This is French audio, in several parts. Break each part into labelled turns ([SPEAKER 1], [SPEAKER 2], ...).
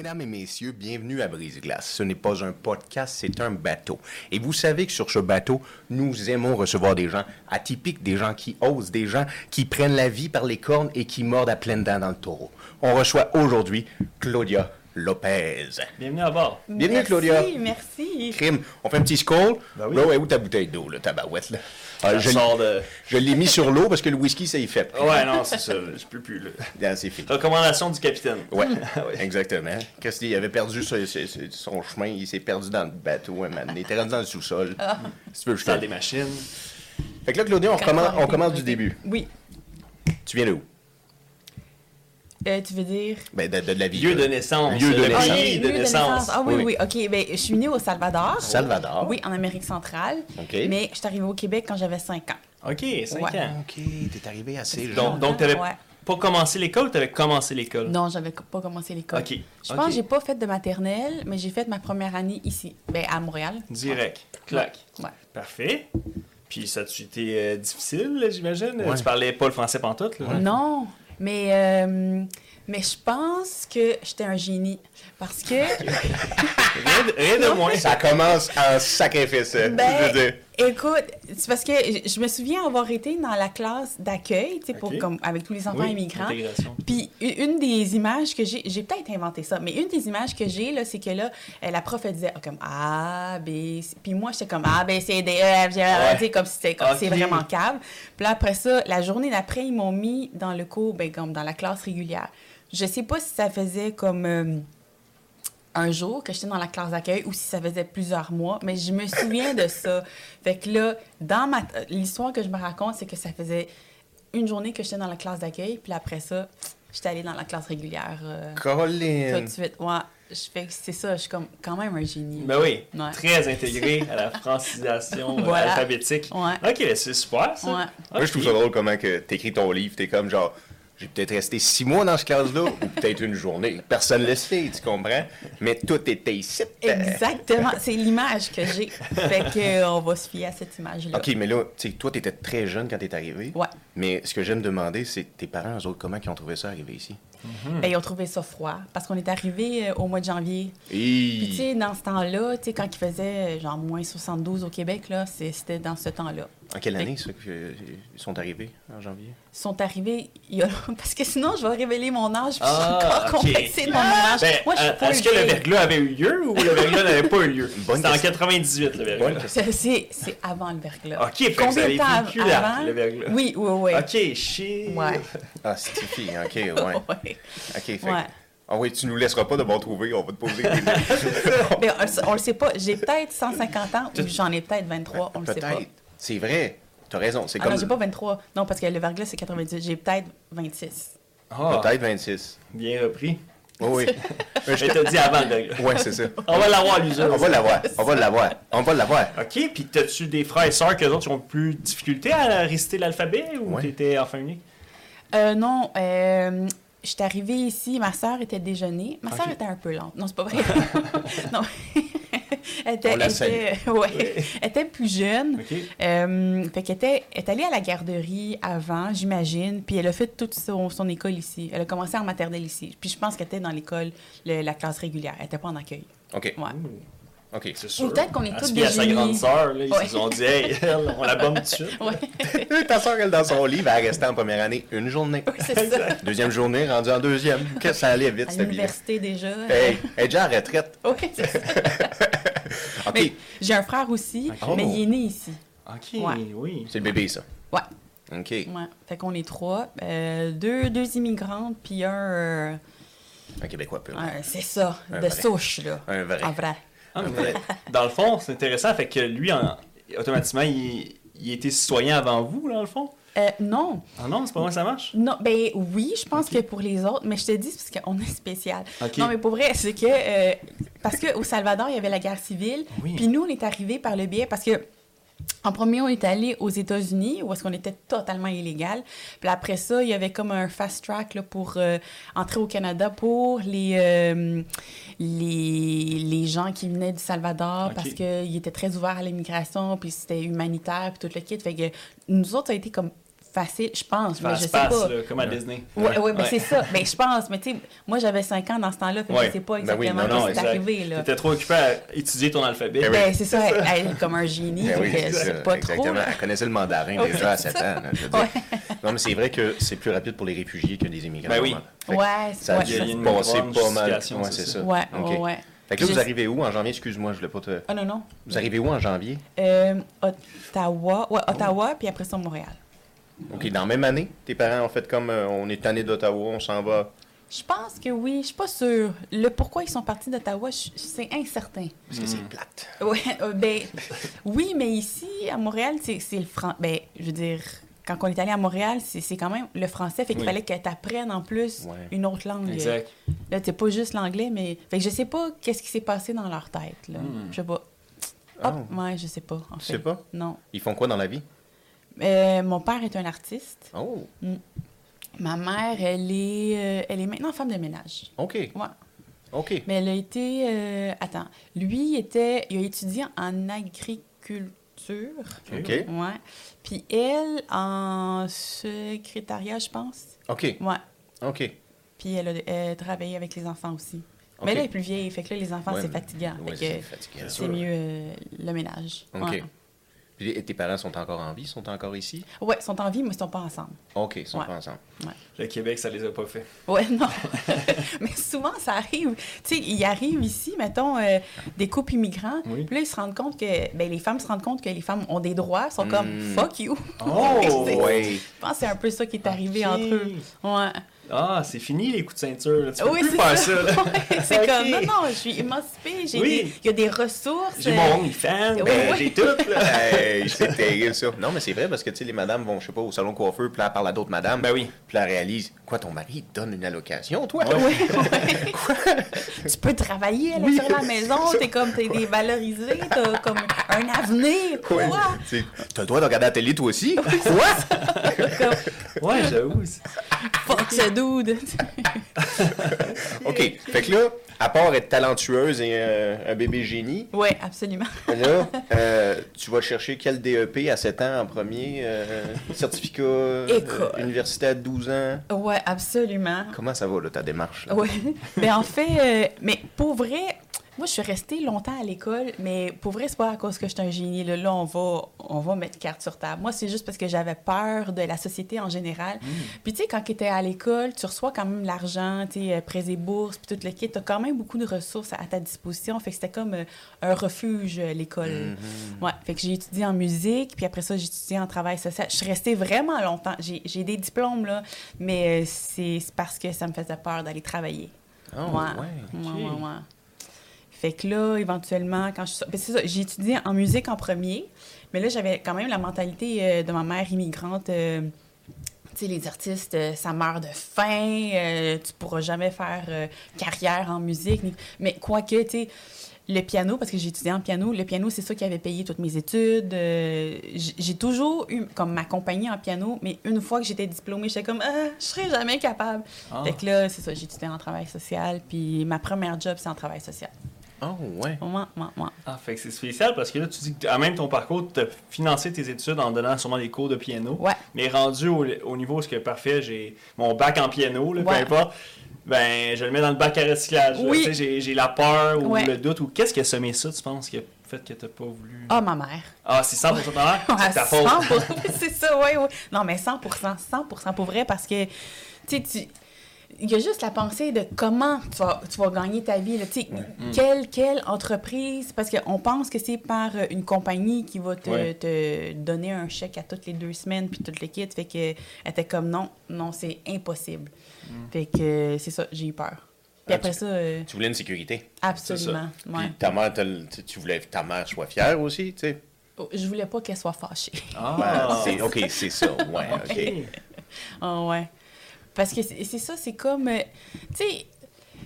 [SPEAKER 1] Mesdames et messieurs, bienvenue à Brise-Glace. Ce n'est pas un podcast, c'est un bateau. Et vous savez que sur ce bateau, nous aimons recevoir des gens atypiques, des gens qui osent, des gens qui prennent la vie par les cornes et qui mordent à pleines dents dans le taureau. On reçoit aujourd'hui Claudia Lopez.
[SPEAKER 2] Bienvenue à bord.
[SPEAKER 1] Bienvenue,
[SPEAKER 3] merci,
[SPEAKER 1] Claudia.
[SPEAKER 3] Merci.
[SPEAKER 1] Crime, on fait un petit scroll.
[SPEAKER 2] Ben oui.
[SPEAKER 1] Où ta bouteille d'eau, là, tabarouette, là? Ah, je
[SPEAKER 2] sort de...
[SPEAKER 1] je l'ai mis sur l'eau parce que le whisky, ça y fait.
[SPEAKER 2] Ouais, non, c'est ça. Je peux plus. Là.
[SPEAKER 1] Ah, c'est fini.
[SPEAKER 2] Recommandation du capitaine.
[SPEAKER 1] Ouais,
[SPEAKER 2] Ouais.
[SPEAKER 1] exactement. Qu'est-ce qu'il avait perdu son, chemin, il s'est perdu dans le bateau donné. Il était rendu dans le sous-sol. Si tu veux, je
[SPEAKER 2] Dans des machines.
[SPEAKER 1] Fait que là, Claudia, on
[SPEAKER 3] on
[SPEAKER 1] commence du début.
[SPEAKER 3] Oui.
[SPEAKER 1] Tu viens de où?
[SPEAKER 3] Euh, tu veux dire?
[SPEAKER 1] Ben, de, de la vie.
[SPEAKER 2] Lieu de naissance.
[SPEAKER 1] Lieu de
[SPEAKER 2] Le
[SPEAKER 1] naissance.
[SPEAKER 2] pays
[SPEAKER 3] lieu
[SPEAKER 2] de naissance.
[SPEAKER 3] Ah oui,
[SPEAKER 1] Oui,
[SPEAKER 3] oui, OK. Ben, je suis née au Salvador.
[SPEAKER 1] Salvador.
[SPEAKER 3] Oui, en Amérique centrale.
[SPEAKER 1] OK.
[SPEAKER 3] Mais je suis arrivée au Québec quand j'avais 5 ans.
[SPEAKER 2] OK, 5
[SPEAKER 3] Ouais.
[SPEAKER 2] ans.
[SPEAKER 1] OK, t'es arrivé assez jeune.
[SPEAKER 2] Donc, donc tu n'avais
[SPEAKER 3] Ouais.
[SPEAKER 2] pas commencé l'école ou tu avais commencé l'école?
[SPEAKER 3] Non, j'avais pas commencé l'école.
[SPEAKER 2] OK.
[SPEAKER 3] Je pense que j'ai pas fait de maternelle, mais j'ai fait ma première année ici, ben, à Montréal.
[SPEAKER 2] Direct. Clac.
[SPEAKER 3] Ouais.
[SPEAKER 2] Parfait. Puis ça a-tu été euh, difficile, là, j'imagine?
[SPEAKER 1] Ouais.
[SPEAKER 2] Tu parlais pas le français pantoute, là?
[SPEAKER 3] Non, mais, euh, mais je pense que j'étais un génie. Parce que,
[SPEAKER 2] Rien de, rien de moins.
[SPEAKER 1] Ça commence en sacrifice. je veux
[SPEAKER 3] ben,
[SPEAKER 1] dire.
[SPEAKER 3] Écoute, c'est parce que je me souviens avoir été dans la classe d'accueil, tu sais, comme avec tous les enfants
[SPEAKER 2] Oui,
[SPEAKER 3] immigrants. Puis une des images que j'ai, j'ai peut-être inventé ça, mais une des images que j'ai, là, c'est que là, euh, la prof, elle disait ah, comme A, B, C. Puis moi, j'étais comme A, B, C, D, E, F, G,
[SPEAKER 2] Ouais.
[SPEAKER 3] tu sais, comme si c'était comme c'est vraiment cave. Puis là, après ça, la journée d'après, ils m'ont mis dans le cours, ben, comme dans la classe régulière. Je sais pas si ça faisait comme euh, un jour que j'étais dans la classe d'accueil ou si ça faisait plusieurs mois, mais je me souviens de ça. Fait que là, dans ma l'histoire que je me raconte, c'est que ça faisait une journée que j'étais dans la classe d'accueil, puis après ça, j'étais allée dans la classe régulière euh, tout de suite. Ouais, je fais que c'est ça, je suis comme quand même un génie.
[SPEAKER 2] Ben oui,
[SPEAKER 3] Ouais.
[SPEAKER 2] très intégré à la francisation euh,
[SPEAKER 3] Voilà.
[SPEAKER 2] alphabétique.
[SPEAKER 3] Ouais.
[SPEAKER 2] Ok, c'est super ça.
[SPEAKER 3] Ouais.
[SPEAKER 1] Moi, je trouve ça drôle comment que t'écris ton livre. T'es comme genre, j'ai peut-être resté six mois dans ce classe-là, ou peut-être une journée. Personne ne le sait, tu comprends? Mais tout était ici.
[SPEAKER 3] Exactement, c'est l'image que j'ai. Fait que euh, on va se fier à cette image-là.
[SPEAKER 1] OK, mais là, tu sais, toi, t'étais très jeune quand t'es arrivé.
[SPEAKER 3] Ouais.
[SPEAKER 1] Mais ce que j'aime demander, c'est tes parents, eux autres, comment ils ont trouvé ça arriver ici?
[SPEAKER 3] Ben, ils ont trouvé ça froid parce qu'on est arrivé euh, au mois de janvier. Puis, tu
[SPEAKER 1] Et...
[SPEAKER 3] sais, dans ce temps-là, tu sais, quand il faisait euh, genre moins 72 au Québec, là, c'était dans ce temps-là.
[SPEAKER 1] En quelle année, ça, qu'ils sont arrivés, en janvier?
[SPEAKER 3] Ils sont arrivés, il y a... parce que sinon, je vais révéler mon âge, puis
[SPEAKER 2] Ah,
[SPEAKER 3] je suis encore
[SPEAKER 2] ok.
[SPEAKER 3] complexée de mon âge.
[SPEAKER 2] Ben,
[SPEAKER 3] Moi, je suis
[SPEAKER 2] euh,
[SPEAKER 3] pas
[SPEAKER 2] est-ce que le verglas avait eu lieu ou le verglas n'avait pas eu lieu? C'était en
[SPEAKER 1] question.
[SPEAKER 2] 98, le verglas.
[SPEAKER 3] C'est- avant le verglas.
[SPEAKER 2] Ok,
[SPEAKER 3] Combien de temps
[SPEAKER 2] vécu
[SPEAKER 3] avant?
[SPEAKER 2] le verglas?
[SPEAKER 3] Oui, oui, oui.
[SPEAKER 2] Ok, shit.
[SPEAKER 3] Ouais.
[SPEAKER 1] Ah, c'est fille, OK, ouais.
[SPEAKER 3] Ouais.
[SPEAKER 1] OK, fait
[SPEAKER 3] Ouais.
[SPEAKER 1] Ah oui, tu nous laisseras pas de m'en trouver, on va te poser des questions.
[SPEAKER 3] Ben, on, le sait- on le sait pas. J'ai peut-être 150 ans ou j'en ai peut-être 23, on le sait pas.
[SPEAKER 1] C'est vrai. T'as raison. C'est
[SPEAKER 3] Ah
[SPEAKER 1] comme
[SPEAKER 3] non, j'ai pas 23. Non, parce que le verglas, c'est 98. J'ai peut-être 26.
[SPEAKER 2] Ah,
[SPEAKER 1] peut-être 26.
[SPEAKER 2] bien repris.
[SPEAKER 1] Oui, oui.
[SPEAKER 2] Je t'ai dit avant le verglas.
[SPEAKER 1] Ouais, c'est ça.
[SPEAKER 2] On va l'avoir l'usure.
[SPEAKER 1] On va l'avoir. On va l'avoir. On va l'avoir.
[SPEAKER 2] Ok, puis t'as-tu des frères et sœurs que autres qui ont plus de difficulté à réciter l'alphabet ou
[SPEAKER 1] Ouais.
[SPEAKER 2] t'étais enfant unique?
[SPEAKER 3] Euh, non, euh, je suis arrivée ici, ma sœur était déjeuner. Ma sœur était un peu lente. Non, c'est pas vrai. non. elle était, elle ouais, elle était plus jeune.
[SPEAKER 2] Ok.
[SPEAKER 3] Euh, fait qu'elle était, elle est allée à la garderie avant, j'imagine, puis elle a fait toute son, son école ici. Elle a commencé en maternelle ici. Puis je pense qu'elle était dans l'école, le- la classe régulière. Elle était pas en accueil.
[SPEAKER 1] OK.
[SPEAKER 3] Ouais.
[SPEAKER 1] OK.
[SPEAKER 2] C'est sûr.
[SPEAKER 3] peut-être qu'on est tous des
[SPEAKER 2] à sa grande sœur, là, ils
[SPEAKER 3] Ouais.
[SPEAKER 2] se sont dit, hey, elle, on la bombe tout de suite.
[SPEAKER 3] Ouais.
[SPEAKER 1] Ta soeur, elle, dans son livre, elle restait en première année une journée.
[SPEAKER 3] Oui, c'est ça.
[SPEAKER 1] Deuxième journée, rendue en deuxième. Que ça allait vite,
[SPEAKER 3] À
[SPEAKER 1] cette
[SPEAKER 3] l'université déjà.
[SPEAKER 1] Hey, elle est déjà en retraite.
[SPEAKER 3] Oui, c'est ça.
[SPEAKER 1] OK.
[SPEAKER 3] J'ai un frère aussi, mais il est né ici.
[SPEAKER 2] Ok,
[SPEAKER 3] Ouais.
[SPEAKER 2] oui.
[SPEAKER 1] C'est le bébé, ça.
[SPEAKER 3] Ouais.
[SPEAKER 1] OK.
[SPEAKER 3] Ouais. Fait qu'on est trois. Euh, deux, deux immigrantes, puis un. euh,
[SPEAKER 1] Un Québécois pur.
[SPEAKER 3] c'est ça,
[SPEAKER 1] Un
[SPEAKER 3] de
[SPEAKER 1] vrai.
[SPEAKER 3] souche, là.
[SPEAKER 1] Un vrai.
[SPEAKER 3] En vrai.
[SPEAKER 2] Ah, mais dans le fond, c'est intéressant, fait que lui, en- automatiquement, il, il était citoyen avant vous, là, dans le fond?
[SPEAKER 3] Euh, non.
[SPEAKER 2] Ah non, c'est pas moi que ça marche?
[SPEAKER 3] Non, ben oui, je pense que pour les autres, mais je te dis, parce qu'on est spécial. Non, mais pour vrai, c'est que. euh, parce qu'au Salvador, il y avait la guerre civile.
[SPEAKER 2] Oui.
[SPEAKER 3] Puis nous, on est arrivés par le biais. Parce que. En premier, on est allé aux États-Unis, où est-ce qu'on était totalement illégal. Puis après ça, il y avait comme un fast track là, pour euh, entrer au Canada pour les, euh, les, les gens qui venaient du Salvador
[SPEAKER 2] Ok.
[SPEAKER 3] parce qu'ils étaient très ouverts à l'immigration, puis c'était humanitaire, puis tout le kit. Fait que nous autres, ça a été comme facile, je pense, mais je sais pas.
[SPEAKER 2] là, comme à Disney.
[SPEAKER 3] Ouais, ouais, ben
[SPEAKER 2] Ouais.
[SPEAKER 3] c'est ça. Ben, je pense, mais tu sais, moi j'avais 5 ans dans ce temps-là, fait que
[SPEAKER 2] Ouais.
[SPEAKER 3] je sais pas
[SPEAKER 1] Ben oui,
[SPEAKER 3] exactement
[SPEAKER 1] non, non,
[SPEAKER 3] ce qui est arrivé, là.
[SPEAKER 2] T'étais trop occupé à étudier ton alphabet.
[SPEAKER 1] Ben oui.
[SPEAKER 3] Ben, c'est ça, elle, elle est comme un génie,
[SPEAKER 1] Ben oui, c'est ça,
[SPEAKER 3] pas
[SPEAKER 1] exactement.
[SPEAKER 3] trop. là.
[SPEAKER 1] Elle connaissait le mandarin déjà à
[SPEAKER 3] c'est
[SPEAKER 1] 7 ans. là, je veux dire. Non, mais c'est vrai que c'est plus rapide pour les réfugiés que des immigrants.
[SPEAKER 2] Ben oui.
[SPEAKER 3] Ouais,
[SPEAKER 1] Ça a dû
[SPEAKER 3] ça-
[SPEAKER 1] passer
[SPEAKER 2] grande
[SPEAKER 1] pas mal. Ouais,
[SPEAKER 2] c'est ça.
[SPEAKER 1] ça.
[SPEAKER 3] Ouais,
[SPEAKER 1] OK.
[SPEAKER 3] ouais.
[SPEAKER 1] Fait que là, vous arrivez où en janvier? Excuse-moi, je voulais pas te...
[SPEAKER 3] Ah non, non.
[SPEAKER 1] Vous arrivez où en janvier?
[SPEAKER 3] Euh, Ottawa, ouais, Ottawa, puis après ça, Montréal.
[SPEAKER 1] OK, dans la même année, tes parents ont fait comme euh, on est tanné d'Ottawa, on s'en va.
[SPEAKER 3] Je pense que oui, je suis pas sûre. Le pourquoi ils sont partis d'Ottawa, c'est incertain.
[SPEAKER 1] Parce que c'est plate.
[SPEAKER 3] Ouais, euh, ben, oui, mais ici, à Montréal, c'est c'est le français. Ben, je veux dire, quand on est allé à Montréal, c'est c'est quand même le français, fait qu'il
[SPEAKER 2] Oui.
[SPEAKER 3] fallait que tu apprennes en plus
[SPEAKER 1] Ouais.
[SPEAKER 3] une autre langue.
[SPEAKER 2] Exact.
[SPEAKER 3] Là, c'est pas juste l'anglais, mais. Fait que je sais pas qu'est-ce qui s'est passé dans leur tête, là.
[SPEAKER 2] Hmm.
[SPEAKER 3] Je sais pas.
[SPEAKER 1] Oh.
[SPEAKER 3] Hop, ouais, je sais pas. En
[SPEAKER 1] Tu
[SPEAKER 3] fait.
[SPEAKER 1] sais pas?
[SPEAKER 3] Non.
[SPEAKER 1] Ils font quoi dans la vie?
[SPEAKER 3] Euh, mon père est un artiste.
[SPEAKER 1] Oh,
[SPEAKER 3] Ma mère, elle est, euh, elle est maintenant femme de ménage.
[SPEAKER 1] OK,
[SPEAKER 3] Ouais.
[SPEAKER 1] OK.
[SPEAKER 3] Mais elle a été. euh, attends. Lui, était, il a étudié en agriculture.
[SPEAKER 1] OK,
[SPEAKER 3] Ouais. Puis elle, en secrétariat, je pense.
[SPEAKER 1] OK,
[SPEAKER 3] Ouais.
[SPEAKER 1] OK.
[SPEAKER 3] Puis elle a euh, travaillé avec les enfants aussi.
[SPEAKER 1] OK.
[SPEAKER 3] Mais là, elle est plus vieille. Fait que là, les enfants,
[SPEAKER 1] Ouais,
[SPEAKER 3] c'est fatigant.
[SPEAKER 1] Ouais, c'est
[SPEAKER 3] que
[SPEAKER 1] fatigant.
[SPEAKER 3] c'est mieux euh, le ménage.
[SPEAKER 1] OK.
[SPEAKER 3] Ouais.
[SPEAKER 1] Puis, et tes parents sont encore en vie? sont encore ici?
[SPEAKER 3] Ouais, ils sont en vie, mais ils sont pas ensemble.
[SPEAKER 1] OK, ils sont
[SPEAKER 3] Ouais.
[SPEAKER 1] pas ensemble.
[SPEAKER 2] Le Québec, ça les a pas fait.
[SPEAKER 3] Ouais, non. mais souvent, ça arrive. Tu sais, il arrive ici, mettons, euh, des couples immigrants.
[SPEAKER 2] Oui.
[SPEAKER 3] Puis là, ils se rendent compte que. Ben, les femmes se rendent compte que les femmes ont des droits. Ils sont comme
[SPEAKER 1] Mm.
[SPEAKER 3] fuck you.
[SPEAKER 2] Oh!
[SPEAKER 1] Ouais.
[SPEAKER 3] Je pense que c'est un peu ça qui est arrivé
[SPEAKER 2] Ok.
[SPEAKER 3] entre eux. Ouais.
[SPEAKER 2] Ah, c'est fini les coups de ceinture. là. Tu peux
[SPEAKER 3] Oui,
[SPEAKER 2] plus
[SPEAKER 3] c'est
[SPEAKER 2] faire
[SPEAKER 3] ça.
[SPEAKER 2] là.
[SPEAKER 3] C'est comme, non, non, je suis émancipée. J'ai
[SPEAKER 2] Oui.
[SPEAKER 3] des- Il y a des ressources.
[SPEAKER 2] J'ai
[SPEAKER 3] euh,
[SPEAKER 2] mon OnlyFans,
[SPEAKER 3] Oui,
[SPEAKER 2] ben,
[SPEAKER 3] oui.
[SPEAKER 2] j'ai tout. Là.
[SPEAKER 1] Hey, c'est terrible ça. Non, mais c'est vrai parce que tu sais, les madames vont, je sais pas, au salon coiffeur, puis là, elle parle à d'autres madames.
[SPEAKER 2] Ben oui.
[SPEAKER 1] Puis là, elle réalise, quoi, ton mari il te donne une allocation, toi?
[SPEAKER 2] Ouais,
[SPEAKER 3] ouais. tu peux travailler à l'extérieur de la maison, t'es comme, t'es dévalorisé, t'as comme un avenir, quoi?
[SPEAKER 1] Sais, T'as le droit de regarder la télé, toi aussi? Quoi?
[SPEAKER 2] Ouais, j'avoue.
[SPEAKER 3] fuck ce dude.
[SPEAKER 1] OK. Fait que là, à part être talentueuse et euh, un bébé génie,
[SPEAKER 3] ouais, absolument.
[SPEAKER 1] là, euh, tu vas chercher quel DEP à 7 ans en premier? euh, certificat euh,
[SPEAKER 3] École.
[SPEAKER 1] université à 12 ans?
[SPEAKER 3] Ouais, absolument.
[SPEAKER 1] Comment ça va, là, ta démarche?
[SPEAKER 3] Ouais. Mais en fait, euh, mais pour vrai, moi, je suis restée longtemps à l'école, mais pour vrai, c'est pas à cause que je suis un génie. Là, Là, on va, on va mettre carte sur table. Moi, c'est juste parce que j'avais peur de la société en général. Puis, tu sais, quand tu étais à l'école, tu reçois quand même l'argent, tu sais, euh, prêts et bourses, puis tout le kit. Tu as quand même beaucoup de ressources à, à ta disposition. Fait que c'était comme euh, un refuge, euh, l'école.
[SPEAKER 1] Mhm.
[SPEAKER 3] Ouais. Fait que j'ai étudié en musique, puis après ça, j'ai étudié en travail social. Je suis restée vraiment longtemps. J'ai des diplômes, là, mais euh, c'est parce que ça me faisait peur d'aller travailler.
[SPEAKER 1] Oh,
[SPEAKER 3] Ouais.
[SPEAKER 1] ouais.
[SPEAKER 3] Ouais, ouais, ouais. Fait que là, éventuellement, quand je suis ben, c'est ça, j'ai étudié en musique en premier, mais là, j'avais quand même la mentalité euh, de ma mère immigrante. euh, tu sais, les artistes, euh, ça meurt de faim, euh, tu pourras jamais faire euh, carrière en musique. Mais quoique, tu sais, le piano, parce que j'ai étudié en piano, le piano, c'est ça qui avait payé toutes mes études. euh, j'ai toujours eu comme ma compagnie en piano, mais une fois que j'étais diplômée, j'étais comme, ah, je serais jamais capable.
[SPEAKER 2] Ah.
[SPEAKER 3] Fait que là, c'est ça, j'ai étudié en travail social, puis ma première job, c'est en travail social.
[SPEAKER 1] Oh, ouais.
[SPEAKER 3] Moi, moi, moi.
[SPEAKER 2] Ah, fait que c'est spécial parce que là, tu dis que, à même ton parcours, tu as financé tes études en donnant sûrement des cours de piano.
[SPEAKER 3] Ouais.
[SPEAKER 2] Mais rendu au, au niveau, ce que parfait, j'ai mon bac en piano, là, peu
[SPEAKER 3] Ouais.
[SPEAKER 2] importe, ben, je le mets dans le bac à recyclage.
[SPEAKER 3] Oui.
[SPEAKER 2] Tu sais, J'ai la peur ou
[SPEAKER 3] Ouais.
[SPEAKER 2] le doute. ou Qu'est-ce qui a semé ça, tu penses, qui a fait que tu pas voulu?
[SPEAKER 3] Ah, ma mère.
[SPEAKER 2] Ah, c'est 100% ta mère?
[SPEAKER 3] Ouais,
[SPEAKER 2] C'est ta faute.
[SPEAKER 3] 100%, c'est ça, oui, oui. Non, mais 100% 100% pour vrai, parce que, tu sais, tu... Il y a juste la pensée de comment tu vas, tu vas gagner ta vie. là. Tu sais, Quelle, quelle entreprise, parce qu'on pense que c'est par euh, une compagnie qui va te,
[SPEAKER 2] Ouais.
[SPEAKER 3] te donner un chèque à toutes les deux semaines, puis toutes les kits. Fait que elle était comme non, non, c'est impossible. Fait que c'est ça, j'ai eu peur. Puis
[SPEAKER 1] Ah,
[SPEAKER 3] après
[SPEAKER 1] tu-
[SPEAKER 3] ça, euh,
[SPEAKER 1] Tu voulais une sécurité.
[SPEAKER 3] absolument.
[SPEAKER 1] Puis ta mère, tu tu voulais que ta mère soit fière aussi, tu sais.
[SPEAKER 3] Oh, Je voulais pas qu'elle soit fâchée.
[SPEAKER 2] Ah,
[SPEAKER 1] c'est- OK, c'est ça. Ouais, OK.
[SPEAKER 2] ok.
[SPEAKER 3] Ah ouais. Parce que c'est ça, c'est comme. euh, tu sais,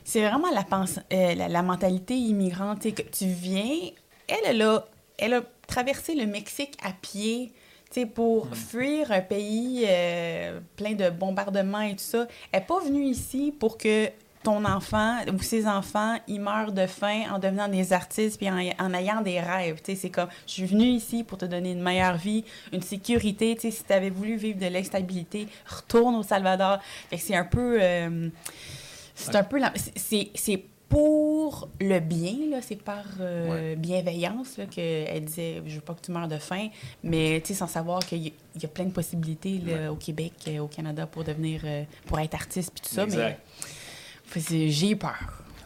[SPEAKER 3] c'est vraiment la, pense- euh, la, la mentalité immigrante. tu sais, que tu viens. Elle, elle a, elle a traversé le Mexique à pied. tu sais, pour fuir un pays euh, plein de bombardements et tout ça, elle n'est pas venue ici pour que ton enfant ou ses enfants, ils meurent de faim en devenant des artistes puis en, en ayant des rêves. C'est comme, je suis venue ici pour te donner une meilleure vie, une sécurité. Tu sais, si tu avais voulu vivre de l'instabilité, retourne au Salvador. C'est un peu... euh, c'est un peu... pour le bien, là, c'est par euh, bienveillance là, qu'elle disait « je veux pas que tu meurs de faim », mais sans savoir qu'il y, il y a plein de possibilités là, au Québec, euh, au Canada, pour devenir... euh, pour être artiste puis tout ça, mais
[SPEAKER 2] Exact.
[SPEAKER 3] fait j'ai peur.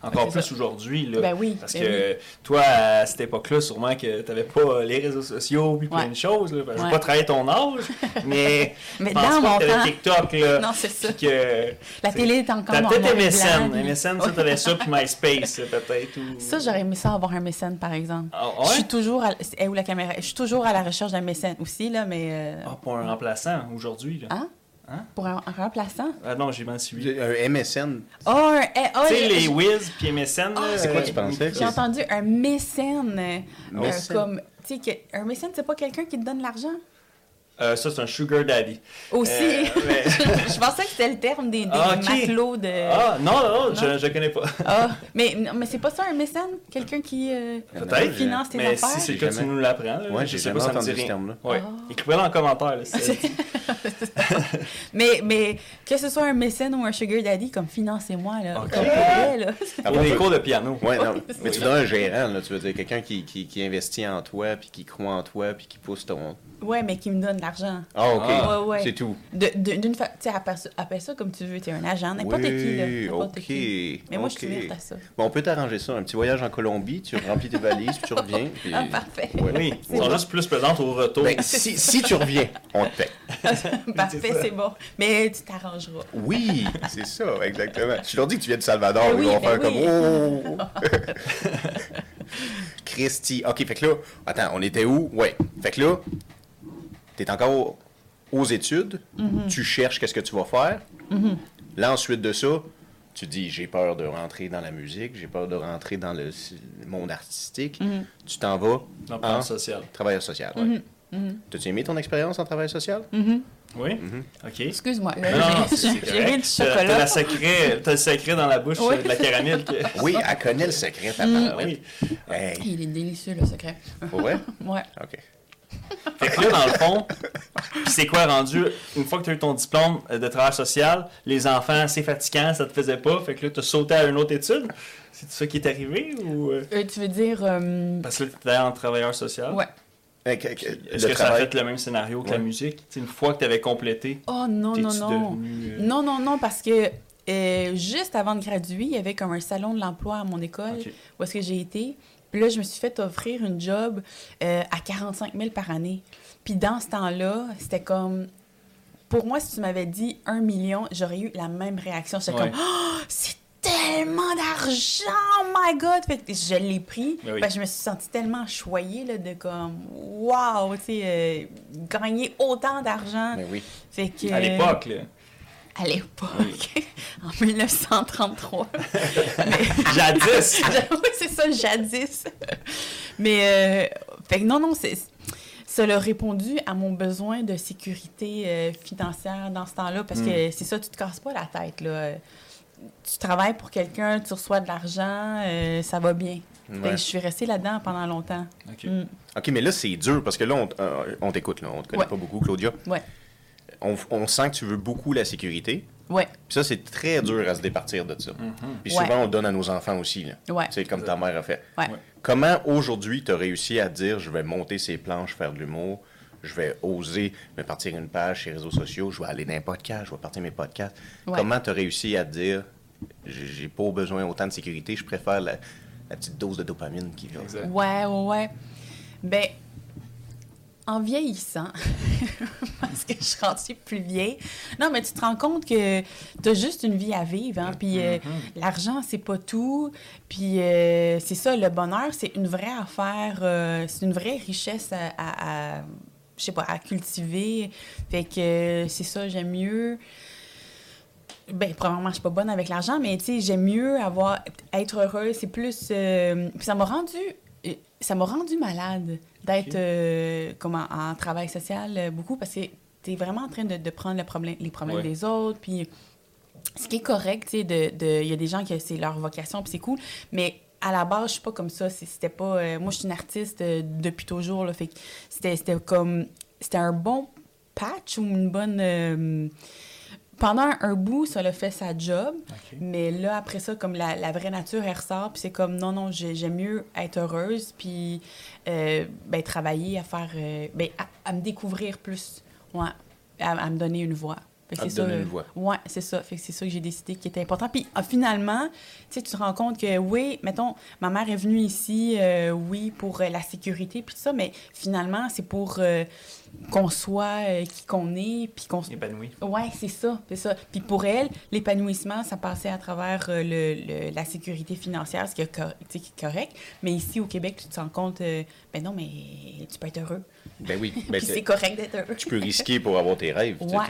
[SPEAKER 2] Encore plus aujourd'hui. Là,
[SPEAKER 3] Ben oui,
[SPEAKER 2] Parce
[SPEAKER 3] ben
[SPEAKER 2] que toi, à cette époque-là, sûrement que tu n'avais pas les réseaux sociaux puis plein
[SPEAKER 3] Ouais.
[SPEAKER 2] de choses. Là, que Je
[SPEAKER 3] Ouais.
[SPEAKER 2] vais pas travailler ton âge, mais
[SPEAKER 3] Mais
[SPEAKER 2] je pense
[SPEAKER 3] dans
[SPEAKER 2] pas
[SPEAKER 3] mon
[SPEAKER 2] que
[SPEAKER 3] temps-
[SPEAKER 2] TikTok. Là,
[SPEAKER 3] Non, c'est ça.
[SPEAKER 2] que,
[SPEAKER 3] La télé est encore
[SPEAKER 2] T'as peut-être MSN.
[SPEAKER 3] blanc,
[SPEAKER 2] MSN, ça, t'avais ça, puis MySpace, peut-être. Ou...
[SPEAKER 3] Ça, j'aurais aimé ça avoir un mécène, par exemple.
[SPEAKER 2] Ah,
[SPEAKER 3] Je
[SPEAKER 2] ouais?
[SPEAKER 3] suis toujours à... eh, où la caméra? Je suis toujours à la recherche d'un mécène aussi, là, mais... euh,
[SPEAKER 2] Ah, pour un remplaçant, aujourd'hui. là.
[SPEAKER 3] Hein?
[SPEAKER 2] Hein?
[SPEAKER 3] Pour un, un remplaçant?
[SPEAKER 2] Ah non, j'ai mal suivi.
[SPEAKER 1] Un MSN,
[SPEAKER 3] Oh, un... eh, oh,
[SPEAKER 2] Tu sais,
[SPEAKER 3] j'ai-
[SPEAKER 2] les Wiz puis MSN, là,
[SPEAKER 1] c'est quoi
[SPEAKER 2] euh,
[SPEAKER 1] tu pensais?
[SPEAKER 3] J'ai entendu un mécène. euh,
[SPEAKER 1] Mécène.
[SPEAKER 3] euh, comme, tu sais, que- un mécène, c'est pas quelqu'un qui te donne l'argent?
[SPEAKER 2] Euh, ça, c'est un sugar daddy.
[SPEAKER 3] Aussi.
[SPEAKER 2] Euh, mais-
[SPEAKER 3] je pensais que c'était le terme des, des
[SPEAKER 2] Ah,
[SPEAKER 3] matelots de...
[SPEAKER 2] Ah, non, non,
[SPEAKER 3] Non.
[SPEAKER 2] je, je connais pas.
[SPEAKER 3] Ah, mais, mais c'est pas ça un mécène? Quelqu'un qui euh, finance tes
[SPEAKER 2] Mais
[SPEAKER 3] affaires?
[SPEAKER 2] si c'est le tu nous l'apprends.
[SPEAKER 1] Ouais,
[SPEAKER 2] je
[SPEAKER 1] j'ai
[SPEAKER 2] sais
[SPEAKER 1] jamais
[SPEAKER 2] pas, ça me
[SPEAKER 1] entendu
[SPEAKER 2] dit
[SPEAKER 1] ce
[SPEAKER 2] rien.
[SPEAKER 1] terme-là.
[SPEAKER 2] Ouais.
[SPEAKER 3] Ah.
[SPEAKER 2] Écrivez-le en commentaire. Là, si
[SPEAKER 3] mais, mais que ce soit un mécène ou un sugar daddy, comme financez-moi, là. Comme vrai, là.
[SPEAKER 1] Ah bon,
[SPEAKER 2] des cours de piano.
[SPEAKER 1] Ouais, non. Mais tu
[SPEAKER 2] Oui.
[SPEAKER 1] donnes un gérant, là, tu veux dire quelqu'un qui, qui, qui investit en toi, puis qui croit en toi, puis qui pousse ton...
[SPEAKER 3] Ouais, mais qui me donne de l'argent.
[SPEAKER 1] Ah, OK.
[SPEAKER 2] Ah.
[SPEAKER 3] Ouais, ouais.
[SPEAKER 1] C'est tout.
[SPEAKER 3] D'une fa... Tu sais, appelle ça, appelle ça comme tu veux. Tu es un agent, n'importe
[SPEAKER 1] oui,
[SPEAKER 3] qui, là.
[SPEAKER 1] OK.
[SPEAKER 3] qui. Mais moi, je suis ouverte à ça.
[SPEAKER 1] Bon, on peut t'arranger ça. Un petit voyage en Colombie, tu remplis tes valises, puis tu reviens. puis-
[SPEAKER 3] Ah, parfait.
[SPEAKER 1] Ouais.
[SPEAKER 2] Oui,
[SPEAKER 3] C'est
[SPEAKER 2] ils sont
[SPEAKER 3] bon.
[SPEAKER 2] juste plus pesantes au retour.
[SPEAKER 1] Ben, si, si tu reviens, on te paie.
[SPEAKER 3] Parfait, c'est bon. Mais tu t'arrangeras.
[SPEAKER 1] Oui, c'est ça, exactement. Je leur dis que tu viens de Salvador,
[SPEAKER 3] Ben
[SPEAKER 1] ils
[SPEAKER 3] oui,
[SPEAKER 1] vont
[SPEAKER 3] ben
[SPEAKER 1] faire comme. Oh! Christy. OK, fait que là, attends, on était où? Ouais. Fait que là, t'es encore au- aux études,
[SPEAKER 3] Mm-hmm.
[SPEAKER 1] tu cherches qu'est-ce que tu vas faire. Là, ensuite de ça, tu dis j'ai peur de rentrer dans la musique, j'ai peur de rentrer dans le, monde artistique.
[SPEAKER 3] Mm-hmm.
[SPEAKER 1] Tu t'en vas
[SPEAKER 2] Dans
[SPEAKER 1] en
[SPEAKER 2] social.
[SPEAKER 1] travailleur social. ouais. T'as-tu aimé ton expérience en travail social?
[SPEAKER 2] Oui? OK.
[SPEAKER 3] Excuse-moi. j'ai-
[SPEAKER 2] correct.
[SPEAKER 3] du
[SPEAKER 2] T'as
[SPEAKER 3] chocolat.
[SPEAKER 2] t'as le secret dans la bouche
[SPEAKER 3] Oui.
[SPEAKER 2] de la caramel. que-
[SPEAKER 1] Oui, elle connaît le secret, ta
[SPEAKER 2] oui.
[SPEAKER 1] Hey,
[SPEAKER 3] Il est délicieux, le secret.
[SPEAKER 1] pour vrai?
[SPEAKER 3] Ouais.
[SPEAKER 1] OK.
[SPEAKER 2] Fait que là, dans le fond, c'est quoi rendu, une fois que tu as eu ton diplôme de travail social, les enfants, c'est fatigant, ça te faisait pas, fait que là, tu as sauté à une autre étude. C'est ça qui est arrivé ou. euh,
[SPEAKER 3] Euh, tu veux dire... euh,
[SPEAKER 2] Parce que là, tu étais en travailleur social.
[SPEAKER 3] Ouais.
[SPEAKER 1] Que- que-
[SPEAKER 2] Est-ce
[SPEAKER 1] le
[SPEAKER 2] que ça a
[SPEAKER 1] travail-
[SPEAKER 2] fait le même scénario que la musique? Une fois que tu avais complété,
[SPEAKER 3] Oh non, non, non.
[SPEAKER 2] devenu. euh,
[SPEAKER 3] Non, non, non, parce que euh, juste avant de graduer, il y avait comme un salon de l'emploi à mon école où est-ce que j'ai été. Puis là, je me suis fait offrir une job euh, à 45 000 par année. Puis dans ce temps-là, c'était comme... Pour moi, si tu m'avais dit un million, j'aurais eu la même réaction. J'étais
[SPEAKER 2] Ouais.
[SPEAKER 3] comme, oh, c'est tellement d'argent, oh my God! Fait que je l'ai pris.
[SPEAKER 2] Ben oui.
[SPEAKER 3] Parce que je me suis sentie tellement choyée là, de comme, wow, tu sais, euh, gagner autant d'argent.
[SPEAKER 1] Ben oui.
[SPEAKER 3] Fait que,
[SPEAKER 2] À l'époque, là.
[SPEAKER 3] À l'époque, en 1933.
[SPEAKER 2] Jadis!
[SPEAKER 3] oui, c'est ça, jadis. Mais, euh, fait que non, non, c'est, ça l'a répondu à mon besoin de sécurité euh, financière dans ce temps-là, parce que c'est ça, tu te casses pas la tête, là. Tu travailles pour quelqu'un, tu reçois de l'argent, euh, ça va bien.
[SPEAKER 1] Ouais.
[SPEAKER 3] je suis restée là-dedans pendant longtemps.
[SPEAKER 2] Ok.
[SPEAKER 3] Mm.
[SPEAKER 1] OK, mais là, c'est dur parce que là, on, euh, on t'écoute, là. On te connaît
[SPEAKER 3] Ouais.
[SPEAKER 1] pas beaucoup, Claudia.
[SPEAKER 3] Ouais.
[SPEAKER 1] On, on sent que tu veux beaucoup la sécurité.
[SPEAKER 3] Ouais,
[SPEAKER 1] Puis ça, c'est très dur à se départir de ça. Puis
[SPEAKER 3] Ouais.
[SPEAKER 1] souvent, on le donne à nos enfants aussi. Là.
[SPEAKER 3] Ouais.
[SPEAKER 1] C'est comme ta mère a fait. Comment aujourd'hui tu as réussi à dire je vais monter ces planches, faire de l'humour, je vais oser me partir une page sur les réseaux sociaux, je vais aller dans un podcast, je vais partir mes podcasts.
[SPEAKER 3] Ouais.
[SPEAKER 1] Comment tu as réussi à dire j'ai pas besoin autant de sécurité, je préfère la, la petite dose de dopamine qui.
[SPEAKER 2] Exact.
[SPEAKER 3] Ouais, ouais, ouais. Ben, en vieillissant, parce que je suis rendue plus vieille, non, mais tu te rends compte que tu as juste une vie à vivre, hein, puis euh, l'argent, c'est pas tout, puis euh, c'est ça, le bonheur, c'est une vraie affaire, euh, c'est une vraie richesse à, à- à- je sais pas, à cultiver, fait que c'est ça, j'aime mieux... Ben, premièrement, je suis pas bonne avec l'argent, mais tu sais, j'aime mieux avoir être heureuse. C'est plus. euh, puis ça m'a rendu. Ça m'a rendu malade d'être euh, comme en, en travail social euh, beaucoup parce que tu es vraiment en train de, de prendre le problème, les problèmes
[SPEAKER 2] Ouais.
[SPEAKER 3] des autres. Puis ce qui est correct, tu sais, de, de- il y a des gens que c'est leur vocation, puis c'est cool, mais à la base, je suis pas comme ça. C'était pas... euh, moi, je suis une artiste depuis toujours, là, fait c'était comme... C'était un bon patch ou une bonne... pendant un bout, ça l'a fait sa job, mais là, après ça, comme la, la vraie nature, elle ressort, puis c'est comme, non, non, j'ai- j'aime mieux être heureuse, puis euh, ben, travailler à faire... euh, ben, à, à me découvrir plus, ouais, à, à me donner une voix.
[SPEAKER 1] À
[SPEAKER 3] c'est ça, euh. Ouais, c'est ça. Fait que c'est ça que j'ai décidé qui était important. Puis ah, finalement, tu te rends compte que oui, mettons, ma mère est venue ici, euh, oui, pour euh, la sécurité puis tout ça, mais finalement, c'est pour euh, qu'on soit euh, qui qu'on est, puis qu'on
[SPEAKER 2] Épanoui.
[SPEAKER 3] Ouais, c'est ça, c'est ça. Puis pour elle, l'épanouissement, ça passait à travers euh, le, le- la sécurité financière, ce qui est, cor- qui est correct. Mais ici, au Québec, tu te rends compte, euh, ben non, mais tu peux être heureux.
[SPEAKER 1] Ben oui. Ben,
[SPEAKER 3] Puis
[SPEAKER 1] c'est-
[SPEAKER 3] correct d'être heureux.
[SPEAKER 1] tu peux risquer pour avoir tes rêves.
[SPEAKER 3] Ouais.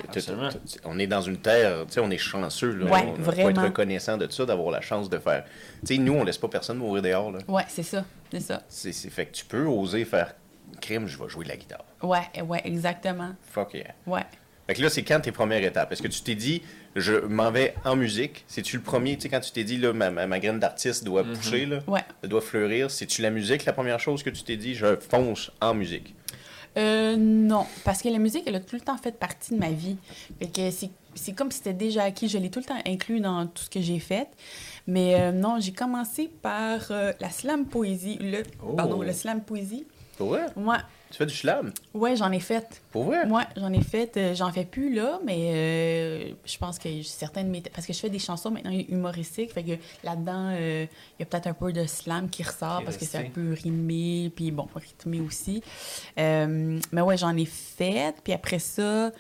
[SPEAKER 1] on est dans une terre, tu sais, on est chanceux. Là.
[SPEAKER 3] Ouais,
[SPEAKER 1] on, faut
[SPEAKER 3] vraiment.
[SPEAKER 1] être reconnaissant de ça, d'avoir la chance de faire. Tu sais, nous, on laisse pas personne mourir dehors. Là.
[SPEAKER 3] Ouais, c'est ça, c'est ça.
[SPEAKER 1] C'est, c'est- fait que tu peux oser faire crime, je vais jouer de la guitare.
[SPEAKER 3] Ouais, ouais, exactement.
[SPEAKER 1] Fuck yeah.
[SPEAKER 3] Ouais.
[SPEAKER 1] Fait que là, c'est quand tes premières étapes? Est-ce que tu t'es dit, je m'en vais en musique? C'est-tu le premier, tu sais, quand tu t'es dit, là, ma, ma, ma graine d'artiste doit pousser, là,
[SPEAKER 3] Ouais.
[SPEAKER 1] elle doit fleurir, c'est-tu la musique la première chose que tu t'es dit, je fonce en musique?
[SPEAKER 3] Euh, non, parce que la musique, elle a tout le temps fait partie de ma vie. Fait que c'est, comme si c'était déjà acquis. Je l'ai tout le temps inclus dans tout ce que j'ai fait. Mais euh, non, j'ai commencé par euh, la slam poésie. Le,
[SPEAKER 2] Oh.
[SPEAKER 3] Pardon, le slam poésie.
[SPEAKER 1] Vrai? Tu fais du slam?
[SPEAKER 3] ouais j'en ai fait.
[SPEAKER 1] Pour vrai?
[SPEAKER 3] Ouais, j'en ai fait. euh, j'en fais plus là, mais euh, je pense que certaines de mes. Parce que je fais des chansons maintenant humoristiques. Fait que là-dedans, euh, il y a peut-être un peu de slam qui ressort parce que c'est un peu rimé, puis bon, rythmé aussi. Mais ouais, j'en ai fait. Puis après ça,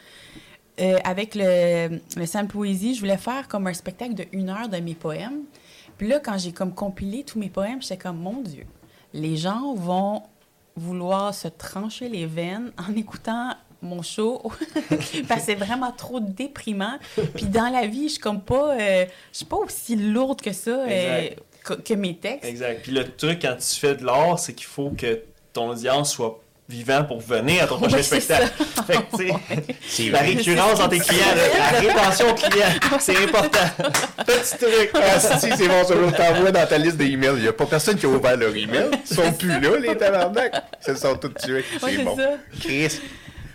[SPEAKER 3] avec le, le slam poésie, je voulais faire comme un spectacle de une heure de mes poèmes. Puis là, quand j'ai comme compilé tous mes poèmes, j'étais comme, mon Dieu, les gens vont vouloir se trancher les veines en écoutant mon show parce que c'est vraiment trop déprimant. Puis dans la vie, je suis comme pas, euh, je suis pas aussi lourde que ça euh, que, que mes textes.
[SPEAKER 2] Exact. Puis le truc quand tu fais de l'art, c'est qu'il faut que ton audience soit vivant pour venir à ton prochain
[SPEAKER 3] c'est
[SPEAKER 2] spectacle.
[SPEAKER 3] ça.
[SPEAKER 2] Fait que, tu sais,
[SPEAKER 1] C'est
[SPEAKER 2] la récurrence dans tes clients, là, la rétention client, c'est important. Petit truc.
[SPEAKER 1] Ah, si, c'est bon, ça, je t'envoie dans ta liste d'emails. Il n'y a pas personne qui a ouvert leur email. Ils sont plus là, les tabarnak. Ils sont tous tués.
[SPEAKER 3] Ouais,
[SPEAKER 1] C'est
[SPEAKER 3] c'est
[SPEAKER 1] bon.
[SPEAKER 3] ça.
[SPEAKER 1] Chris.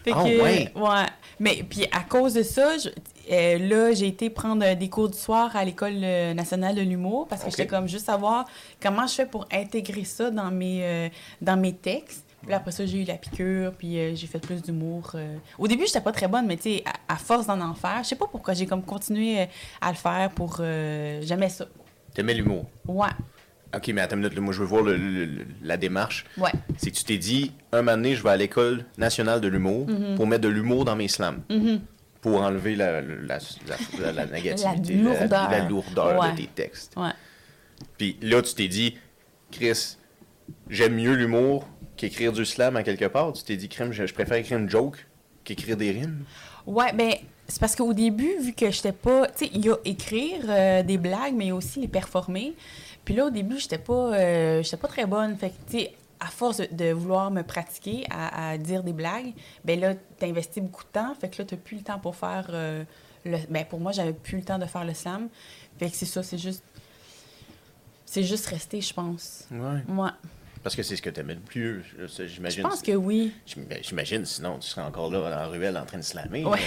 [SPEAKER 3] Fait
[SPEAKER 1] Ah,
[SPEAKER 3] que,
[SPEAKER 1] ouais.
[SPEAKER 3] ouais. Mais puis à cause de ça, je- euh, là, j'ai été prendre des cours du soir à l'École euh, nationale de l'humour parce que
[SPEAKER 1] Ok.
[SPEAKER 3] j'étais comme juste savoir comment je fais pour intégrer ça dans mes, euh, dans mes textes. Puis après ça, j'ai eu la piqûre, puis euh, j'ai fait plus d'humour. euh. Au début, j'étais pas très bonne, mais tu sais, à, à force d'en en faire, je sais pas pourquoi, j'ai comme continué euh, à le faire pour... euh, J'aimais ça.
[SPEAKER 1] T'aimais l'humour?
[SPEAKER 3] Ouais,
[SPEAKER 1] OK, mais attends une minute. là, Moi, je veux voir le- le- le- la démarche.
[SPEAKER 3] ouais.
[SPEAKER 1] C'est que tu t'es dit, un moment donné, je vais à l'École nationale de l'humour
[SPEAKER 3] Mhm.
[SPEAKER 1] pour mettre de l'humour dans mes slams.
[SPEAKER 3] Mhm.
[SPEAKER 1] Pour enlever la, la, la, la- la négativité,
[SPEAKER 3] La lourdeur.
[SPEAKER 1] la lourdeur
[SPEAKER 3] Ouais.
[SPEAKER 1] de tes textes.
[SPEAKER 3] Ouais.
[SPEAKER 1] Puis là, tu t'es dit, Chris, j'aime mieux l'humour qu'écrire du slam à quelque part? Tu t'es dit, crème, je, je préfère écrire une joke qu'écrire des rimes.
[SPEAKER 3] Ouais, ben c'est parce qu'au début, vu que j'étais pas, tu sais, il y a écrire euh, des blagues, mais aussi les performer. Puis là, au début, j'étais pas, euh, j'étais pas très bonne. Fait que, tu sais, à force de, de vouloir me pratiquer à, à dire des blagues, ben là, t'investis beaucoup de temps. Fait que là, t'as plus le temps pour faire euh, le. Ben pour moi, j'avais plus le temps de faire le slam. Fait que c'est ça, c'est juste. C'est juste resté, je pense.
[SPEAKER 1] Ouais.
[SPEAKER 3] Moi,
[SPEAKER 1] Parce que c'est ce que t'aimais le plus, je- ça,
[SPEAKER 3] je
[SPEAKER 1] j'imagine.
[SPEAKER 3] pense que oui.
[SPEAKER 1] Ben, J'imagine, sinon, tu serais encore là la ruelle en train de slammer.
[SPEAKER 3] Ouais.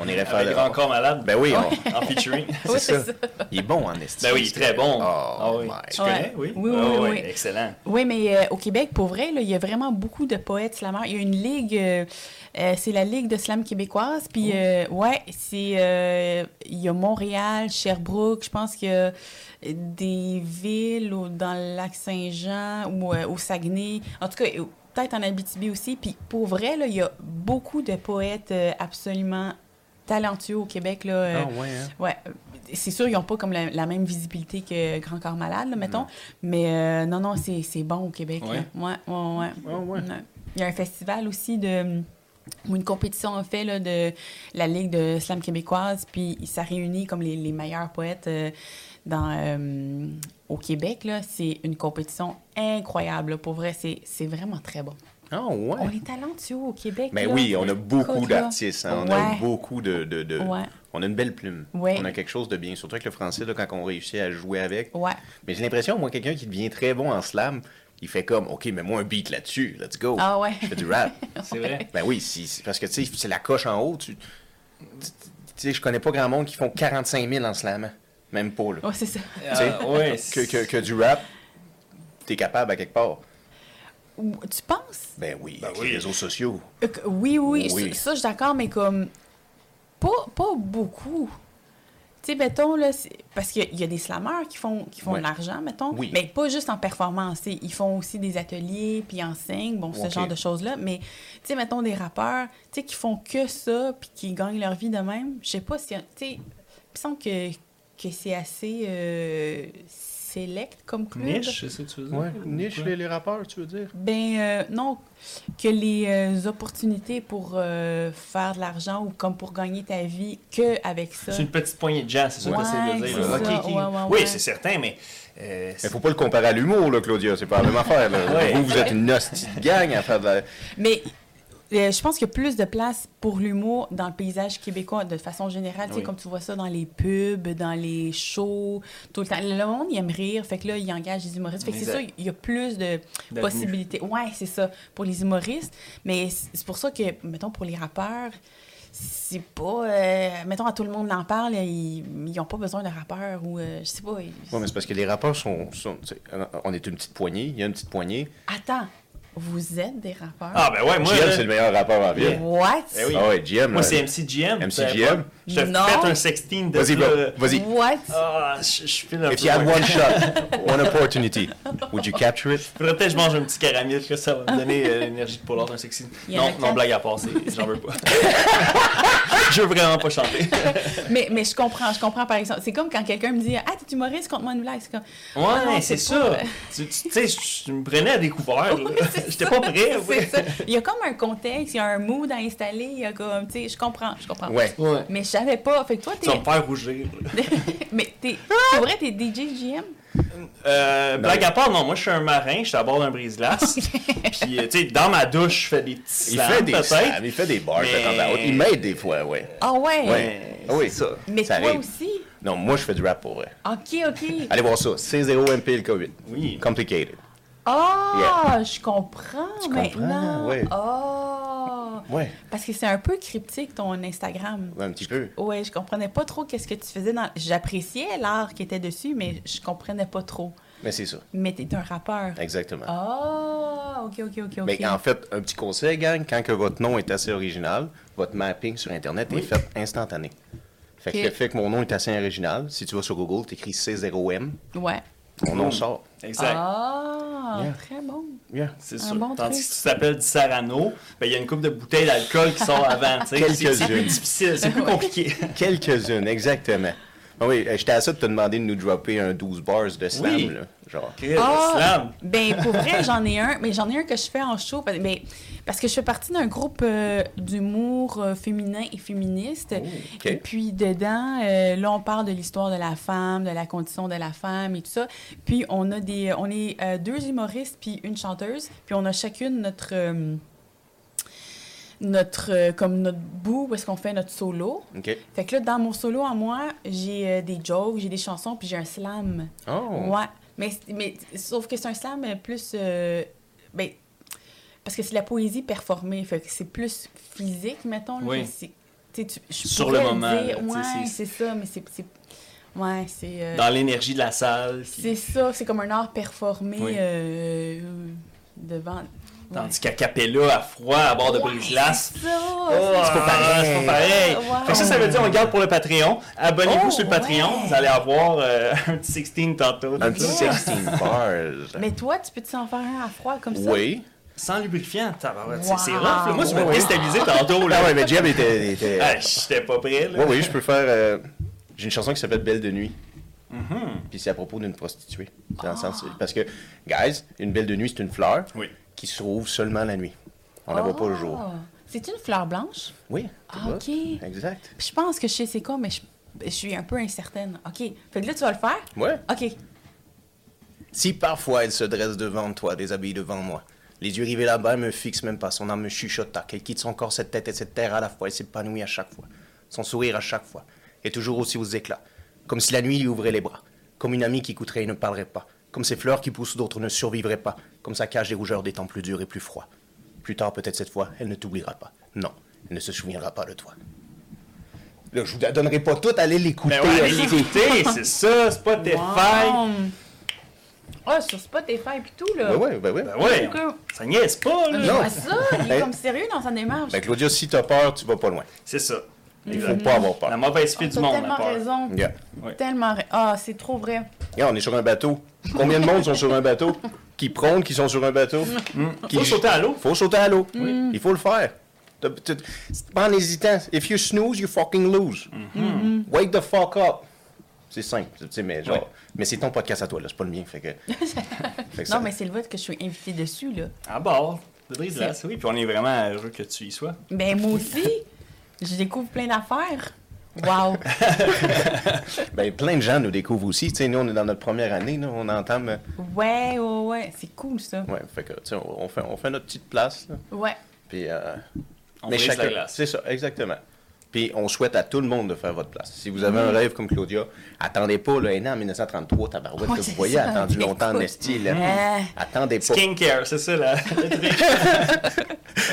[SPEAKER 1] On irait faire
[SPEAKER 2] Avec
[SPEAKER 1] le-
[SPEAKER 2] Grand Corps Malade,
[SPEAKER 1] Ben oui, on-
[SPEAKER 2] en featuring.
[SPEAKER 1] C'est ça.
[SPEAKER 3] ça.
[SPEAKER 1] il est bon en estime.
[SPEAKER 2] Ben oui, très bon.
[SPEAKER 1] Oh,
[SPEAKER 2] Ah oui. Tu
[SPEAKER 3] Ouais.
[SPEAKER 2] connais, oui?
[SPEAKER 3] Oui, oui,
[SPEAKER 2] Ah
[SPEAKER 3] oui, oui.
[SPEAKER 2] Excellent.
[SPEAKER 3] Oui, mais euh, au Québec, pour vrai, là, il y a vraiment beaucoup de poètes slameurs. Il y a une ligue, euh, euh, c'est la Ligue de slam québécoise. Puis, euh, ouais, c'est. euh, il y a Montréal, Sherbrooke, je pense qu'il y a des villes dans le lac Saint-Jean ou euh, au Saguenay. En tout cas, euh, peut-être en Abitibi aussi. Puis, pour vrai, il y a beaucoup de poètes euh, absolument talentueux au Québec. Là, euh,
[SPEAKER 1] Ah ouais, hein?
[SPEAKER 3] Ouais, euh, c'est sûr, ils n'ont pas comme la, la même visibilité que Grand Corps Malade, là, mettons. Mais euh, non, non, c'est bon au Québec.
[SPEAKER 2] Ouais.
[SPEAKER 3] là. Ouais, ouais, ouais.
[SPEAKER 1] Ah ouais.
[SPEAKER 3] Ouais. Il y a un festival aussi de ou une compétition en fait là, de la Ligue de slam québécoise, puis ça réunit comme les, les meilleurs poètes euh, dans, euh, au Québec. là. C'est une compétition incroyable. là. Pour vrai, c'est c'est vraiment très bon.
[SPEAKER 1] Ah, ouais.
[SPEAKER 3] On est talentueux au Québec.
[SPEAKER 1] Mais
[SPEAKER 3] là.
[SPEAKER 1] oui, on a beaucoup d'artistes. hein. On a beaucoup de. de- de-
[SPEAKER 3] Ouais.
[SPEAKER 1] On a une belle plume.
[SPEAKER 3] Ouais.
[SPEAKER 1] On a quelque chose de bien. Surtout avec le français, là, quand on réussit à jouer avec.
[SPEAKER 3] Ouais.
[SPEAKER 1] Mais j'ai l'impression, moi, quelqu'un qui devient très bon en slam, il fait comme, OK, mets-moi un beat là-dessus. Let's go.
[SPEAKER 3] Ah ouais.
[SPEAKER 1] Je fais du rap.
[SPEAKER 2] C'est vrai.
[SPEAKER 1] ben oui, si- parce que, tu sais, c'est la coche en haut. Tu tu sais, je connais pas grand monde qui font 45 000 en slam. Même pas, là.
[SPEAKER 3] Ouais, c'est ça.
[SPEAKER 2] Ah, ouais,
[SPEAKER 1] Que, que, que du rap, t'es capable à quelque part.
[SPEAKER 3] Tu penses?
[SPEAKER 1] Ben oui, avec
[SPEAKER 2] oui.
[SPEAKER 1] les réseaux sociaux.
[SPEAKER 3] Euh, Oui, oui,
[SPEAKER 1] Oui.
[SPEAKER 3] Ça, ça, je suis d'accord, mais comme. Pas, pas beaucoup. Tu sais, mettons, là, parce qu'il y, y a des slammeurs qui font, qui font
[SPEAKER 1] Ouais.
[SPEAKER 3] de l'argent, mettons.
[SPEAKER 1] Oui.
[SPEAKER 3] Mais pas juste en performance. Ils font aussi des ateliers, puis ils enseignent, bon, ce genre de choses-là. Mais, tu sais, mettons, des rappeurs, tu sais, qui font que ça, puis qui gagnent leur vie de même. Je sais pas si. Tu sais, il me semble que, que c'est assez euh, select comme club.
[SPEAKER 2] Niche, c'est ça que tu veux dire?
[SPEAKER 1] Ouais,
[SPEAKER 2] Ou
[SPEAKER 1] niche les, les rappeurs, tu veux dire?
[SPEAKER 3] Ben euh, non, que les euh, opportunités pour euh, faire de l'argent ou comme pour gagner ta vie que avec ça.
[SPEAKER 2] C'est une petite poignée de jazz, c'est ça que
[SPEAKER 3] Ouais,
[SPEAKER 2] tu de dire.
[SPEAKER 3] ça, ouais,
[SPEAKER 2] Oui, c'est certain, mais. euh,
[SPEAKER 1] Mais faut pas le comparer à l'humour, là, Claudia. C'est pas la même affaire, là.
[SPEAKER 2] Ouais.
[SPEAKER 1] Vous, vous êtes une hostie de gang à faire de la...
[SPEAKER 3] Mais je pense qu'il y a plus de place pour l'humour dans le paysage québécois de façon générale. Tu sais,
[SPEAKER 1] Oui.
[SPEAKER 3] comme tu vois ça dans les pubs, dans les shows, tout le temps. Le monde, il aime rire, fait que là, il engage des humoristes. Fait que c'est ça, il y a plus de possibilités. Ouais, c'est ça, pour les humoristes. Mais c'est pour ça que, mettons, pour les rappeurs, c'est pas. euh, mettons, à tout le monde en parle, ils n'ont pas besoin de rappeurs ou. euh, je sais pas. ils-
[SPEAKER 1] Ouais, mais c'est parce que les rappeurs sont... on est une petite poignée. Il y a une petite poignée.
[SPEAKER 3] Attends, vous êtes des rappeurs?
[SPEAKER 2] Ah, ben ouais, moi.
[SPEAKER 1] GM, c'est le meilleur rappeur en ville.
[SPEAKER 3] What?
[SPEAKER 2] Eh oui.
[SPEAKER 1] Ah ouais, GM.
[SPEAKER 2] Moi, c'est MCGM.
[SPEAKER 1] MCGM?
[SPEAKER 2] tu savais pas? Je te
[SPEAKER 3] Non.
[SPEAKER 2] fais un sexting de
[SPEAKER 1] Vas-y, bro.
[SPEAKER 2] là.
[SPEAKER 1] Vas-y.
[SPEAKER 3] What?
[SPEAKER 2] Ah, je, je file un
[SPEAKER 1] If
[SPEAKER 2] peu
[SPEAKER 1] you had one shot, one opportunity, would you capture it?
[SPEAKER 2] Faudrait peut-être que je mange un petit caramel, que ça va me donner euh, l'énergie de Pollard, un
[SPEAKER 3] a
[SPEAKER 2] Non, non, blague à part, c'est- j'en veux pas. je veux vraiment pas chanter.
[SPEAKER 3] Mais, mais je comprends, je comprends par exemple. C'est comme quand quelqu'un me dit Ah, t'es humoriste, conte-moi une blague. C'est comme.
[SPEAKER 2] Ouais,
[SPEAKER 3] Ah
[SPEAKER 2] c'est ça.
[SPEAKER 3] pas-
[SPEAKER 2] Tu sais, je me prenais à découvert. là. J'étais pas prêt.
[SPEAKER 3] C'est
[SPEAKER 2] ouais.
[SPEAKER 3] ça. Il y a comme un contexte, il y a un mood à installer, il y a comme, tu sais, je comprends, je comprends.
[SPEAKER 1] Ouais.
[SPEAKER 2] Ouais.
[SPEAKER 3] Mais je savais pas. Fait que toi,
[SPEAKER 2] Tu vas
[SPEAKER 3] t'es.
[SPEAKER 2] me faire rougir.
[SPEAKER 3] mais t'es. C'est vrai, t'es DJ GM?
[SPEAKER 2] Euh, blague à part, non, moi je suis un marin, je suis à bord d'un brise-glace. Puis, euh, tu sais, dans ma douche, je fais des petits
[SPEAKER 1] Il fait des
[SPEAKER 2] peut-être.
[SPEAKER 1] slams, il fait des bars de
[SPEAKER 2] Mais-
[SPEAKER 1] temps à autre. Il m'aide des fois, ouais.
[SPEAKER 3] Ah ouais?
[SPEAKER 1] Ouais. Ah oui, ça.
[SPEAKER 3] Mais
[SPEAKER 1] ça
[SPEAKER 3] toi
[SPEAKER 1] arrive.
[SPEAKER 3] aussi?
[SPEAKER 1] Non, moi, je fais du rap pour vrai.
[SPEAKER 3] Ok, ok.
[SPEAKER 1] Allez voir ça. C0MP le COVID.
[SPEAKER 2] Oui.
[SPEAKER 1] Complicated.
[SPEAKER 3] Ah, je comprends
[SPEAKER 1] Tu comprends,
[SPEAKER 3] maintenant.
[SPEAKER 1] ouais.
[SPEAKER 3] Ah.
[SPEAKER 1] Ouais,
[SPEAKER 3] Parce que c'est un peu cryptique ton Instagram.
[SPEAKER 1] un petit peu.
[SPEAKER 3] Ouais, je comprenais pas trop qu'est-ce que tu faisais dans. J'appréciais l'art qui était dessus, mais je comprenais pas trop.
[SPEAKER 1] Mais c'est ça.
[SPEAKER 3] Mais t'es un rappeur.
[SPEAKER 1] Exactement.
[SPEAKER 3] Ah, ok, ok, ok, ok.
[SPEAKER 1] Mais en fait, un petit conseil, gang, quand que votre nom est assez original, votre mapping sur Internet est fait instantané. Fait que le fait que mon nom est assez original, si tu vas sur Google, tu écris C0M,
[SPEAKER 3] Ouais.
[SPEAKER 1] Mon nom
[SPEAKER 2] Mm.
[SPEAKER 1] sort.
[SPEAKER 2] Exact.
[SPEAKER 3] Ah,
[SPEAKER 1] Yeah.
[SPEAKER 3] très bon.
[SPEAKER 1] Yeah.
[SPEAKER 2] C'est sûr.
[SPEAKER 3] bon
[SPEAKER 2] Tandis
[SPEAKER 3] truc.
[SPEAKER 2] que si tu t'appelles du Sarano, ben, il y a une coupe de bouteilles d'alcool qui sort avant. sais. C'est-
[SPEAKER 1] Quelques-unes.
[SPEAKER 2] plus difficile, c'est plus compliqué.
[SPEAKER 1] Quelques-unes, exactement. Ah oui, euh, j'étais à ça de te demander de nous dropper un 12 bars de slam,
[SPEAKER 2] Oui.
[SPEAKER 1] là. Genre.
[SPEAKER 3] Ah,
[SPEAKER 2] slam.
[SPEAKER 3] ben pour vrai, j'en ai un, mais j'en ai un que je fais en show, parce, parce que je fais partie d'un groupe euh, d'humour euh, féminin et féministe.
[SPEAKER 1] ok.
[SPEAKER 3] Et puis dedans, euh, là, on parle de l'histoire de la femme, de la condition de la femme et tout ça. Puis on a des, on est euh, deux humoristes puis une chanteuse, puis on a chacune notre euh, notre euh, comme notre bout où est-ce qu'on fait notre solo.
[SPEAKER 1] OK.
[SPEAKER 3] Fait que là, dans mon solo en moi, j'ai euh, des jokes, j'ai des chansons, puis j'ai un slam.
[SPEAKER 1] Oh.
[SPEAKER 3] Ouais. Mais, mais sauf que c'est un slam euh, plus. euh, ben, parce que c'est de la poésie performée. Fait que c'est plus physique, mettons. là.
[SPEAKER 2] Oui.
[SPEAKER 3] Tu je
[SPEAKER 2] Sur le moment,
[SPEAKER 3] dire,
[SPEAKER 2] là,
[SPEAKER 3] ouais,
[SPEAKER 2] c'est-
[SPEAKER 3] c'est ça, mais c'est. c'est- Ouais, c'est. euh,
[SPEAKER 2] Dans l'énergie de la salle. puis-
[SPEAKER 3] c'est ça, c'est comme un art performé
[SPEAKER 2] Oui.
[SPEAKER 3] euh, devant.
[SPEAKER 2] Tandis qu'à Capella, à froid, à bord de
[SPEAKER 3] Ouais,
[SPEAKER 2] brise-glace.
[SPEAKER 3] c'est
[SPEAKER 2] Oh, pas pareil. C'est pas pareil. Fait que ça, ça veut dire on garde pour le Patreon. Abonnez-vous
[SPEAKER 3] Oh,
[SPEAKER 2] sur le Patreon.
[SPEAKER 3] ouais.
[SPEAKER 2] Vous allez avoir euh, un petit 16 tantôt.
[SPEAKER 1] Un petit
[SPEAKER 3] Yeah.
[SPEAKER 1] 16 bars.
[SPEAKER 3] Mais toi, tu peux-tu en faire un à froid comme ça?
[SPEAKER 1] Oui.
[SPEAKER 2] Sans lubrifiant,
[SPEAKER 3] Wow.
[SPEAKER 2] c'est rough. là. Moi, tu m'as
[SPEAKER 1] Ouais.
[SPEAKER 2] déstabilisé tantôt. Là.
[SPEAKER 1] Ah ouais, mais Jeb était. était...
[SPEAKER 2] Ah, J'étais pas prêt. Là.
[SPEAKER 1] Oui, oui, je peux faire. euh, J'ai une chanson qui s'appelle Belle de nuit.
[SPEAKER 2] Mhm.
[SPEAKER 1] Puis c'est à propos d'une prostituée. Dans le sens- Parce que, guys, une belle de nuit, c'est une fleur
[SPEAKER 2] Oui.
[SPEAKER 1] Qui se trouve seulement la nuit. On la voit pas le jour.
[SPEAKER 3] Ah. C'est une fleur blanche?
[SPEAKER 1] Oui.
[SPEAKER 3] Ah, ok.
[SPEAKER 1] Exact.
[SPEAKER 3] Je pense que je sais c'est quoi, mais je, je suis un peu incertaine. OK. Fait que là, tu vas le faire?
[SPEAKER 1] Ouais.
[SPEAKER 3] OK.
[SPEAKER 1] Si parfois elle se dresse devant toi, déshabillée devant moi, Les yeux rivés là-bas, elle me fixe même pas. Son âme me chuchota. Qu'elle quitte son corps, cette tête et cette terre à la fois. Elle s'épanouit à chaque fois. Son sourire à chaque fois. Et toujours aussi aux éclats. Comme si la nuit lui ouvrait les bras. Comme une amie qui écouterait et ne parlerait pas. Comme ces fleurs qui poussent d'autres ne survivraient pas. Comme sa cage des rougeurs des temps plus durs et plus froids. Plus tard, peut-être cette fois, elle ne t'oubliera pas. Non, elle ne se souviendra pas de toi. Là, je vous la donnerai pas toute, allez l'écouter.
[SPEAKER 2] Ben ouais, l'écouter, c'est ça, Spotify.
[SPEAKER 3] Wow. Ah, sur Spotify et tout, là.
[SPEAKER 1] Ben ouais, ben ouais.
[SPEAKER 2] Ben ouais, ça niaise pas, là.
[SPEAKER 1] Non.
[SPEAKER 3] ça, il est
[SPEAKER 1] Ben-
[SPEAKER 3] comme sérieux dans sa démarche.
[SPEAKER 1] Ben, Claudia, si t'as peur, tu vas pas loin.
[SPEAKER 2] C'est ça.
[SPEAKER 1] Il faut pas avoir peur.
[SPEAKER 2] La mauvaise fille
[SPEAKER 3] T'as
[SPEAKER 2] du monde,
[SPEAKER 3] tellement
[SPEAKER 2] peur.
[SPEAKER 3] raison.
[SPEAKER 1] Yeah.
[SPEAKER 2] Ouais.
[SPEAKER 3] Tellement ra- Ah, c'est trop vrai.
[SPEAKER 1] On est sur un bateau. Combien de monde sont sur un bateau? Qui prônent qu'ils sont sur un bateau? Qui...
[SPEAKER 2] Faut sauter à l'eau.
[SPEAKER 1] Faut sauter à l'eau. Il faut le faire. Pas en hésitant. If you snooze, you fucking lose. Wake the fuck up. C'est simple, tu sais, mais genre...
[SPEAKER 2] Ouais.
[SPEAKER 1] Mais c'est ton podcast à toi, là, c'est pas le mien, fait que... fait que ça-
[SPEAKER 3] Non, mais c'est le vote que je suis invitée dessus, là.
[SPEAKER 2] À bord de oui. Puis on est vraiment heureux que tu y sois.
[SPEAKER 3] Ben, moi aussi, je découvre plein d'affaires. Wow.
[SPEAKER 1] Ben, plein de gens nous découvrent aussi. Tu sais, nous, on est dans notre première année, là, on entame... euh,
[SPEAKER 3] Ouais, ouais, ouais. C'est cool, ça.
[SPEAKER 1] Ouais, fait que, tu sais, on, fait, on fait notre petite place, là,
[SPEAKER 3] Ouais.
[SPEAKER 1] puis... euh,
[SPEAKER 2] On
[SPEAKER 1] mais chacun,
[SPEAKER 2] glace.
[SPEAKER 1] c'est ça, exactement. Puis on souhaite à tout le monde de faire votre place. Si vous avez un rêve comme Claudia, attendez pas, là, un an en 1933, tabarouette,
[SPEAKER 3] Ouais,
[SPEAKER 1] que vous voyez,
[SPEAKER 3] ça.
[SPEAKER 1] attendu longtemps en esti, là.
[SPEAKER 3] Euh,
[SPEAKER 1] Attendez pas.
[SPEAKER 2] Skincare, c'est ça, là.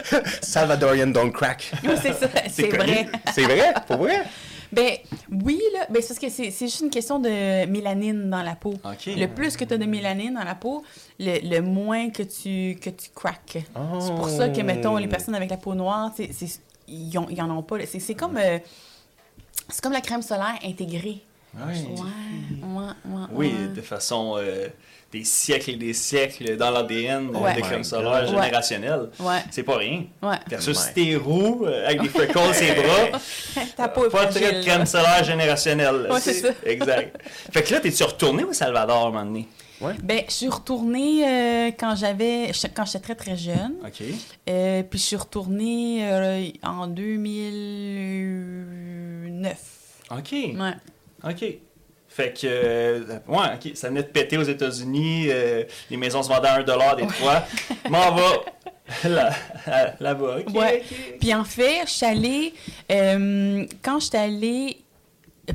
[SPEAKER 1] Salvadorian Don't Crack.
[SPEAKER 3] oui, c'est ça, c'est vrai.
[SPEAKER 1] C'est vrai? Pour vrai?
[SPEAKER 3] Ben, oui, là. Ben, c'est parce que c'est c'est juste une question de mélanine dans la peau. Le plus que tu as de mélanine dans la peau, le, le moins que tu, que tu craques. C'est pour ça que, mettons, les personnes avec la peau noire, c'est- c'est- ils, ont- ils en ont pas. là. C'est c'est comme, euh, c'est comme la crème solaire intégrée.
[SPEAKER 2] Oui.
[SPEAKER 3] Ouais, ouais, ouais.
[SPEAKER 2] Oui, de façon euh, des siècles et des siècles dans l'ADN
[SPEAKER 3] Ouais.
[SPEAKER 2] des crèmes
[SPEAKER 1] My
[SPEAKER 2] solaires générationnelles.
[SPEAKER 3] Ouais,
[SPEAKER 2] C'est pas rien.
[SPEAKER 3] ouais.
[SPEAKER 2] Versus
[SPEAKER 1] Ouais.
[SPEAKER 2] si t'es roux, euh, avec des freckles ses bras,
[SPEAKER 3] Ta peau est
[SPEAKER 2] pas très de crème solaire générationnelle.
[SPEAKER 3] c'est ça.
[SPEAKER 2] Exact. Fait que là, t'es-tu retourné au Salvador, à un moment donné?
[SPEAKER 3] Ben, je suis retournée euh, quand j'avais, quand j'étais très très jeune.
[SPEAKER 2] OK.
[SPEAKER 3] Euh, puis je suis retournée euh, en 2009.
[SPEAKER 2] OK.
[SPEAKER 3] Ouais.
[SPEAKER 2] OK. Fait que, euh, ouais, ça venait de péter aux États-Unis, euh, les maisons se vendaient à 1 des trois. M'en va là, là-bas.
[SPEAKER 3] Ouais.
[SPEAKER 2] OK.
[SPEAKER 3] Puis en fait, je suis allée. euh, quand je suis allée.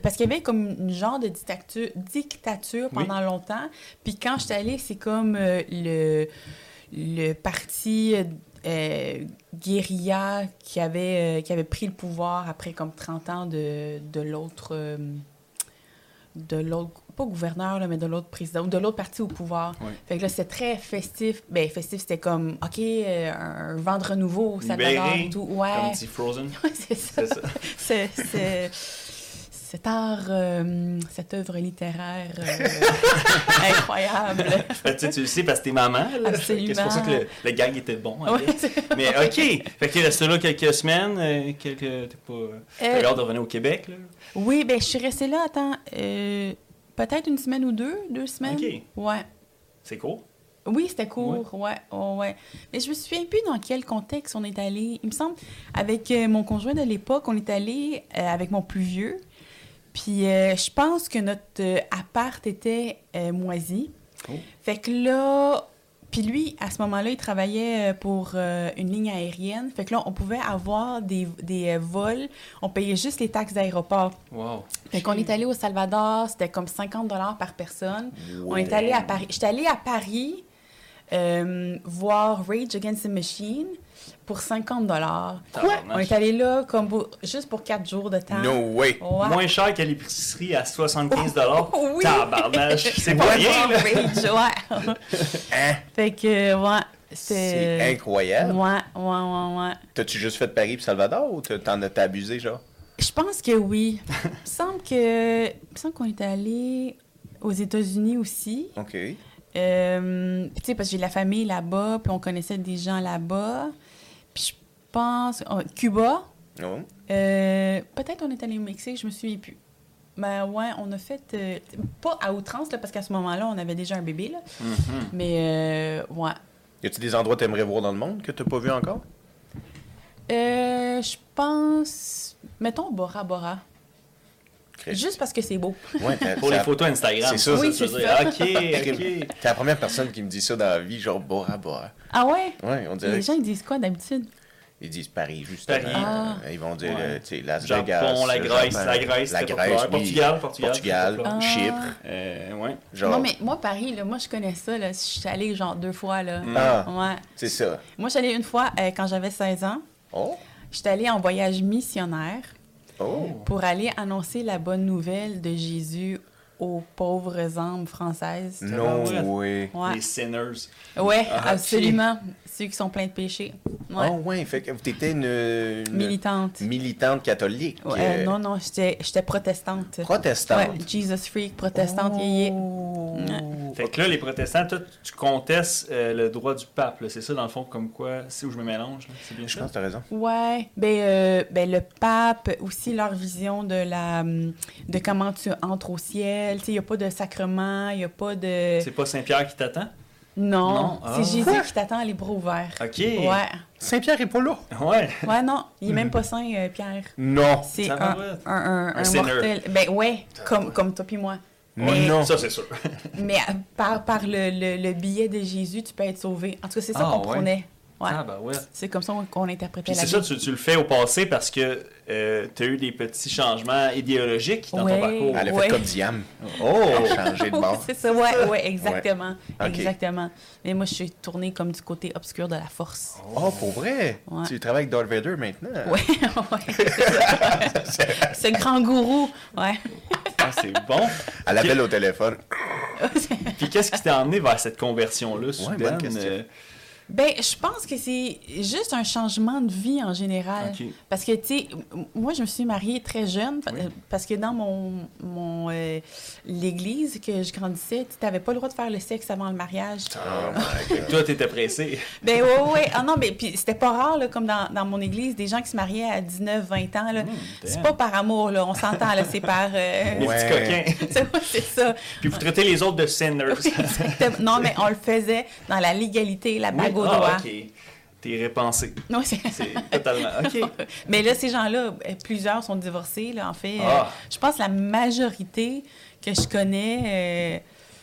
[SPEAKER 3] Parce qu'il y avait comme une genre de dictature, dictature
[SPEAKER 2] Oui.
[SPEAKER 3] pendant longtemps. Puis quand je suis allée, c'est comme euh, le, le parti euh, guérilla qui avait, euh, qui avait pris le pouvoir après comme 30 ans de, de l'autre. euh, de l'autre. Pas gouverneur, là, mais de l'autre président, ou de l'autre parti au pouvoir.
[SPEAKER 2] Oui.
[SPEAKER 3] Fait que là, c'était très festif. Ben, festif, c'était comme, OK, euh, un vendre nouveau au Salvador
[SPEAKER 2] Libéré,
[SPEAKER 3] tout. Ouais.
[SPEAKER 2] Comme dit Frozen.
[SPEAKER 3] Ouais, c'est ça.
[SPEAKER 2] C'est ça.
[SPEAKER 3] C'est, c'est- cet art, euh, cette œuvre littéraire euh, incroyable.
[SPEAKER 2] Fait tu, tu le sais parce que t'es maman. C'est pour ça que le, le gag était bon.
[SPEAKER 3] Ouais,
[SPEAKER 2] Mais OK. Fait que resté là quelques semaines. euh, quelques... T'es pas... Hâte de revenir au Québec, là?
[SPEAKER 3] oui, ben, je suis restée là, attends, peut-être une semaine ou deux, deux semaines.
[SPEAKER 2] OK.
[SPEAKER 3] Ouais.
[SPEAKER 2] C'est cool.
[SPEAKER 3] Oui, c'était court, ouais. ouais, ouais. Mais je me souviens plus dans quel contexte on est allé. Il me semble, avec mon conjoint de l'époque, on est allé euh, avec mon plus vieux. Puis euh, je pense que notre euh, appart était euh, moisi.
[SPEAKER 2] Oh.
[SPEAKER 3] Fait que là, puis lui, à ce moment-là, il travaillait pour une ligne aérienne. Fait que là, on pouvait avoir des, des vols. On payait juste les taxes d'aéroport.
[SPEAKER 2] Wow.
[SPEAKER 3] Fait qu'on est allé au Salvador, c'était comme 50 dollars par personne. On est allé à Paris. J'étais allée à Paris voir Rage Against the Machine pour 50 dollars. On est allé là comme pour- juste pour 4 jours de temps.
[SPEAKER 1] No way.
[SPEAKER 3] Ouais.
[SPEAKER 2] Moins cher que l'épicerie à 75
[SPEAKER 3] Oui.
[SPEAKER 2] Tabarnage. C'est pas rien,
[SPEAKER 3] ouais.
[SPEAKER 1] Hein?
[SPEAKER 3] fait que, ouais,
[SPEAKER 1] C'est incroyable.
[SPEAKER 3] Ouais, ouais, ouais, ouais.
[SPEAKER 1] T'as-tu juste fait Paris puis Salvador ou t'as- t'en as abusé, genre?
[SPEAKER 3] Je pense que oui. Il me semble que... Il me semble qu'on est allé aux États-Unis aussi.
[SPEAKER 1] OK.
[SPEAKER 3] Euh, tu sais, parce que j'ai de la famille là-bas, puis on connaissait des gens là-bas. Pense... oh, Cuba.
[SPEAKER 1] Oh.
[SPEAKER 3] Euh, Peut-être on est allé au Mexique, je me souviens plus. Ben ouais, on a fait... euh, pas à outrance, là, parce qu'à ce moment-là, on avait déjà un bébé, là.
[SPEAKER 2] Mhm.
[SPEAKER 3] Mais euh, ouais.
[SPEAKER 1] Y a-tu des endroits que t'aimerais voir dans le monde que t'as pas vu encore?
[SPEAKER 3] Euh, je pense... Mettons Bora Bora. Juste parce que c'est beau.
[SPEAKER 1] Ouais,
[SPEAKER 2] Pour les photos Instagram.
[SPEAKER 1] C'est ça,
[SPEAKER 3] Oui.
[SPEAKER 2] Ok, ok.
[SPEAKER 1] T'es la première personne qui me dit ça dans la vie, genre Bora Bora.
[SPEAKER 3] Ah ouais?
[SPEAKER 1] Ouais, on dirait.
[SPEAKER 3] Les gens, ils disent quoi d'habitude?
[SPEAKER 1] Ils disent Paris, justement.
[SPEAKER 2] Paris.
[SPEAKER 3] Ah.
[SPEAKER 1] Euh, Ils vont dire,
[SPEAKER 2] Ouais.
[SPEAKER 1] euh, tu sais, Las
[SPEAKER 2] Japon,
[SPEAKER 1] Vegas.
[SPEAKER 2] la
[SPEAKER 1] euh,
[SPEAKER 2] Grèce,
[SPEAKER 1] Japon,
[SPEAKER 2] la Grèce,
[SPEAKER 1] la Grèce, oui.
[SPEAKER 2] Portugal, Portugal,
[SPEAKER 1] Portugal,
[SPEAKER 3] populaire.
[SPEAKER 1] Chypre.
[SPEAKER 2] Euh, ouais.
[SPEAKER 1] Genre,
[SPEAKER 3] Non, mais moi, Paris, là, moi, je connais ça. Là. Je suis allée genre deux fois. Là.
[SPEAKER 1] Ah.
[SPEAKER 3] Ouais.
[SPEAKER 1] c'est ça.
[SPEAKER 3] Moi, je suis allée une fois euh, quand j'avais 16 ans.
[SPEAKER 1] Oh,
[SPEAKER 3] J'étais allée en voyage missionnaire
[SPEAKER 1] oh.
[SPEAKER 3] pour aller annoncer la bonne nouvelle de Jésus aux pauvres âmes françaises.
[SPEAKER 1] Non, oui.
[SPEAKER 3] Ouais,
[SPEAKER 2] Les sinners.
[SPEAKER 3] ouais
[SPEAKER 2] Ah, ok.
[SPEAKER 3] absolument. Ceux qui sont pleins de péchés. Ouais.
[SPEAKER 1] Oh, ouais, fait que t'étais une, une
[SPEAKER 3] Militante.
[SPEAKER 1] militante catholique.
[SPEAKER 3] Ouais,
[SPEAKER 1] euh,
[SPEAKER 3] non, non, j'étais protestante.
[SPEAKER 1] Protestante.
[SPEAKER 3] Ouais, Jesus Freak, protestante.
[SPEAKER 1] Oh.
[SPEAKER 2] Fait que là, les protestants, toi, tu contestes euh, le droit du pape. C'est ça, dans le fond, comme quoi, c'est où je me mélange. C'est bien
[SPEAKER 1] Je
[SPEAKER 2] ça?
[SPEAKER 1] pense que t'as raison.
[SPEAKER 3] Ouais, ben, euh, ben le pape, aussi leur vision de la de comment tu entres au ciel. Tu sais, il n'y a pas de sacrement, il n'y a pas de...
[SPEAKER 2] C'est pas Saint-Pierre qui t'attend?
[SPEAKER 3] Non,
[SPEAKER 2] Non, ah.
[SPEAKER 3] c'est Jésus qui t'attend à les bras ouverts.
[SPEAKER 2] Ok.
[SPEAKER 3] Ouais,
[SPEAKER 1] Saint-Pierre est pas là.
[SPEAKER 2] Ouais.
[SPEAKER 3] ouais, non, il est même pas saint, euh, Pierre.
[SPEAKER 1] Non.
[SPEAKER 3] C'est un, un, un,
[SPEAKER 2] Un
[SPEAKER 3] un
[SPEAKER 2] sinner.
[SPEAKER 3] mortel. Ben ouais, comme, comme toi puis moi. Mais,
[SPEAKER 1] Non.
[SPEAKER 2] Ça, c'est sûr.
[SPEAKER 3] mais euh, par, par le, le, le billet de Jésus, tu peux être sauvé. En tout cas, c'est ça
[SPEAKER 2] Ah,
[SPEAKER 3] qu'on
[SPEAKER 2] ouais.
[SPEAKER 3] prenait. Ouais.
[SPEAKER 2] Ah, ben ouais.
[SPEAKER 3] C'est comme ça qu'on interprétait
[SPEAKER 2] Puis
[SPEAKER 3] la
[SPEAKER 2] c'est ça, tu, tu le fais au passé parce que euh, tu as eu des petits changements idéologiques dans
[SPEAKER 3] Ouais.
[SPEAKER 2] ton parcours.
[SPEAKER 1] Elle a
[SPEAKER 3] Ouais.
[SPEAKER 1] fait comme Diam.
[SPEAKER 2] Oh!
[SPEAKER 1] Changé de bord.
[SPEAKER 3] c'est ça, ouais, ouais, exactement. Exactement. Mais moi, je suis tournée comme du côté obscur de la force.
[SPEAKER 1] Oh, pour vrai?
[SPEAKER 3] Ouais.
[SPEAKER 1] Tu travailles avec Darth Vader maintenant?
[SPEAKER 3] Ouais, ouais. c'est. Ce grand gourou, ouais.
[SPEAKER 2] Ah, c'est bon.
[SPEAKER 1] Elle appelle au téléphone.
[SPEAKER 2] Puis qu'est-ce qui t'a emmené vers cette conversion-là, soudaine?
[SPEAKER 1] bonne question.
[SPEAKER 2] euh,
[SPEAKER 3] Ben, je pense que c'est juste un changement de vie en général. Parce que, tu sais, moi, je me suis mariée très jeune
[SPEAKER 2] Oui.
[SPEAKER 3] euh, parce que dans mon, mon euh, l'église que je grandissais, tu n'avais pas le droit de faire le sexe avant le mariage.
[SPEAKER 1] Oh my God.
[SPEAKER 2] Toi, t'étais pressé.
[SPEAKER 3] Ben ouais, ouais. Ah non, mais puis c'était pas rare, là, comme dans, dans mon église, des gens qui se mariaient à 19, 20 ans, là.
[SPEAKER 2] Mmh,
[SPEAKER 3] c'est pas par amour, là. On s'entend, là, c'est par... euh,
[SPEAKER 2] Les
[SPEAKER 1] Ouais.
[SPEAKER 2] petits coquins.
[SPEAKER 3] c'est ça.
[SPEAKER 2] Puis vous traitez les autres de sinners.
[SPEAKER 3] Oui, exactement. Non, mais on le faisait dans la légalité, la bague
[SPEAKER 2] Ah, ok. T'es répensé.
[SPEAKER 3] Ouais, c'est-
[SPEAKER 2] totalement. Ok.
[SPEAKER 3] Mais là, ces gens-là, euh, plusieurs sont divorcés, là, en fait. Euh,
[SPEAKER 2] Ah.
[SPEAKER 3] je pense que la majorité que je connais... euh,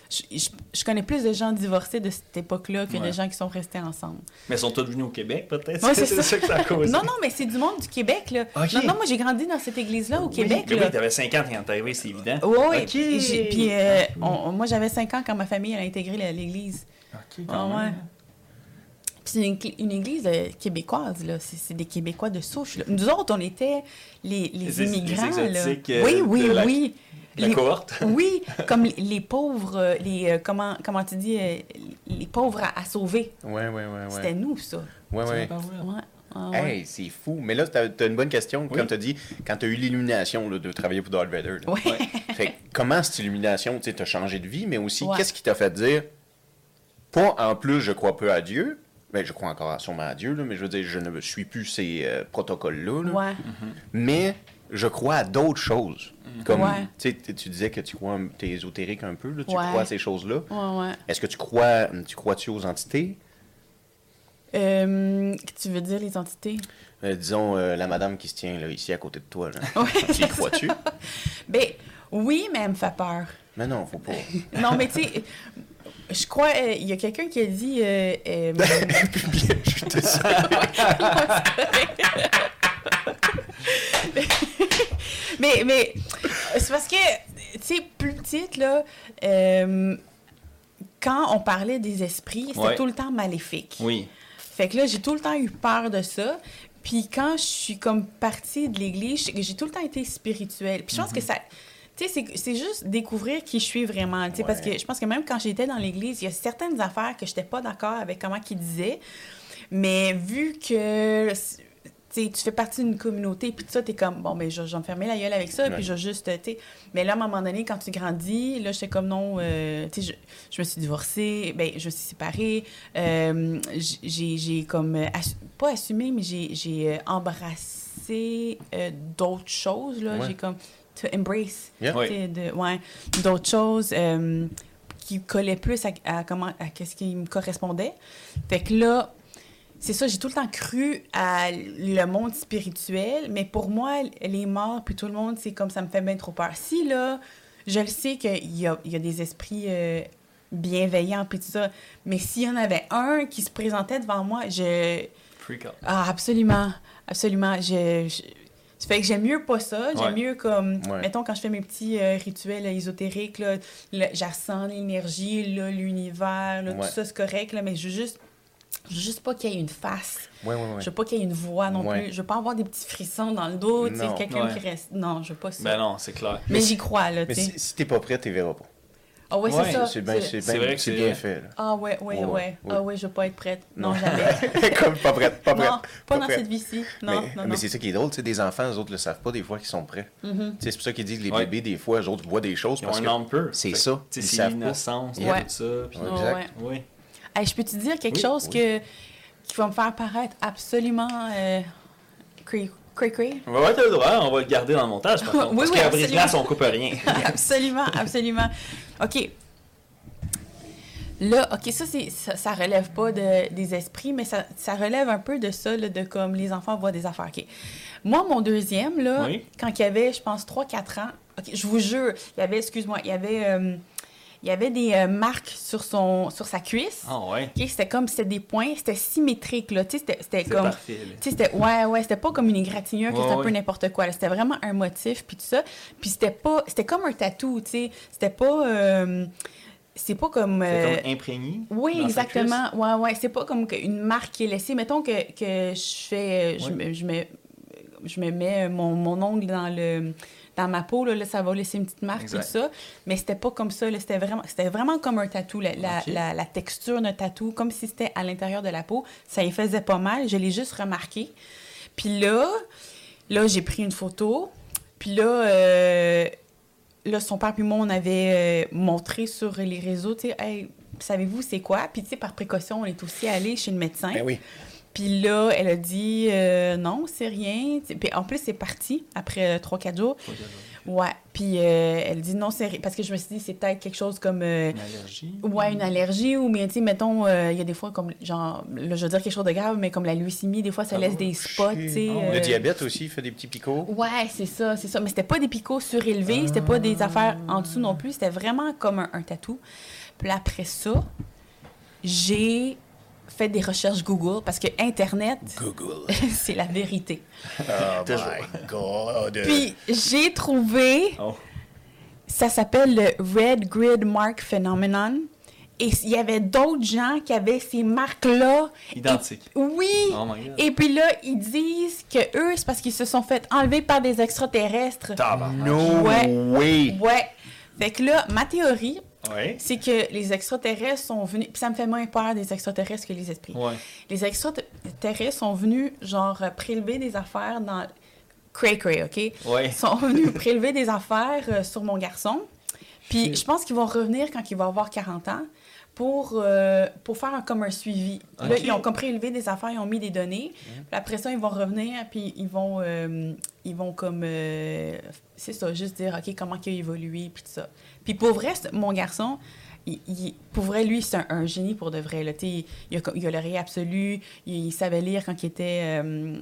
[SPEAKER 3] je, je- je connais plus de gens divorcés de cette époque-là que
[SPEAKER 2] Ouais.
[SPEAKER 3] de gens qui sont restés ensemble.
[SPEAKER 2] Mais ils sont tous venus au Québec, peut-être?
[SPEAKER 3] Ouais, c'est ça.
[SPEAKER 2] ça que ça a causé.
[SPEAKER 3] Non, non, mais c'est du monde du Québec, là. Non, non, moi, j'ai grandi dans cette église-là au
[SPEAKER 2] Oui,
[SPEAKER 3] Québec, là.
[SPEAKER 2] Oui, t'avais 50 quand t'es arrivé, c'est évident.
[SPEAKER 3] Oui, oui.
[SPEAKER 2] Ok.
[SPEAKER 3] Puis, euh, on- moi, j'avais 5 ans quand ma famille a intégré l'église.
[SPEAKER 2] Ok,
[SPEAKER 3] Ah,
[SPEAKER 2] quand
[SPEAKER 3] ouais.
[SPEAKER 2] même.
[SPEAKER 3] C'est une, une église euh, québécoise, là. C'est c'est des Québécois de souche, là. Nous autres, on était les, les,
[SPEAKER 2] Les- les
[SPEAKER 3] immigrants, là.
[SPEAKER 2] euh,
[SPEAKER 3] oui, oui,
[SPEAKER 2] de la-
[SPEAKER 3] oui.
[SPEAKER 2] La
[SPEAKER 3] Les-
[SPEAKER 2] cohorte.
[SPEAKER 3] Oui, comme les, les pauvres, euh, les, comment, comment tu dis, les pauvres à, à sauver.
[SPEAKER 1] Ouais, ouais, ouais,
[SPEAKER 3] C'était nous, ça.
[SPEAKER 1] Ouais, ouais.
[SPEAKER 2] Ah, ouais.
[SPEAKER 1] Hey, c'est fou. Mais là, t'as as une bonne question.
[SPEAKER 2] Oui.
[SPEAKER 1] Comme t'as dit, quand t'as eu l'illumination de travailler pour Darth Vader. là.
[SPEAKER 3] Ouais.
[SPEAKER 1] Fait que comment cette illumination, tu sais, t'as changé de vie, mais aussi,
[SPEAKER 3] Ouais.
[SPEAKER 1] qu'est-ce qui t'a fait dire, pas en plus, je crois peu à Dieu, ben, je crois encore sûrement à Dieu, là, mais je veux dire, je ne suis plus ces euh, protocoles-là, là,
[SPEAKER 3] Ouais.
[SPEAKER 1] mais je crois à d'autres choses. Comme,
[SPEAKER 3] Ouais.
[SPEAKER 1] tu disais que tu crois, tu es ésotérique un peu, là, tu
[SPEAKER 3] Ouais.
[SPEAKER 1] crois à ces choses-là. Est-ce que tu crois, tu crois-tu aux entités?
[SPEAKER 3] Euh, tu veux dire les entités?
[SPEAKER 1] Euh, disons, la madame qui se tient là, ici à côté de toi, là. Tu y crois-tu?
[SPEAKER 3] Ben, oui, mais elle me fait peur.
[SPEAKER 1] Mais non, faut pas.
[SPEAKER 3] Non, mais tu sais, je crois, euh, il y a quelqu'un qui a dit. euh, euh,
[SPEAKER 1] je te
[SPEAKER 3] mais mais c'est parce que, tu sais, plus petite, là, euh, quand on parlait des esprits, c'était
[SPEAKER 2] Ouais.
[SPEAKER 3] tout le temps maléfique.
[SPEAKER 2] Oui.
[SPEAKER 3] Fait que là, j'ai tout le temps eu peur de ça. Puis quand je suis comme partie de l'église, j'ai j'ai tout le temps été spirituelle. Puis je pense que ça... Tu sais, c'est- juste découvrir qui je suis vraiment. Tu sais, Parce que je pense que même quand j'étais dans l'église, il y a certaines affaires que je n'étais pas d'accord avec comment qu'ils disaient. Mais vu que tu fais partie d'une communauté, puis tout ça, t'es comme, bon, mais je, je vais me fermer la gueule avec ça, puis je juste, tu sais. Mais là, à un moment donné, quand tu grandis, là, j'étais comme, non, euh, tu sais, je, je me suis divorcée, ben, je me suis séparée, euh, j'ai, comme, euh, assu- pas assumé, mais j'ai, euh, embrassé euh, d'autres choses, là.
[SPEAKER 1] Ouais.
[SPEAKER 3] J'ai comme, to embrace,
[SPEAKER 1] Yeah.
[SPEAKER 2] Ouais.
[SPEAKER 3] de, d'autres choses euh, qui collaient plus à, à comment, à qu'est-ce qui me correspondait. Fait que là, c'est ça, j'ai tout le temps cru à le monde spirituel, mais pour moi, les morts, puis tout le monde, c'est comme ça me fait bien trop peur. Si, là, je le sais qu'il y a, il y a des esprits euh, bienveillants, puis tout ça, mais s'il y en avait un qui se présentait devant moi, je...
[SPEAKER 2] Freak out.
[SPEAKER 3] Ah, absolument, absolument. Je, fait que j'aime mieux pas ça. J'aime
[SPEAKER 2] Ouais.
[SPEAKER 3] mieux comme.
[SPEAKER 1] Ouais.
[SPEAKER 3] Mettons, quand je fais mes petits euh, rituels ésotériques, là, ressens l'énergie, là, l'univers,
[SPEAKER 1] Ouais.
[SPEAKER 3] tout ça, c'est correct, là, mais je veux juste. Je veux juste pas qu'il y ait une face.
[SPEAKER 1] Ouais, ouais, ouais.
[SPEAKER 3] Je veux pas qu'il y ait une voix non
[SPEAKER 1] Ouais.
[SPEAKER 3] plus. Je veux pas avoir des petits frissons dans le dos, tu sais,
[SPEAKER 1] Non.
[SPEAKER 3] quelqu'un
[SPEAKER 2] Ouais.
[SPEAKER 3] qui reste. Non, je veux pas ça.
[SPEAKER 2] Ben non, c'est clair.
[SPEAKER 3] mais j'y crois, là,
[SPEAKER 1] Mais
[SPEAKER 3] tu sais.
[SPEAKER 1] si, si t'es pas prêt, tu verras pas.
[SPEAKER 3] Ah ouais,
[SPEAKER 2] Ouais,
[SPEAKER 3] c'est ça.
[SPEAKER 1] C'est bien, c'est
[SPEAKER 2] C'est
[SPEAKER 1] bien,
[SPEAKER 2] vrai que
[SPEAKER 1] c'est
[SPEAKER 2] c'est-
[SPEAKER 1] bien fait. Là.
[SPEAKER 3] Ah ouais, ouais,
[SPEAKER 1] Ouais,
[SPEAKER 3] ouais.
[SPEAKER 1] ouais,
[SPEAKER 3] Ah ouais, je veux pas être prête. Non,
[SPEAKER 1] Non.
[SPEAKER 3] jamais.
[SPEAKER 1] Comme pas prête, pas prête.
[SPEAKER 3] non, pas dans
[SPEAKER 1] prête.
[SPEAKER 3] cette vie-ci. Non,
[SPEAKER 1] mais
[SPEAKER 3] non,
[SPEAKER 1] mais c'est ça qui est drôle, tu sais, des enfants, eux autres le savent pas des fois qu'ils sont prêts.
[SPEAKER 3] Mhm.
[SPEAKER 1] Sais, C'est pour ça qu'ils disent que les
[SPEAKER 2] Ouais.
[SPEAKER 1] bébés, des fois, eux autres voient des choses
[SPEAKER 2] Ils
[SPEAKER 1] parce que... c'est ça, ils
[SPEAKER 2] c'est l'innocence,
[SPEAKER 3] Ouais.
[SPEAKER 2] tout ça. puis-
[SPEAKER 1] Ouais, exact.
[SPEAKER 3] ouais.
[SPEAKER 2] Oui.
[SPEAKER 3] Je peux te dire quelque chose que qui va me faire paraître absolument euh, cray cray cray.
[SPEAKER 2] On va être le droit, on va le garder dans le montage, par contre.
[SPEAKER 3] Oui,
[SPEAKER 2] parce
[SPEAKER 3] oui,
[SPEAKER 2] qu'à brise-glace, on coupe rien.
[SPEAKER 3] absolument, absolument. OK. Là, OK, ça, ça, ça relève pas de, des esprits, mais ça, ça relève un peu de ça, là, de comme les enfants voient des affaires. OK. Moi, mon deuxième, là,
[SPEAKER 2] Oui.
[SPEAKER 3] quand il y avait, je pense, 3-4 ans, OK, je vous jure, il y avait, excuse-moi, il y avait, euh, il y avait des euh, marques sur, son, sur sa cuisse.
[SPEAKER 2] Ah ouais.
[SPEAKER 3] C'était comme, c'était des points, c'était symétrique, là. Tu sais, c'était, comme...
[SPEAKER 2] parfait. là.
[SPEAKER 3] Tu sais, c'était ouais ouais c'était pas comme une égratignure que
[SPEAKER 2] Ouais,
[SPEAKER 3] c'était un peu
[SPEAKER 2] ouais.
[SPEAKER 3] n'importe quoi c'était vraiment un motif puis tout ça puis c'était pas c'était comme un tatou tu sais c'était pas euh, c'est pas comme,
[SPEAKER 2] C'est
[SPEAKER 3] euh,
[SPEAKER 2] comme imprégné.
[SPEAKER 3] oui
[SPEAKER 2] dans sa
[SPEAKER 3] exactement ouais ouais c'est pas comme que- une marque qui est laissée mettons que, que je fais je,
[SPEAKER 2] Ouais.
[SPEAKER 3] me, je me je me mets mon, mon ongle dans le dans ma peau là, là, ça va laisser une petite marque
[SPEAKER 2] Exact.
[SPEAKER 3] tout ça. Mais c'était pas comme ça c'était vraiment c'était vraiment comme un tatou la, la- la texture d'un tatou comme si c'était à l'intérieur de la peau. Ça y faisait pas mal je l'ai juste remarqué. Puis là là j'ai pris une photo. Puis là euh, là son père puis moi on avait euh, montré sur les réseaux tu sais hey, savez-vous c'est quoi? Puis tu sais par précaution on est aussi allé chez le médecin.
[SPEAKER 1] Ben oui.
[SPEAKER 3] Puis là, elle a dit euh, non, c'est rien. Puis en plus, c'est parti après 3-4 jours. Ouais. Puis euh, elle dit non, c'est rien. Parce que je me suis dit, c'est peut-être quelque chose comme. euh,
[SPEAKER 2] Une allergie.
[SPEAKER 3] Ouais, une allergie ou bien, tu sais, mettons, euh, il y a des fois comme, genre, là, je veux dire quelque chose de grave, mais comme la leucémie, des fois, ça
[SPEAKER 2] Ah
[SPEAKER 3] laisse des spots, tu sais.
[SPEAKER 2] Ah ouais.
[SPEAKER 3] euh,
[SPEAKER 1] Le diabète aussi fait des petits picots.
[SPEAKER 3] Ouais, c'est ça, c'est ça. Mais c'était pas des picots surélevés, c'était pas des affaires en dessous non plus, c'était vraiment comme un, un tatou. Puis après ça, j'ai fait des recherches Google parce que Internet,
[SPEAKER 1] Google.
[SPEAKER 3] c'est la vérité.
[SPEAKER 1] Oh
[SPEAKER 2] Toujours.
[SPEAKER 1] my God.
[SPEAKER 3] Puis j'ai trouvé,
[SPEAKER 2] Oh.
[SPEAKER 3] ça s'appelle le Red Grid Mark Phenomenon. Et il y avait d'autres gens qui avaient ces marques-là.
[SPEAKER 2] Identiques.
[SPEAKER 3] Et- oui!
[SPEAKER 2] Oh my god.
[SPEAKER 3] Et puis là, ils disent que eux, c'est parce qu'ils se sont fait enlever par des extraterrestres.
[SPEAKER 1] No
[SPEAKER 3] Ouais.
[SPEAKER 1] way.
[SPEAKER 3] Ouais. Fait que là, ma théorie,
[SPEAKER 2] Ouais.
[SPEAKER 3] c'est que les extraterrestres sont venus. Puis ça me fait moins peur des extraterrestres que les esprits.
[SPEAKER 2] Ouais.
[SPEAKER 3] Les extraterrestres sont venus, genre, euh, prélever des affaires dans. Cray cray, OK?
[SPEAKER 2] Ouais.
[SPEAKER 3] Ils sont venus prélever des affaires euh, sur mon garçon. Puis je pense qu'ils vont revenir quand il va avoir 40 ans pour, euh, pour faire un, comme un suivi. Là, ils ont comme prélevé des affaires, ils ont mis des données. Puis après ça, ils vont revenir, puis ils vont, euh, ils vont comme... euh, c'est ça, juste dire, OK, comment il a évolué, puis tout ça. Puis pour vrai, mon garçon, il, il- pour vrai, lui, c'est un, un génie pour de vrai. Là. Sais, Il, a, il a l'oreille absolue, il, il savait lire quand il était euh,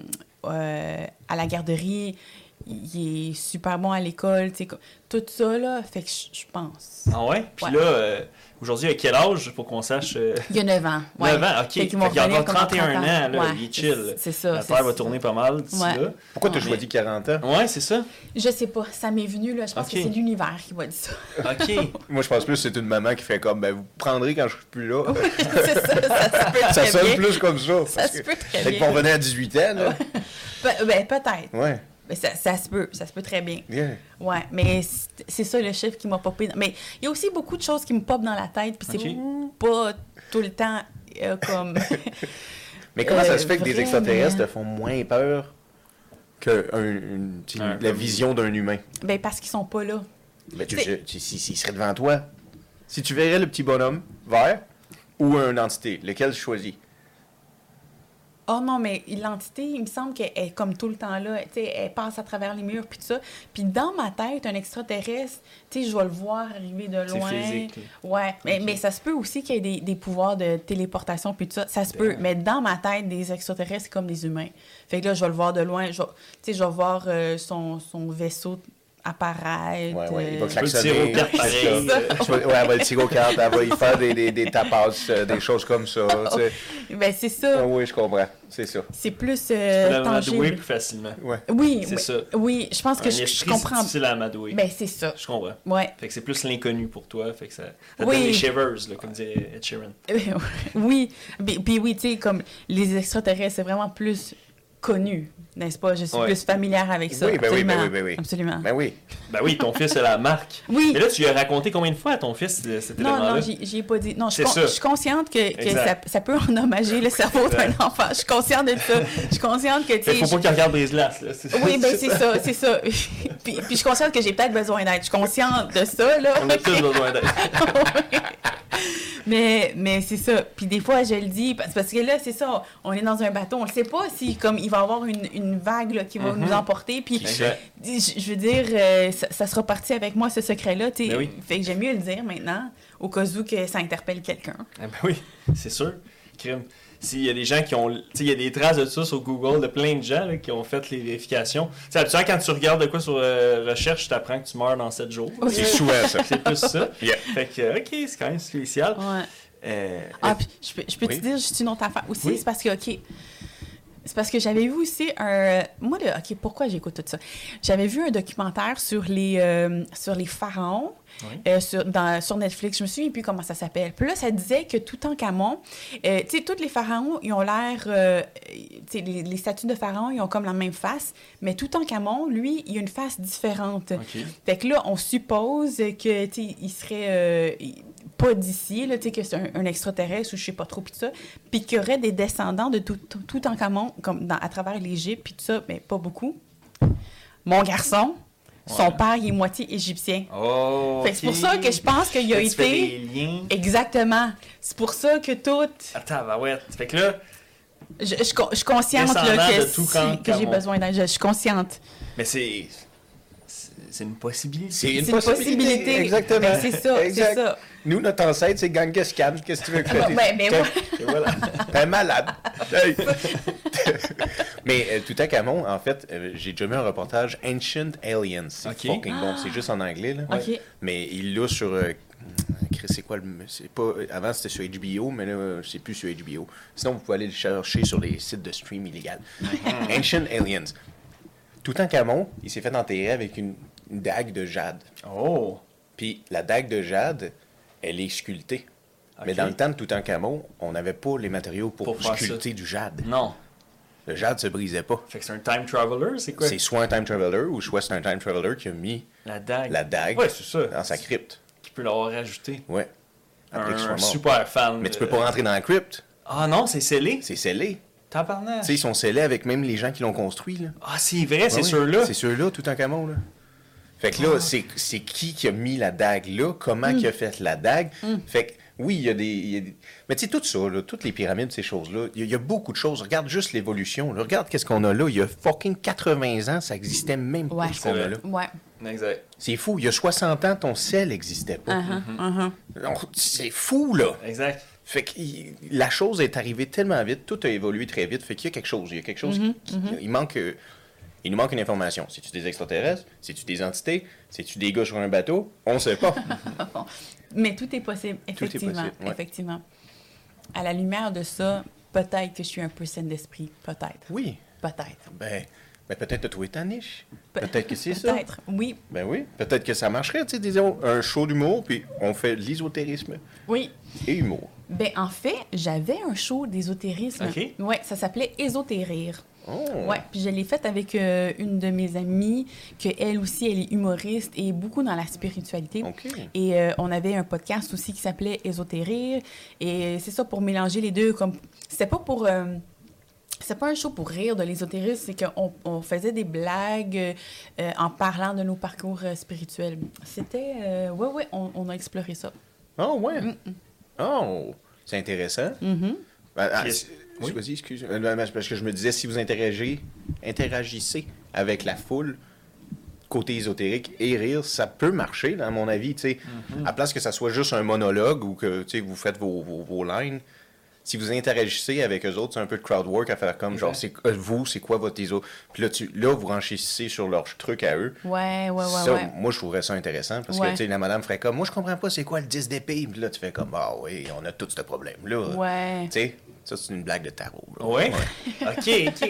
[SPEAKER 3] euh, à la garderie, il, il est super bon à l'école, tout ça, là, fait que je je pense.
[SPEAKER 2] Ah ouais? Puis
[SPEAKER 3] Ouais.
[SPEAKER 2] là, euh, aujourd'hui, à quel âge? Pour qu'on sache? euh,
[SPEAKER 3] Il y a 9 ans. ouais.
[SPEAKER 2] 9 ans, ok.
[SPEAKER 3] Fait
[SPEAKER 2] Fait
[SPEAKER 3] vont
[SPEAKER 2] qu'il a encore
[SPEAKER 3] comme à
[SPEAKER 2] 31 ans,
[SPEAKER 3] 30
[SPEAKER 2] là,
[SPEAKER 3] Ouais,
[SPEAKER 2] il est chill.
[SPEAKER 3] C'est ça.
[SPEAKER 2] La Terre va
[SPEAKER 3] ça.
[SPEAKER 2] tourner pas mal d'ici
[SPEAKER 3] Ouais.
[SPEAKER 2] là.
[SPEAKER 1] Pourquoi t'as
[SPEAKER 3] Ouais.
[SPEAKER 1] choisi 40 ans?
[SPEAKER 2] Ouais, c'est ça.
[SPEAKER 3] Je sais pas, ça m'est venu, là. Je pense que c'est l'univers qui m'a dit ça.
[SPEAKER 2] OK.
[SPEAKER 1] Moi, je pense plus que c'est une maman qui fait comme, ben, vous prendrez quand je suis plus là.
[SPEAKER 3] c'est ça, ça se peut
[SPEAKER 1] ça
[SPEAKER 3] très
[SPEAKER 1] sonne plus comme ça.
[SPEAKER 3] Ça se peut très
[SPEAKER 1] Fait
[SPEAKER 3] bien.
[SPEAKER 1] pour revenir à 18 ans, là.
[SPEAKER 3] Pe- ben, peut-être.
[SPEAKER 1] Ouais.
[SPEAKER 3] Mais ça, ça se peut, ça se peut très bien.
[SPEAKER 1] Yeah.
[SPEAKER 3] Ouais, mais c'est- ça le chiffre qui m'a popé. Mais il y a aussi beaucoup de choses qui me popent dans la tête, puis c'est pas tout le temps euh, comme.
[SPEAKER 1] Mais comment ça
[SPEAKER 3] Euh,
[SPEAKER 1] se fait que des extraterrestres te font moins peur que un- une- la vision d'un humain?
[SPEAKER 3] ben, parce qu'ils sont pas là.
[SPEAKER 1] Ben, tu, tu- si, serait devant toi, si tu verrais le petit bonhomme vert ou une entité, lequel tu choisis?
[SPEAKER 3] Oh non, mais l'entité, il me semble qu'elle est comme tout le temps là. Tu sais, elle passe à travers les murs, puis tout ça. Puis dans ma tête, un extraterrestre, tu sais, je vais le voir arriver de
[SPEAKER 2] C'est
[SPEAKER 3] loin.
[SPEAKER 2] physique,
[SPEAKER 3] Ouais, mais, mais ça se peut aussi qu'il y ait des, des pouvoirs de téléportation, puis tout ça. Ça se peut. Mais dans ma tête, des extraterrestres, c'est comme des humains. Fait que là, je vais le voir de loin. Tu sais, je vais voir euh, son, son vaisseau apparaître.
[SPEAKER 1] Ouais, ouais, il va
[SPEAKER 3] euh,
[SPEAKER 1] klaxonner.
[SPEAKER 2] au euh,
[SPEAKER 1] elle va le tirer aux cartes, elle va y faire des, des, des tapas, euh, des choses comme ça. tu sais.
[SPEAKER 3] Ben, c'est
[SPEAKER 1] Ah
[SPEAKER 3] ça.
[SPEAKER 1] oui, je comprends. C'est ça.
[SPEAKER 3] C'est plus
[SPEAKER 2] Tu peux
[SPEAKER 3] euh,
[SPEAKER 2] l'amadouer plus facilement.
[SPEAKER 1] Ouais.
[SPEAKER 3] Oui,
[SPEAKER 2] C'est
[SPEAKER 3] oui,
[SPEAKER 2] ça.
[SPEAKER 3] oui, je pense que
[SPEAKER 2] Un
[SPEAKER 3] je, je comprends.
[SPEAKER 2] c'est difficile à amadouer.
[SPEAKER 3] Ben, c'est ça.
[SPEAKER 2] Je comprends.
[SPEAKER 3] Ouais.
[SPEAKER 2] Fait que c'est plus l'inconnu pour toi. Fait que ça, ça
[SPEAKER 3] Oui.
[SPEAKER 2] donne des shivers, là, comme dirait Ed Sheeran.
[SPEAKER 3] oui. Puis, puis oui, tu sais, comme les extraterrestres, c'est vraiment plus connu, n'est-ce pas? Je suis
[SPEAKER 2] Ouais.
[SPEAKER 3] plus familière avec ça.
[SPEAKER 1] Oui, ben oui, ben
[SPEAKER 3] absolument.
[SPEAKER 1] oui, ben oui.
[SPEAKER 3] Absolument.
[SPEAKER 1] Ben oui.
[SPEAKER 2] Ben oui, ton fils a la marque.
[SPEAKER 3] Oui.
[SPEAKER 2] Mais là, tu lui as raconté combien de fois à ton fils euh, cet
[SPEAKER 3] Non,
[SPEAKER 2] élément-là?
[SPEAKER 3] non, j'y j'y ai pas dit. Non, je suis con-
[SPEAKER 2] ça.
[SPEAKER 3] je suis consciente que, que ça, peut endommager le cerveau d'un enfant. Je suis consciente de ça. Je suis consciente que, tu sais...
[SPEAKER 2] faut pas qu'il regarde des glaces, là.
[SPEAKER 3] Oui, ben c'est ça, c'est ça. puis, puis je suis consciente que j'ai peut-être besoin d'aide. Je suis consciente de ça, là.
[SPEAKER 2] On a tous besoin d'aide.
[SPEAKER 3] Mais, mais c'est ça. Puis des fois, je le dis, parce que là, c'est ça, on est dans un bateau, on ne sait pas si comme il va y avoir une, une vague là, qui va
[SPEAKER 2] Mhm.
[SPEAKER 3] nous emporter. Puis, je, je veux dire, euh, ça, ça sera parti avec moi, ce secret-là.
[SPEAKER 2] Ben oui.
[SPEAKER 3] Fait que j'aime mieux le dire maintenant, au cas où que ça interpelle quelqu'un.
[SPEAKER 2] Ah ben oui, c'est sûr. Crime. S'il y a des gens qui ont. Tu sais, il y a des traces de ça sur Google de plein de gens là, qui ont fait les vérifications. Tu sais, habituellement, quand tu regardes de quoi sur euh, recherche, tu apprends que tu meurs dans 7 jours.
[SPEAKER 1] C'est souvent ça.
[SPEAKER 2] C'est plus ça.
[SPEAKER 1] Yeah.
[SPEAKER 2] Fait que, ok, c'est quand même spécial.
[SPEAKER 3] Ouais.
[SPEAKER 2] Euh,
[SPEAKER 3] Ah, puis je peux, je peux
[SPEAKER 1] Oui.
[SPEAKER 3] te dire juste une autre affaire aussi.
[SPEAKER 2] Oui.
[SPEAKER 3] C'est parce que, OK. C'est parce que j'avais vu aussi un. Moi, le, OK, pourquoi j'écoute tout ça? J'avais vu un documentaire sur les, euh, sur les pharaons
[SPEAKER 2] Oui.
[SPEAKER 3] euh, sur, dans- sur Netflix. Je me souviens plus comment ça s'appelle. Puis là, ça disait que Toutankhamon, euh, tu sais, tous les pharaons, ils ont l'air. euh, tu sais, les, les statues de pharaons, ils ont comme la même face. Mais Toutankhamon, lui, il a une face différente.
[SPEAKER 2] ok.
[SPEAKER 3] Fait que là, on suppose que, tu sais, il serait euh, il- pas d'ici, là, tu sais, que c'est un, un extraterrestre ou je sais pas trop, puis ça, puis qu'il y aurait des descendants de tout, tout, Toutankhamon, comme dans, à travers l'Égypte, puis tout ça, mais pas beaucoup. Mon garçon, son père, il est moitié égyptien.
[SPEAKER 2] Oh.
[SPEAKER 3] Fait que c'est pour ça que je pense qu'il a
[SPEAKER 2] Tu fais
[SPEAKER 3] été...
[SPEAKER 2] des liens.
[SPEAKER 3] Exactement. C'est pour ça que tout...
[SPEAKER 2] Attends, bah ouais. Fait que là,
[SPEAKER 3] Je, je, je- je suis consciente là, que, si- que j'ai besoin d'aide. Je, je suis consciente.
[SPEAKER 2] mais c'est. C'est- une possibilité.
[SPEAKER 1] C'est une possibilité.
[SPEAKER 3] possibilité.
[SPEAKER 1] Exactement.
[SPEAKER 3] Ben, c'est ça, c'est
[SPEAKER 1] Exact.
[SPEAKER 3] ça.
[SPEAKER 1] Nous, notre ancêtre, c'est Genghis Khan. Qu'est-ce que tu veux que je te dise?
[SPEAKER 3] Ben, ben,
[SPEAKER 1] T'es-
[SPEAKER 2] voilà.
[SPEAKER 1] Malade. Mais euh, tout à Camon, en fait, euh, j'ai déjà vu un reportage Ancient Aliens. C'est fucking bon. C'est juste en anglais, là.
[SPEAKER 3] OK.
[SPEAKER 1] Mais il l'a sur. euh, Chris, c'est quoi le. C'est pas, avant, c'était sur HBO, mais là, c'est plus sur HBO. Sinon, vous pouvez aller le chercher sur les sites de stream illégal. Ancient Aliens. Tout en Camon, il s'est fait enterrer avec une, une dague de jade.
[SPEAKER 2] Oh.
[SPEAKER 1] Puis la dague de jade, elle est sculptée. Mais dans le temps de Toutankhamon, on n'avait pas les matériaux pour, sculpter du jade.
[SPEAKER 2] Non.
[SPEAKER 1] Le jade se brisait pas.
[SPEAKER 2] Fait que c'est un time traveler, c'est quoi?
[SPEAKER 1] C'est soit un time traveler ou soit c'est un time traveler qui a mis
[SPEAKER 2] La dague.
[SPEAKER 1] la dague
[SPEAKER 2] Ouais, c'est ça.
[SPEAKER 1] dans sa crypte.
[SPEAKER 2] Qui peut l'avoir rajouté.
[SPEAKER 1] Ouais. Après
[SPEAKER 2] Un, super fan.
[SPEAKER 1] Mais tu peux pas rentrer dans la crypte.
[SPEAKER 2] Ah non, c'est scellé.
[SPEAKER 1] C'est scellé.
[SPEAKER 2] Tabarnak.
[SPEAKER 1] Tu sais, ils sont scellés avec même les gens qui l'ont construit. Là.
[SPEAKER 2] Ah, c'est vrai, c'est ceux-là.
[SPEAKER 1] C'est ceux-là, Toutankhamon. Là. Fait que là,
[SPEAKER 2] Ah.
[SPEAKER 1] c'est c'est qui qui a mis la dague là? Comment qui a fait la dague? Fait que, oui, il y, a des, il y a des- Mais tu sais, tout ça, là, toutes les pyramides, ces choses-là, il y, a- il y a beaucoup de choses. Regarde juste l'évolution. Regarde qu'est-ce qu'on a là. Il y a fucking 80 ans, ça existait même pas
[SPEAKER 3] Ouais.
[SPEAKER 1] ce qu'on a là.
[SPEAKER 3] Ouais.
[SPEAKER 2] Exact.
[SPEAKER 1] C'est fou. Il y a 60 ans, ton sel n'existait pas.
[SPEAKER 3] Uh-huh,
[SPEAKER 2] Mm-hmm.
[SPEAKER 3] uh-huh.
[SPEAKER 1] Donc, C'est fou, là.
[SPEAKER 2] Exact.
[SPEAKER 1] Fait que il- la chose est arrivée tellement vite, tout a évolué très vite. Fait qu'il y a quelque chose. Il y a quelque chose
[SPEAKER 3] Mm-hmm,
[SPEAKER 1] qui- qui- Il manque. euh, il nous manque une information. C'est-tu des extraterrestres? C'est-tu des entités? C'est-tu des gars sur un bateau? On sait pas.
[SPEAKER 3] Mais tout est possible,
[SPEAKER 1] est
[SPEAKER 3] effectivement.
[SPEAKER 1] possible, ouais.
[SPEAKER 3] Effectivement. À la lumière de ça, peut-être que je suis un peu saine d'esprit. Peut-être.
[SPEAKER 1] oui.
[SPEAKER 3] Peut-être.
[SPEAKER 1] Ben, ben peut-être trouver ta niche.
[SPEAKER 3] Pe-
[SPEAKER 1] Peut-être que c'est ça.
[SPEAKER 3] Peut-être. Oui.
[SPEAKER 1] Ben oui. Peut-être que ça marcherait, tu sais, disons, un show d'humour, puis on fait l'ésotérisme
[SPEAKER 3] Oui.
[SPEAKER 1] et humour.
[SPEAKER 3] Ben, en fait, j'avais un show d'ésotérisme.
[SPEAKER 2] OK.
[SPEAKER 3] Ouais, ça s'appelait Ésotérir.
[SPEAKER 1] Oh.
[SPEAKER 3] Ouais, puis je l'ai faite avec euh, une de mes amies, que elle aussi, elle est humoriste et beaucoup dans la spiritualité. Et euh, on avait un podcast aussi qui s'appelait Ésotérir. Et c'est ça pour mélanger les deux. Comme c'était pas pour euh, c'est pas un show pour rire de l'ésotérisme, c'est qu'on on faisait des blagues euh, en parlant de nos parcours euh, spirituels. C'était euh, ouais ouais, on, on a exploré ça.
[SPEAKER 1] Oh, ouais?
[SPEAKER 3] Mm,
[SPEAKER 1] Oh, c'est intéressant.
[SPEAKER 3] Mhm.
[SPEAKER 1] Ben, ah,
[SPEAKER 2] Oui.
[SPEAKER 1] Vas-y, excuse. Euh, mais c'est parce que je me disais, si vous interagissez, interagissez avec la foule, côté ésotérique et rire, ça peut marcher, là, à mon avis. tu sais.
[SPEAKER 2] Mhm.
[SPEAKER 1] À place que ça soit juste un monologue ou que vous faites vos, vos, vos lines, si vous interagissez avec eux autres, c'est un peu de crowd work à faire comme, genre, c'est euh, vous, c'est quoi votre éso. Puis là, tu, là, vous renchissez sur leur truc à eux.
[SPEAKER 3] Ouais, ouais, ouais,
[SPEAKER 1] ça,
[SPEAKER 3] ouais.
[SPEAKER 1] moi, je trouverais ça intéressant parce
[SPEAKER 3] Ouais.
[SPEAKER 1] que tu sais, la madame ferait comme, moi, je comprends pas c'est quoi le 10 d'épée. Puis là, tu fais comme, ah oui, on a tout ce problème-là.
[SPEAKER 3] Ouais.
[SPEAKER 1] Tu sais, ça, c'est une blague de tarot. là.
[SPEAKER 2] Ouais? OK, OK.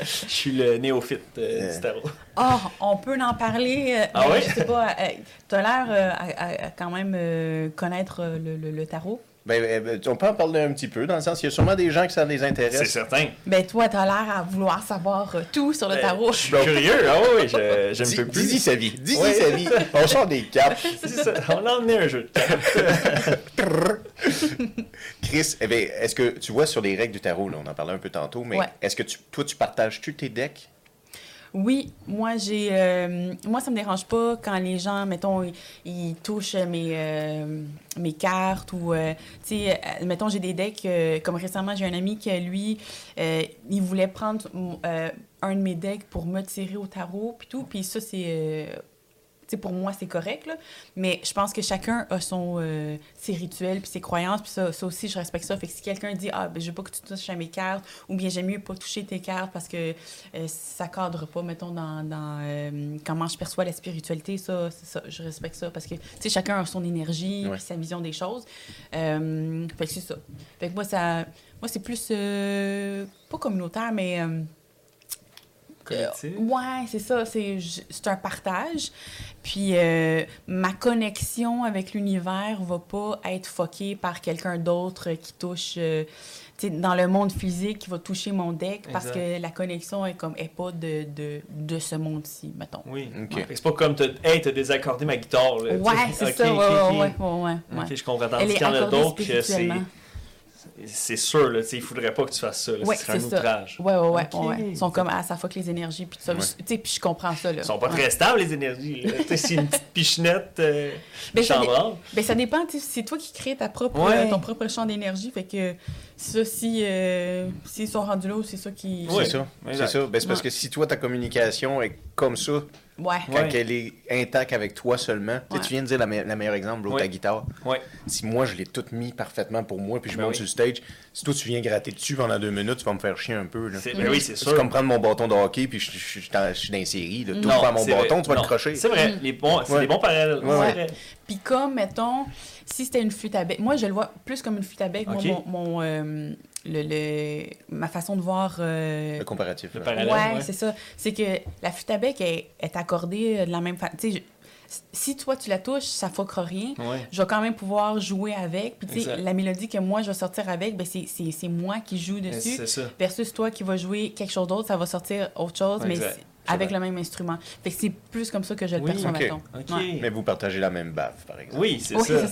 [SPEAKER 2] Je suis le néophyte euh, du tarot.
[SPEAKER 3] Oh, on peut en parler. euh,
[SPEAKER 2] Ah ouais?
[SPEAKER 3] Je sais pas. euh, T'as l'air euh, à, à- à quand même euh, connaître euh, le, le- le tarot?
[SPEAKER 1] Ben, euh, ben, on peut en parler un petit peu, dans le sens qu'il y a sûrement des gens que ça les
[SPEAKER 2] C'est
[SPEAKER 1] intéresse.
[SPEAKER 2] certain.
[SPEAKER 3] Ben, toi, t'as l'air à vouloir savoir euh, tout sur le tarot.
[SPEAKER 2] Euh, Je suis curieux. Ah oui, je, je ne
[SPEAKER 1] Dis-
[SPEAKER 2] peux plus.
[SPEAKER 1] Dis-y sa vie. Dis-y
[SPEAKER 2] Ouais.
[SPEAKER 1] sa vie. On sort des cartes.
[SPEAKER 2] C'est ça. On a emmené un jeu de cartes.
[SPEAKER 1] Chris, eh ben, est-ce que tu vois sur les règles du tarot, là, on en parlait un peu tantôt, mais
[SPEAKER 3] Ouais.
[SPEAKER 1] est-ce que tu, toi, tu partages-tu tes decks?
[SPEAKER 3] Oui, moi j'ai euh, moi ça me dérange pas quand les gens mettons ils, touchent mes euh, mes cartes ou euh, tu sais euh, mettons j'ai des decks euh, comme récemment j'ai un ami qui lui il voulait prendre un de mes decks pour me tirer au tarot puis tout puis ça c'est euh, tu sais, pour moi, c'est correct, là. Mais je pense que chacun a son, euh, ses rituels puis ses croyances. Puis ça, ça aussi, je respecte ça. Fait que si quelqu'un dit « Ah, ben, je veux pas que tu touches à mes cartes » ou bien « J'aime mieux pas toucher tes cartes parce que euh, ça cadre pas, mettons, dans, dans euh, comment je perçois la spiritualité. » Ça, ça, je respecte ça. Parce que, tu chacun a son énergie
[SPEAKER 1] Ouais.
[SPEAKER 3] sa vision des choses. Euh, fait que c'est ça. Fait que moi, ça... Moi, c'est plus... pas communautaire, mais... euh,
[SPEAKER 2] Collectif.
[SPEAKER 3] euh, ouais, c'est ça. C'est un partage. Puis euh, ma connexion avec l'univers va pas être foquée par quelqu'un d'autre qui touche. euh, tu sais, dans le monde physique, qui va toucher mon deck parce
[SPEAKER 2] Exact.
[SPEAKER 3] que la connexion est comme est pas de, de, de ce monde-ci, mettons.
[SPEAKER 2] Oui.
[SPEAKER 1] Ok.
[SPEAKER 2] Fait que C'est pas comme t'as hey, t'as désaccordé ma guitare. Là,
[SPEAKER 3] Ouais, c'est ça.
[SPEAKER 2] ok,
[SPEAKER 3] Ouais,
[SPEAKER 2] ok.
[SPEAKER 3] ouais, ouais, ouais, ouais, ouais.
[SPEAKER 2] Ok, je comprends. Tandis qu'il y en a d'autres c'est. C'est sûr, là, il faudrait pas que tu fasses ça. là,
[SPEAKER 3] Ouais,
[SPEAKER 2] ce serait
[SPEAKER 3] c'est
[SPEAKER 2] un
[SPEAKER 3] ça.
[SPEAKER 2] outrage.
[SPEAKER 3] Ouais, ouais, ouais,
[SPEAKER 2] Ok.
[SPEAKER 3] ouais. Ils sont comme, ah, ça fuck les énergies, puis tout ça. Je comprends ça, là.
[SPEAKER 2] Ils sont pas
[SPEAKER 3] Ouais.
[SPEAKER 2] très stables, les énergies. c'est une petite pichenette euh,
[SPEAKER 3] Ben, ça. Ben, ça dépend, c'est toi qui crées ta propre,
[SPEAKER 2] Ouais.
[SPEAKER 3] euh, ton propre champ d'énergie. Fait que ça, si, euh, s'ils sont rendus là, c'est ça qui.
[SPEAKER 2] Ouais.
[SPEAKER 1] C'est ça. C'est ça. Ben, c'est parce que si toi, ta communication est comme ça,
[SPEAKER 3] Ouais.
[SPEAKER 1] quand
[SPEAKER 2] Ouais.
[SPEAKER 1] elle est intacte avec toi seulement, tu
[SPEAKER 3] Ouais.
[SPEAKER 1] tu viens de dire la, me- la meilleure exemple, bro, ta guitare.
[SPEAKER 2] Ouais.
[SPEAKER 1] Si moi, je l'ai toute mis parfaitement pour moi, puis je
[SPEAKER 2] Ben
[SPEAKER 1] monte
[SPEAKER 2] oui.
[SPEAKER 1] sur le stage, si toi, tu viens gratter dessus pendant deux minutes, tu vas me faire chier un peu. là.
[SPEAKER 2] C'est- Ben oui, c'est
[SPEAKER 1] C'est
[SPEAKER 2] sûr.
[SPEAKER 1] comme prendre mon bâton de hockey, puis je, je- je- je suis dans- je suis dans une série.
[SPEAKER 2] Non,
[SPEAKER 1] pas mon
[SPEAKER 2] c'est vrai.
[SPEAKER 1] bâton, tu vas
[SPEAKER 2] Non.
[SPEAKER 1] le crocher.
[SPEAKER 2] C'est vrai, les bons, c'est
[SPEAKER 1] Ouais.
[SPEAKER 2] des bons parallèles.
[SPEAKER 3] Puis comme, mettons, si c'était une flûte à bec, moi, je le vois plus comme une flûte à bec. Moi, mon, mon, euh, le, le- ma façon de voir... euh,
[SPEAKER 1] Le comparatif.
[SPEAKER 2] Le parallèle.
[SPEAKER 3] ouais,
[SPEAKER 2] ouais.
[SPEAKER 3] c'est ça. C'est que la flûte à bec est, est accordée euh, de la même façon. Je- si toi, tu la touches, ça fuckera rien.
[SPEAKER 2] Ouais.
[SPEAKER 3] Je vais quand même pouvoir jouer avec. Puis, tu sais, la mélodie que moi, je vais sortir avec, ben, c'est- c'est c'est moi qui joue dessus.
[SPEAKER 2] C'est ça.
[SPEAKER 3] versus toi qui vas jouer quelque chose d'autre, ça va sortir autre chose,
[SPEAKER 2] Exact.
[SPEAKER 3] Avec le même instrument. Fait que c'est plus comme ça que je le
[SPEAKER 2] Oui,
[SPEAKER 3] perçois,
[SPEAKER 1] ok.
[SPEAKER 3] mettons.
[SPEAKER 2] OK.
[SPEAKER 3] Ouais.
[SPEAKER 1] Mais vous partagez la même baffe, par exemple.
[SPEAKER 2] Oui, c'est
[SPEAKER 3] Oui,
[SPEAKER 2] ça.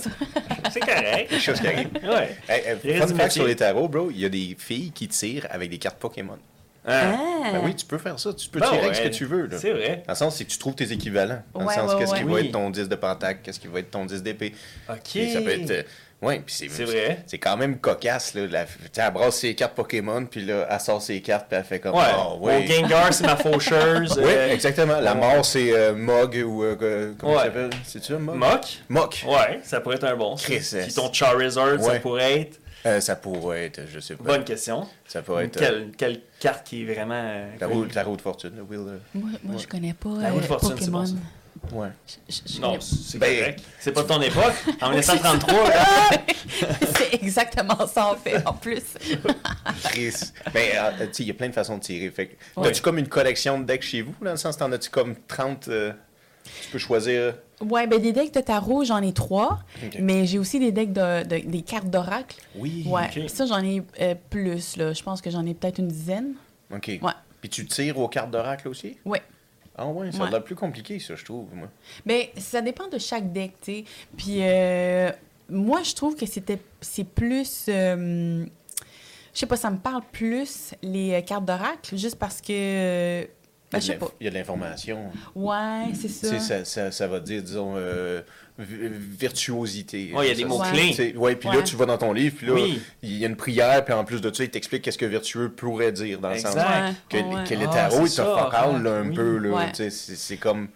[SPEAKER 3] c'est
[SPEAKER 2] correct.
[SPEAKER 1] Quelque chose qui arrive.
[SPEAKER 2] Ouais.
[SPEAKER 1] Hey, fun fact
[SPEAKER 2] métier.
[SPEAKER 1] sur les tarots, bro, il y a des filles qui tirent avec des cartes Pokémon.
[SPEAKER 2] Hein.
[SPEAKER 3] Ah.
[SPEAKER 1] Ben oui, tu peux faire ça. Tu peux
[SPEAKER 2] Ben
[SPEAKER 1] tirer avec
[SPEAKER 2] ouais.
[SPEAKER 1] ce que tu veux.
[SPEAKER 2] C'est vrai.
[SPEAKER 1] Dans le sens, c'est que tu trouves tes équivalents. Dans le
[SPEAKER 3] Ouais,
[SPEAKER 1] sens,
[SPEAKER 3] ouais,
[SPEAKER 1] qu'est-ce qui va être ton 10 de pentacle, qu'est-ce qui va être ton 10 d'épée.
[SPEAKER 2] OK.
[SPEAKER 1] Ça peut être. Ouais, puis c'est
[SPEAKER 2] C'est vrai.
[SPEAKER 1] C'est quand même cocasse. Là, la, elle brasse ses cartes Pokémon, puis là, elle sort ses cartes, puis elle fait comme.
[SPEAKER 2] Ouais.
[SPEAKER 1] Oh,
[SPEAKER 2] Mon Gengar, c'est ma faucheuse.
[SPEAKER 1] Oui,
[SPEAKER 2] euh,
[SPEAKER 1] exactement. La mort, c'est euh, Mog ou. euh, comment
[SPEAKER 2] Ouais.
[SPEAKER 1] ça s'appelle? C'est-tu un Mog?
[SPEAKER 2] Mock?
[SPEAKER 1] Mock.
[SPEAKER 2] Ouais, ça pourrait être un bon.
[SPEAKER 1] Chris,
[SPEAKER 2] Puis ton Charizard, ça pourrait être.
[SPEAKER 1] Euh, ça pourrait être, je sais pas.
[SPEAKER 2] Bonne question.
[SPEAKER 1] Ça pourrait être. euh,
[SPEAKER 2] Quelle, quelle carte qui est vraiment. euh,
[SPEAKER 1] la, roue, la roue de fortune, le wheel. euh,
[SPEAKER 3] Moi, moi
[SPEAKER 1] Ouais.
[SPEAKER 3] je connais pas
[SPEAKER 2] La roue de fortune, c'est
[SPEAKER 3] Pokémon.
[SPEAKER 2] bon, ça.
[SPEAKER 1] Ouais.
[SPEAKER 3] Je- je- je
[SPEAKER 2] Non, c'est
[SPEAKER 1] Ben-
[SPEAKER 2] correct. C'est pas de ton époque. En 1933, là.
[SPEAKER 3] c'est exactement ça, en fait, en plus.
[SPEAKER 1] Chris. Ben, euh, tu sais, il y a plein de façons de tirer. Fait que,
[SPEAKER 3] Ouais.
[SPEAKER 1] As-tu comme une collection de decks chez vous, dans le sens, t'en as-tu comme 30 euh, Tu peux choisir?
[SPEAKER 3] Ouais, ben des decks de tarot, j'en ai trois, mais j'ai aussi des decks de, de- des cartes d'oracle.
[SPEAKER 1] Oui.
[SPEAKER 3] Ouais, ça, j'en ai euh, plus, là. Je pense que j'en ai peut-être une dizaine.
[SPEAKER 1] OK.
[SPEAKER 3] Ouais.
[SPEAKER 1] Puis tu tires aux cartes d'oracle aussi?
[SPEAKER 3] Ouais.
[SPEAKER 1] Ah ouais, ça
[SPEAKER 3] Ouais.
[SPEAKER 1] a l'air plus compliqué, ça, je trouve, moi.
[SPEAKER 3] Ben, ça dépend de chaque deck, tu sais. Puis euh, moi, je trouve que c'était c'est plus. euh, je sais pas, ça me parle plus les euh, cartes d'oracle, juste parce que. Ben, je sais pas.
[SPEAKER 1] il y a de l'information.
[SPEAKER 3] Ouais, c'est
[SPEAKER 1] Tu sais,
[SPEAKER 3] ça.
[SPEAKER 1] ça, ça, ça va dire, disons, euh, virtuosité.
[SPEAKER 2] Ouais, il y a des mots-clés.
[SPEAKER 1] Ouais, puis là, tu vas dans ton livre, puis là,
[SPEAKER 2] Oui.
[SPEAKER 1] il y a une prière, puis en plus de ça, il t'explique qu'est-ce que vertueux pourrait dire, dans le sens que,
[SPEAKER 3] Ouais,
[SPEAKER 1] que les
[SPEAKER 2] Ah,
[SPEAKER 1] tarots, ils te là, un
[SPEAKER 2] oui.
[SPEAKER 1] peu, là, c'est c'est comme...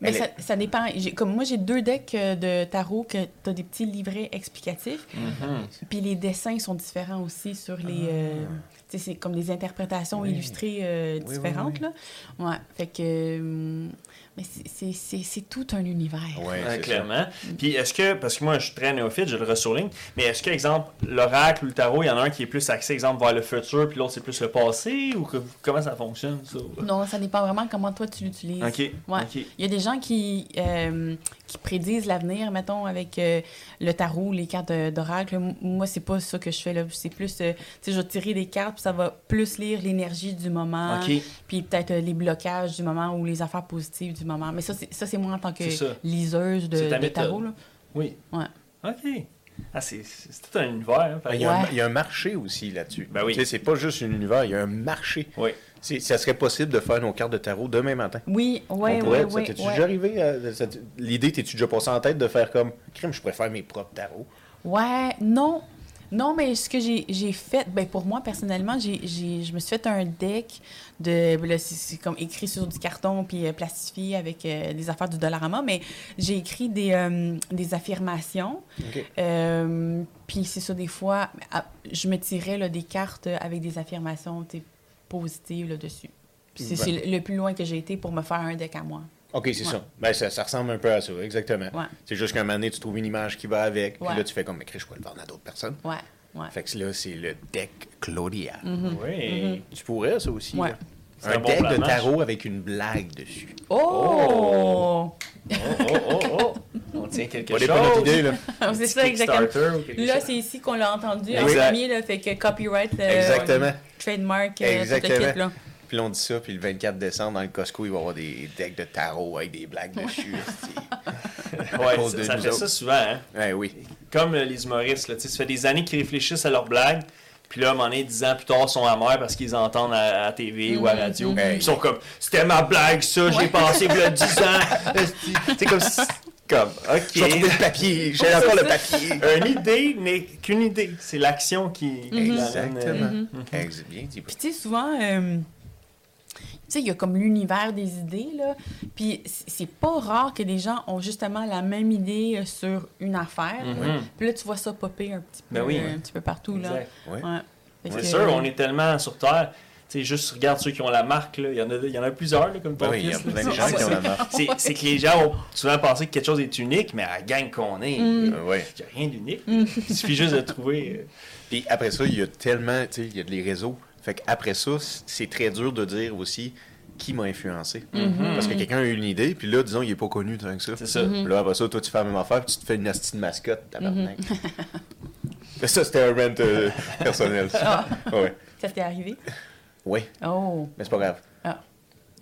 [SPEAKER 3] Mais
[SPEAKER 1] Elle
[SPEAKER 3] ça, dépend. J'ai- Comme moi, j'ai deux decks euh, de tarot que tu as des petits livrets explicatifs.
[SPEAKER 2] Mhm.
[SPEAKER 3] Puis les dessins sont différents aussi sur les. euh, tu sais, c'est comme des interprétations illustrées euh,
[SPEAKER 1] oui,
[SPEAKER 3] différentes,
[SPEAKER 1] oui.
[SPEAKER 3] là. Ouais. Fait que. hum, mais c'est- tout un univers.
[SPEAKER 1] Ça.
[SPEAKER 2] clairement. Puis est-ce que, parce que moi je suis très néophyte, je le ressouligne, mais est-ce que, exemple, l'oracle ou le tarot, il y en a un qui est plus axé, exemple, vers le futur, puis l'autre c'est plus le passé, ou que- comment ça fonctionne, ça?
[SPEAKER 3] Non, ça dépend vraiment comment toi tu l'utilises.
[SPEAKER 2] Ok.
[SPEAKER 3] Ouais. Il y a des gens qui, euh, qui prédisent l'avenir, mettons, avec euh, le tarot, les cartes d'oracle. Moi, c'est pas ça que je fais. là. C'est plus, euh, tu sais, je vais tirer des cartes, ça va plus lire l'énergie du moment,
[SPEAKER 2] Ok.
[SPEAKER 3] puis peut-être euh, les blocages du moment ou les affaires positives du moment. Mais ça, c'est ça, c'est moi en tant que liseuse de, tarot. Là.
[SPEAKER 2] Oui.
[SPEAKER 3] Ouais.
[SPEAKER 2] Ok. Ah, c'est c'est tout un univers. Hein,
[SPEAKER 1] Ben, Il y, a un,
[SPEAKER 3] Ouais.
[SPEAKER 1] il y a un marché aussi là-dessus.
[SPEAKER 2] Ben oui.
[SPEAKER 1] Tu sais, c'est pas juste un univers, il y a un marché.
[SPEAKER 2] Oui.
[SPEAKER 1] Ça serait possible de faire nos cartes de tarot demain matin.
[SPEAKER 3] Oui, oui,
[SPEAKER 1] On
[SPEAKER 3] oui,
[SPEAKER 1] pourrait,
[SPEAKER 3] oui.
[SPEAKER 1] ça t'es-tu
[SPEAKER 3] ouais.
[SPEAKER 1] déjà arrivé? à- t- L'idée, t'es-tu déjà passé en tête de faire comme crime, je pourrais faire mes propres tarots?
[SPEAKER 3] Ouais, non. Non, mais ce que j'ai fait, ben pour moi personnellement, j'ai je me suis fait un deck de. ben c'est- comme écrit sur du carton puis euh, plastifié avec euh, des affaires du Dollarama, mais j'ai écrit des, euh, des affirmations. Puis c'est ça, des fois, je me tirais là, des cartes avec des affirmations positives là, dessus. C'est
[SPEAKER 1] Ben.
[SPEAKER 3] le plus loin que j'ai été pour me faire un deck à moi.
[SPEAKER 1] OK, c'est
[SPEAKER 3] Ouais.
[SPEAKER 1] ça. Ben, ça. Ça ressemble un peu à ça, exactement.
[SPEAKER 3] Ouais.
[SPEAKER 1] C'est juste qu'à un moment donné, tu trouves une image qui va avec, puis là, tu fais comme, mais je pourrais le vendre à d'autres personnes.
[SPEAKER 3] Ouais, ouais.
[SPEAKER 1] Fait que là, c'est le deck Claudia.
[SPEAKER 2] Oui.
[SPEAKER 1] Tu pourrais, ça aussi.
[SPEAKER 3] Mm-hmm. Ouais.
[SPEAKER 1] Un,
[SPEAKER 2] un bon
[SPEAKER 1] deck
[SPEAKER 2] plan
[SPEAKER 1] de tarot avec une blague dessus.
[SPEAKER 3] Oh!
[SPEAKER 2] Oh, oh, oh, oh. On tient quelque
[SPEAKER 1] des
[SPEAKER 2] chose.
[SPEAKER 1] pas notre idée, là.
[SPEAKER 3] c'est ça, exactement. Là, c'est ici qu'on l'a entendu en
[SPEAKER 2] Exact.
[SPEAKER 3] premier, là, fait que copyright, euh,
[SPEAKER 1] Exactement.
[SPEAKER 3] trademark, euh, tout le
[SPEAKER 1] Exactement.
[SPEAKER 3] kit, là.
[SPEAKER 1] Puis là, on dit ça, puis le 24 décembre, dans le Costco, il va y avoir des decks de tarot avec des blagues dessus.
[SPEAKER 2] Ouais, ça,
[SPEAKER 1] de
[SPEAKER 2] ça
[SPEAKER 1] nous
[SPEAKER 2] fait
[SPEAKER 1] autres.
[SPEAKER 2] ça souvent, hein.
[SPEAKER 1] ouais, oui.
[SPEAKER 2] Comme euh, les humoristes, là, tu sais, ça fait des années qu'ils réfléchissent à leurs blagues, puis là, à un moment donné, dix ans plus tard, ils sont amers parce qu'ils entendent à, à TV ou à la radio.
[SPEAKER 1] Hey.
[SPEAKER 2] Ils sont comme, c'était ma blague, ça, j'ai
[SPEAKER 3] Ouais.
[SPEAKER 2] pensé il y a 10 ans. C'est comme, comme, ok.
[SPEAKER 1] le papier. J'ai encore le papier.
[SPEAKER 2] Une idée n'est qu'une idée. C'est l'action qui. euh,
[SPEAKER 1] Exactement. Ex- Bien dit.
[SPEAKER 3] Puis tu sais, souvent, euh, sais, il y a comme l'univers des idées, là. Puis c'est pas rare que des gens ont justement la même idée euh, sur une affaire. là.
[SPEAKER 2] Mhm.
[SPEAKER 3] Puis là, tu vois ça popper un petit peu,
[SPEAKER 2] Ben oui.
[SPEAKER 3] euh, un petit peu partout, là.
[SPEAKER 1] Ouais.
[SPEAKER 3] Ouais.
[SPEAKER 2] C'est
[SPEAKER 3] que,
[SPEAKER 2] sûr, on est tellement sur Terre. Tu sais, juste regarde ceux qui ont la marque, là. Il y en a, il y en a plusieurs, là, comme ton
[SPEAKER 1] Oui, il y a plein de gens qui ont la marque.
[SPEAKER 2] C'est que les gens ont souvent pensé que quelque chose est unique, mais à la gang qu'on est,
[SPEAKER 3] Mm.
[SPEAKER 1] Ouais.
[SPEAKER 2] il n'y a rien d'unique. Il suffit juste de trouver. euh,
[SPEAKER 1] Puis après ça, il y a tellement, tu sais, il y a les réseaux. Fait qu'après ça, c'est très dur de dire aussi qui m'a influencé. Parce que quelqu'un a une idée, puis là, disons, il est pas connu tant que ça.
[SPEAKER 2] C'est ça.
[SPEAKER 1] Là, après ça, toi, tu fais la même affaire, puis tu te fais une hostie de mascotte, tabarnak. ça, c'était un rant euh, personnel. ça. Ouais.
[SPEAKER 3] Ça t'est arrivé?
[SPEAKER 1] Oui,
[SPEAKER 3] Oh!
[SPEAKER 1] mais c'est pas grave.
[SPEAKER 3] Ah.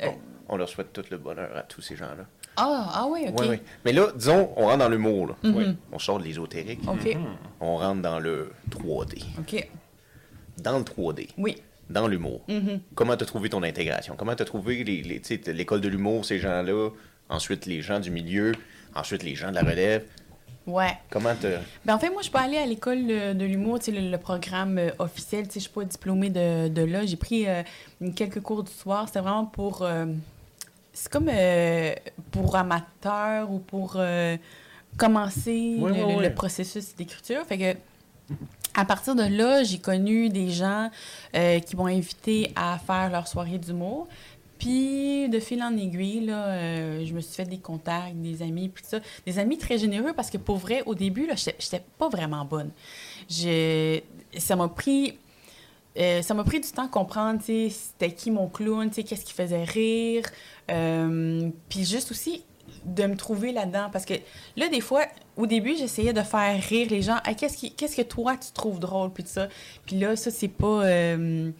[SPEAKER 3] Euh,
[SPEAKER 1] On, on leur souhaite tout le bonheur à tous ces gens-là.
[SPEAKER 3] Ah, ah oui, OK.
[SPEAKER 1] Oui, oui. Mais là, disons, on rentre dans l'humour. là.
[SPEAKER 3] Mhm.
[SPEAKER 1] Oui. On sort de l'ésotérique. On rentre dans le 3D.
[SPEAKER 3] OK.
[SPEAKER 1] Dans le 3D,
[SPEAKER 3] Oui.
[SPEAKER 1] Dans l'humour,
[SPEAKER 3] Mhm.
[SPEAKER 1] comment tu as trouvé ton intégration? Comment tu as trouvé les, les- t'as l'école de l'humour, ces gens-là, ensuite les gens du milieu, ensuite les gens de la relève?
[SPEAKER 3] Ouais.
[SPEAKER 1] Comment tu
[SPEAKER 3] Ben, en fait, moi, je suis pas allée à l'école de l'humour, le, le programme euh, officiel. Je suis pas diplômée de, de là. J'ai pris euh, quelques cours du soir. C'était vraiment pour... euh, c'est comme pour amateurs ou pour commencer le, le processus d'écriture. Fait que... À partir de là, j'ai connu des gens euh, qui m'ont invité à faire leur soirée d'humour. Puis, de fil en aiguille, là, euh, je me suis fait des contacts, des amis, puis ça. Des amis très généreux parce que pour vrai, au début, là, j'étais pas vraiment bonne. Ça m'a pris... euh, ça m'a pris du temps à comprendre, c'était qui mon clown, qu'est-ce qui faisait rire. Puis juste aussi de me trouver là-dedans. Parce que là, des fois, au début, j'essayais de faire rire les gens. Qu'est-ce, qui- qu'est-ce que toi, tu trouves drôle, puis ça. Puis là, ça, c'est pas... euh,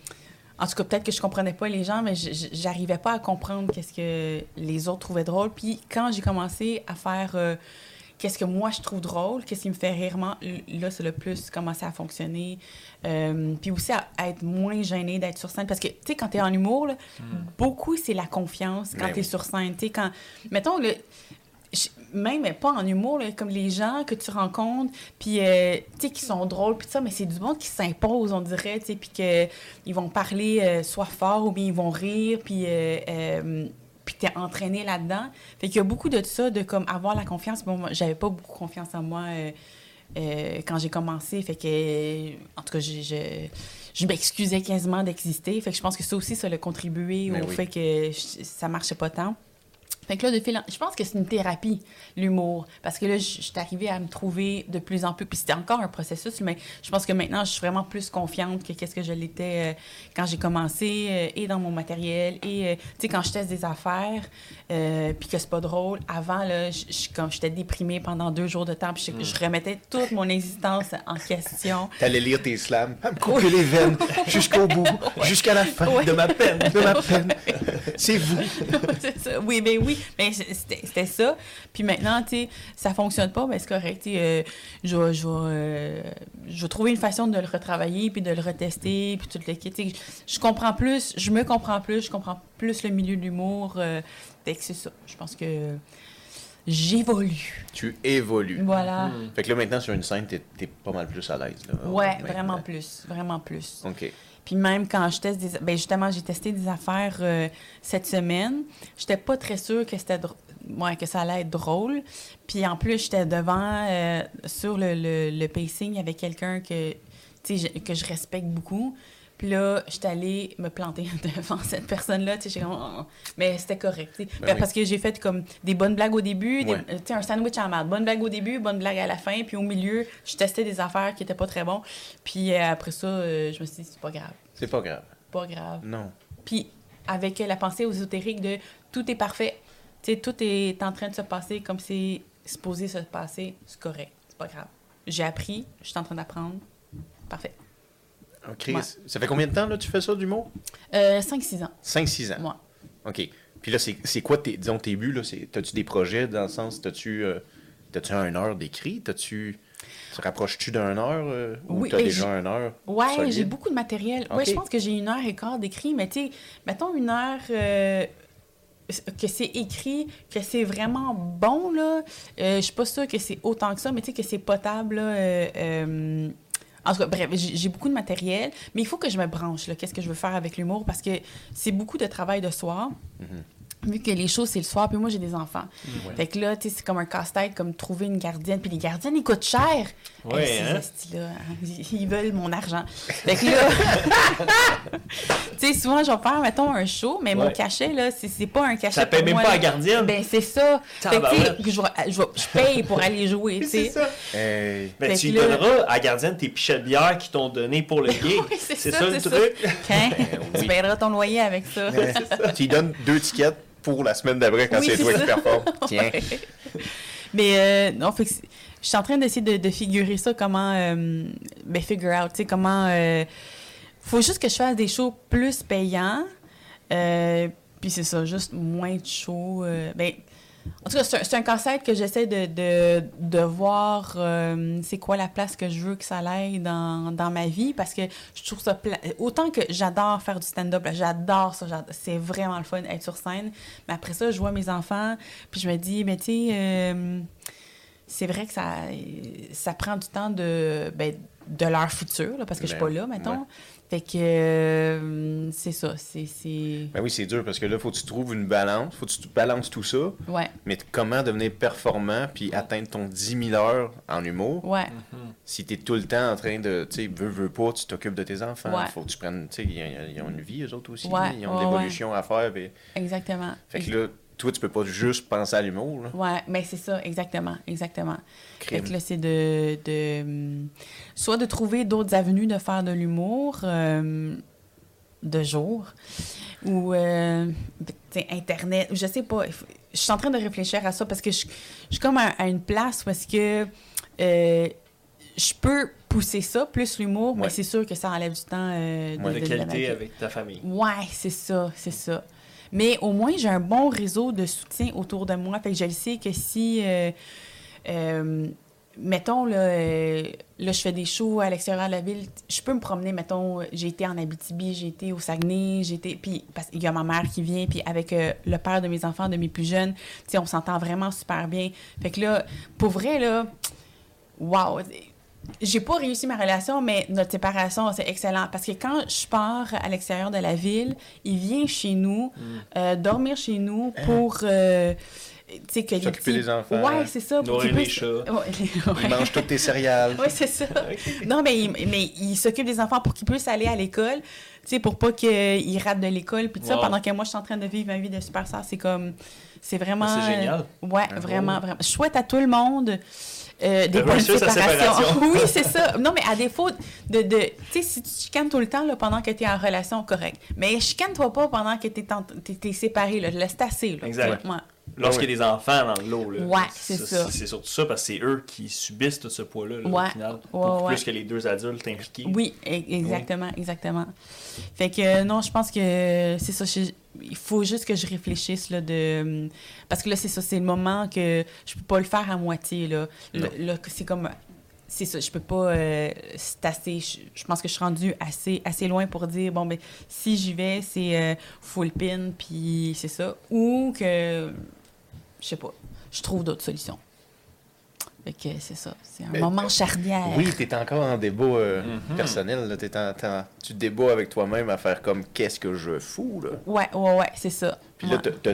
[SPEAKER 3] En tout cas, peut-être que je comprenais pas les gens, mais j'arrivais pas à comprendre qu'est-ce que les autres trouvaient drôle. Puis quand j'ai commencé à faire euh, qu'est-ce que moi je trouve drôle, qu'est-ce qui me fait rire. Là, c'est le plus commencer à fonctionner. Euh, puis aussi à, être moins gêné d'être sur scène. Parce que, tu sais, quand tu es en humour, là, beaucoup, c'est la confiance quand
[SPEAKER 1] Ben
[SPEAKER 3] tu es
[SPEAKER 1] oui.
[SPEAKER 3] sur scène. Tu sais, quand. Mettons, le, même pas en humour, là, comme les gens que tu rencontres, puis euh, tu sais, qui sont drôles, puis ça, mais c'est du monde qui s'impose, on dirait, tu sais, puis qu'ils vont parler euh, soit fort ou bien ils vont rire, puis euh, euh, puis t'es entraîné là-dedans. Fait qu'il y a beaucoup de ça, de comme avoir la confiance. Bon, j'avais pas beaucoup confiance en moi euh, euh, quand j'ai commencé, fait que, en tout cas, je, je m'excusais quasiment d'exister. Fait que je pense que ça aussi, ça a contribué au
[SPEAKER 1] oui.
[SPEAKER 3] fait que je- ça marchait pas tant. Fait que là, de fil en- je pense que c'est une thérapie, l'humour. Parce que là, je suis arrivée à me trouver de plus en plus. Puis c'était encore un processus, mais je pense que maintenant, je suis vraiment plus confiante que qu'est-ce que je l'étais euh, quand j'ai commencé, euh, et dans mon matériel, et, euh, tu sais, quand je teste des affaires, puis que c'est pas drôle. Avant, là, j'étais déprimée pendant deux jours de temps, puis je, je remettais toute mon existence en question.
[SPEAKER 1] T'allais lire tes slams, à me couper les veines jusqu'au bout, jusqu'à la fin
[SPEAKER 3] Ouais.
[SPEAKER 1] de ma peine, de ma peine. C'est vous.
[SPEAKER 3] Oui, ben oui. Ben, c'était c'était ça. Puis maintenant, tu sais, ça fonctionne pas, ben c'est correct. euh, je vais, je, euh, je trouver une façon de le retravailler, puis de le retester, puis tout le kit. Je, comprends plus, je me comprends plus, je comprends plus le milieu de l'humour. Euh, c'est ça. Je pense que j'évolue.
[SPEAKER 1] Tu évolues.
[SPEAKER 3] Voilà.
[SPEAKER 1] Fait que là, maintenant, sur une scène, t'es es pas mal plus à l'aise. là.
[SPEAKER 3] Ouais,
[SPEAKER 1] Maintenant.
[SPEAKER 3] vraiment plus. Vraiment plus.
[SPEAKER 1] OK.
[SPEAKER 3] Puis même quand je teste des... Ben justement, j'ai testé des affaires euh, cette semaine. J'étais pas très sûre que c'était... Ouais, que ça allait être drôle. Puis en plus, j'étais devant, euh, sur le, le, le pacing, avec quelqu'un que, que je respecte beaucoup. Puis là, j'étais allée me planter devant cette personne-là. Tu sais, j'étais comme... Oh. Mais c'était correct, tu sais.
[SPEAKER 1] Ben oui.
[SPEAKER 3] Parce que j'ai fait comme des bonnes blagues au début, des- un sandwich en merde. Bonne blague au début, bonne blague à la fin. Puis au milieu, je testais des affaires qui étaient pas très bons. Puis euh, après ça, euh, je me suis dit, c'est pas grave
[SPEAKER 1] C'est pas grave.
[SPEAKER 3] pas grave.
[SPEAKER 1] Non.
[SPEAKER 3] Puis avec la pensée ésotérique de tout est parfait, tu sais, tout est en train de se passer comme c'est supposé se passer, c'est correct, c'est pas grave. J'ai appris, je suis en train d'apprendre, parfait. Ouais.
[SPEAKER 1] Ça fait combien de temps, là, tu fais ça, du mot?
[SPEAKER 3] Euh, 5-6 ans,
[SPEAKER 1] 5-6 ans.
[SPEAKER 3] moi.
[SPEAKER 1] OK. Puis là, c'est quoi, tes, disons, tes buts? T'as-tu des projets dans le sens, t'as-tu euh, t'as-tu un heure d'écrit? T'as-tu... Tu rapproches-tu d'un heure? euh, ou
[SPEAKER 3] Oui,
[SPEAKER 1] déjà
[SPEAKER 3] j'ai-
[SPEAKER 1] un heure?
[SPEAKER 3] Ouais,
[SPEAKER 1] solide?
[SPEAKER 3] j'ai beaucoup de matériel. Ouais,
[SPEAKER 1] Ok.
[SPEAKER 3] je pense que j'ai une heure et quart d'écrit, mais tu sais, mettons une heure euh, que c'est écrit, que c'est vraiment bon, là. Euh, je suis pas sûre que c'est autant que ça, mais tu sais, que c'est potable, là. En tout cas, bref, j'ai beaucoup de matériel, mais il faut que je me branche. Qu'est-ce que je veux faire avec l'humour? Parce que c'est beaucoup de travail de soir. Vu que les shows, c'est le soir, puis moi, j'ai des enfants. Fait que là, tu sais, c'est comme un casse-tête, comme trouver une gardienne. Puis les gardiennes, ils coûtent cher.
[SPEAKER 2] Ouais, hein?
[SPEAKER 3] hein, ils veulent mon argent. Fait que là, tu sais, souvent, je vais faire, mettons, un show, mais mon cachet, là, c'est c'est pas un cachet
[SPEAKER 2] Ça paye
[SPEAKER 3] pour
[SPEAKER 2] même
[SPEAKER 3] moi,
[SPEAKER 2] pas
[SPEAKER 3] là.
[SPEAKER 2] la gardienne?
[SPEAKER 3] Ben, c'est ça. Fait que, tu je, vais- je vais- je paye pour aller jouer, tu sais.
[SPEAKER 1] Hey.
[SPEAKER 2] Ben, tu
[SPEAKER 3] que
[SPEAKER 2] lui
[SPEAKER 3] là-
[SPEAKER 2] donneras à la gardienne tes pichets de bière qu'ils t'ont donné pour le gig.
[SPEAKER 3] Oui, c'est ça,
[SPEAKER 2] ça, le truc?
[SPEAKER 1] Oui.
[SPEAKER 3] Tu paieras ton loyer avec ça.
[SPEAKER 1] tu lui donnes deux tickets pour la semaine d'après quand
[SPEAKER 3] Oui,
[SPEAKER 1] c'est toi qui performe. Tiens.
[SPEAKER 3] Ouais. Mais euh, non, fait que c'est- je suis en train d'essayer de, de figurer ça, comment. euh, ben, figure out, tu sais, comment. euh, faut juste que je fasse des shows plus payants. euh, puis c'est ça, juste moins de shows. euh, ben, en tout cas, c'est un, un casse-tête que j'essaie de, de, de voir euh, c'est quoi la place que je veux que ça aille dans, dans ma vie parce que je trouve ça pla- autant que j'adore faire du stand-up j'adore ça c'est vraiment le fun être sur scène mais après ça je vois mes enfants puis je me dis mais tu sais euh, c'est vrai que ça ça prend du temps de ben, de leur futur là, parce que je suis
[SPEAKER 1] Ben,
[SPEAKER 3] pas là mettons
[SPEAKER 1] ouais.
[SPEAKER 3] Fait que euh, c'est ça c'est
[SPEAKER 1] Ben oui, c'est dur parce que là, faut que tu trouves une balance. faut que tu balances tout ça.
[SPEAKER 3] ouais
[SPEAKER 1] Mais comment devenir performant puis atteindre ton 10 000 heures en humour?
[SPEAKER 3] Ouais
[SPEAKER 1] si tu es tout le temps en train de, tu sais, veux, veux pas, tu t'occupes de tes enfants.
[SPEAKER 3] Ouais.
[SPEAKER 1] Faut que tu prennes, tu sais, ils, ils ont une vie, eux autres aussi.
[SPEAKER 3] Ouais,
[SPEAKER 1] Ils ont de l'évolution à faire. puis-
[SPEAKER 3] exactement
[SPEAKER 1] Fait que là, toi, tu peux pas juste penser à l'humour.
[SPEAKER 3] Ouais, mais c'est ça, exactement, exactement. Fait
[SPEAKER 1] Crime.
[SPEAKER 3] que là, c'est de, de... hum, Soit de trouver d'autres avenues de faire de l'humour euh, de jour, ou, euh, sais, Internet, je sais pas. Je suis en train de réfléchir à ça parce que je, je suis comme à, à une place parce que euh, je peux pousser ça, plus l'humour, mais c'est sûr que ça enlève du temps euh, de,
[SPEAKER 1] Ouais,
[SPEAKER 2] De
[SPEAKER 3] de-
[SPEAKER 2] qualité avec ta famille.
[SPEAKER 3] Ouais, c'est ça, c'est ça. Mais au moins, j'ai un bon réseau de soutien autour de moi. Fait que je le sais que si. euh, euh, mettons, là, euh, là, je fais des shows à l'extérieur de la ville. Je peux me promener, mettons, j'ai été en Abitibi, j'ai été au Saguenay, j'ai été. Puis, parce qu'il y a ma mère qui vient, puis avec euh, le père de mes enfants, de mes plus jeunes, on s'entend vraiment super bien. Fait que là, pour vrai, là, wow! J'ai pas réussi ma relation, mais notre séparation, c'est excellent. Parce que quand je pars à l'extérieur de la ville, il vient chez nous, euh, dormir chez nous pour. euh, tu sais, que les
[SPEAKER 1] S'occuper
[SPEAKER 3] petits-
[SPEAKER 1] des enfants.
[SPEAKER 3] Ouais, c'est ça.
[SPEAKER 2] Nourrir les chats.
[SPEAKER 3] Ouais,
[SPEAKER 1] Il
[SPEAKER 3] ouais.
[SPEAKER 1] mange toutes tes céréales.
[SPEAKER 3] Oui, c'est ça. Non, mais il, mais il s'occupe des enfants pour qu'ils puissent aller à l'école, tu sais, pour pas qu'ils ratent de l'école, puis tout ça,
[SPEAKER 2] Wow.
[SPEAKER 3] pendant que moi, je suis en train de vivre ma vie de superstar. C'est comme... C'est vraiment...
[SPEAKER 2] C'est génial.
[SPEAKER 3] ouais,
[SPEAKER 1] Ah,
[SPEAKER 3] vraiment,
[SPEAKER 1] bon.
[SPEAKER 3] vraiment. Je souhaite à tout le monde euh, des
[SPEAKER 2] sa
[SPEAKER 3] séparations.
[SPEAKER 2] séparation.
[SPEAKER 3] oui, c'est ça. Non, mais à défaut de... de tu sais, si tu chicanes tout le temps là, pendant que tu es en relation, correct. Mais chicane-toi pas pendant que tu es, séparé. Là. Laisse tasser. Là.
[SPEAKER 2] Exact.
[SPEAKER 3] Ouais.
[SPEAKER 2] Lorsqu'il y a des enfants dans le lot, là,
[SPEAKER 3] Ouais, c'est ça.
[SPEAKER 2] C'est surtout ça, parce que c'est eux qui subissent tout ce poids-là, là,
[SPEAKER 3] Ouais,
[SPEAKER 2] au final.
[SPEAKER 3] ouais,
[SPEAKER 2] Beaucoup
[SPEAKER 3] ouais.
[SPEAKER 2] plus que les deux adultes impliqués.
[SPEAKER 3] Oui, e- exactement, exactement. Fait que euh, non, je pense que c'est ça. je- il faut juste que je réfléchisse là de parce que là c'est ça, c'est le moment que je peux pas le faire à moitié là. Le- là, c'est comme c'est ça, je peux pas euh, c'est assez je, je pense que je suis rendue assez assez loin pour dire bon ben si j'y vais, c'est euh, full pin puis c'est ça ou que je sais pas, je trouve d'autres solutions. Fait que c'est ça, c'est un
[SPEAKER 1] Mais-
[SPEAKER 3] moment charnière.
[SPEAKER 1] Oui, t'es encore en débat euh,
[SPEAKER 2] Mhm.
[SPEAKER 1] personnel. Là. T'es en- t'en- tu te débats avec toi-même à faire comme qu'est-ce que je fous. Là?
[SPEAKER 3] Ouais, ouais, ouais, c'est ça.
[SPEAKER 1] Puis là,
[SPEAKER 3] Ouais.
[SPEAKER 1] tu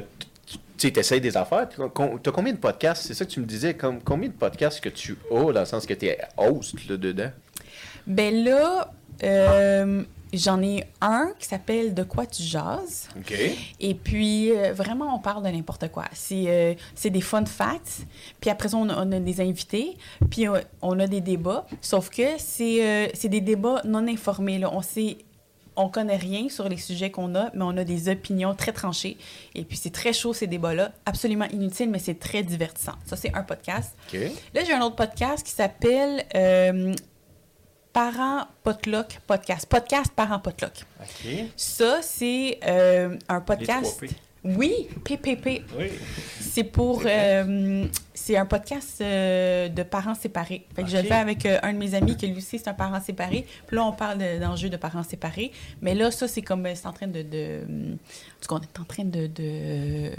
[SPEAKER 1] sais, t'essayes des affaires. Tu as combien de podcasts? C'est ça que tu me disais. Comme, combien de podcasts que tu as dans le sens que tu es host là, dedans?
[SPEAKER 3] Ben là, euh, j'en ai un qui s'appelle De quoi tu jases.
[SPEAKER 1] OK.
[SPEAKER 3] Et puis, euh, vraiment, on parle de n'importe quoi. C'est euh, c'est des fun facts. Puis après ça, on a, on a des invités. Puis euh, on a des débats. Sauf que c'est euh, c'est des débats non informés. Là. On sait... On connaît rien sur les sujets qu'on a, mais on a des opinions très tranchées. Et puis, c'est très chaud, ces débats-là. Absolument inutiles, mais c'est très divertissant. Ça, c'est un podcast.
[SPEAKER 1] OK.
[SPEAKER 3] Là, j'ai un autre podcast qui s'appelle Parents Potluck Podcast. Podcast Parents Potluck.
[SPEAKER 2] OK.
[SPEAKER 3] Ça, c'est euh, un podcast.
[SPEAKER 2] Les 3P.
[SPEAKER 3] Oui, PPP.
[SPEAKER 2] Oui.
[SPEAKER 3] C'est pour. euh, c'est un podcast euh, de parents séparés. Fait que je le fais avec euh, un de mes amis qui lui aussi c'est un parent séparé. Puis là, on parle de- d'enjeux de parents séparés. Mais là, ça, c'est comme. euh, C'est en train de. de en tout cas, on est en train de. de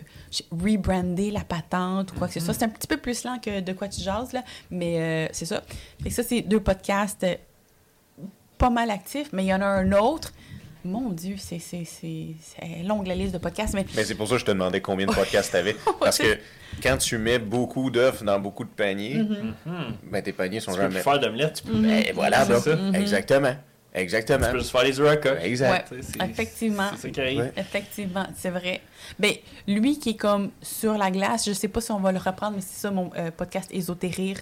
[SPEAKER 3] rebrander la patente ou quoi que ce soit. C'est un petit peu plus lent que de quoi tu jases, là. Mais euh, c'est ça. Fait que ça, c'est deux podcasts euh, pas mal actifs. Mais il y en a un autre. Mon Dieu, c'est c'est- c'est- c'est longue la liste de podcasts. Mais
[SPEAKER 1] Mais c'est pour ça que je te demandais combien de podcasts tu avais. Parce que quand tu mets beaucoup d'œufs dans beaucoup de paniers,
[SPEAKER 3] Mm-hmm.
[SPEAKER 2] Mhm.
[SPEAKER 1] ben tes paniers sont
[SPEAKER 2] Tu peux
[SPEAKER 1] jamais.
[SPEAKER 2] faire d'omelette, tu peux,
[SPEAKER 1] Ben voilà,
[SPEAKER 2] C'est
[SPEAKER 1] là.
[SPEAKER 2] ça.
[SPEAKER 1] Exactement. Exactement.
[SPEAKER 2] tu peux juste faire les coque.
[SPEAKER 1] Exact.
[SPEAKER 3] Ouais. Effectivement.
[SPEAKER 2] C'est.
[SPEAKER 1] Ouais.
[SPEAKER 3] Effectivement, c'est vrai. Ben, lui qui est comme sur la glace, je sais pas si on va le reprendre, mais c'est ça mon euh, podcast Ésotérir,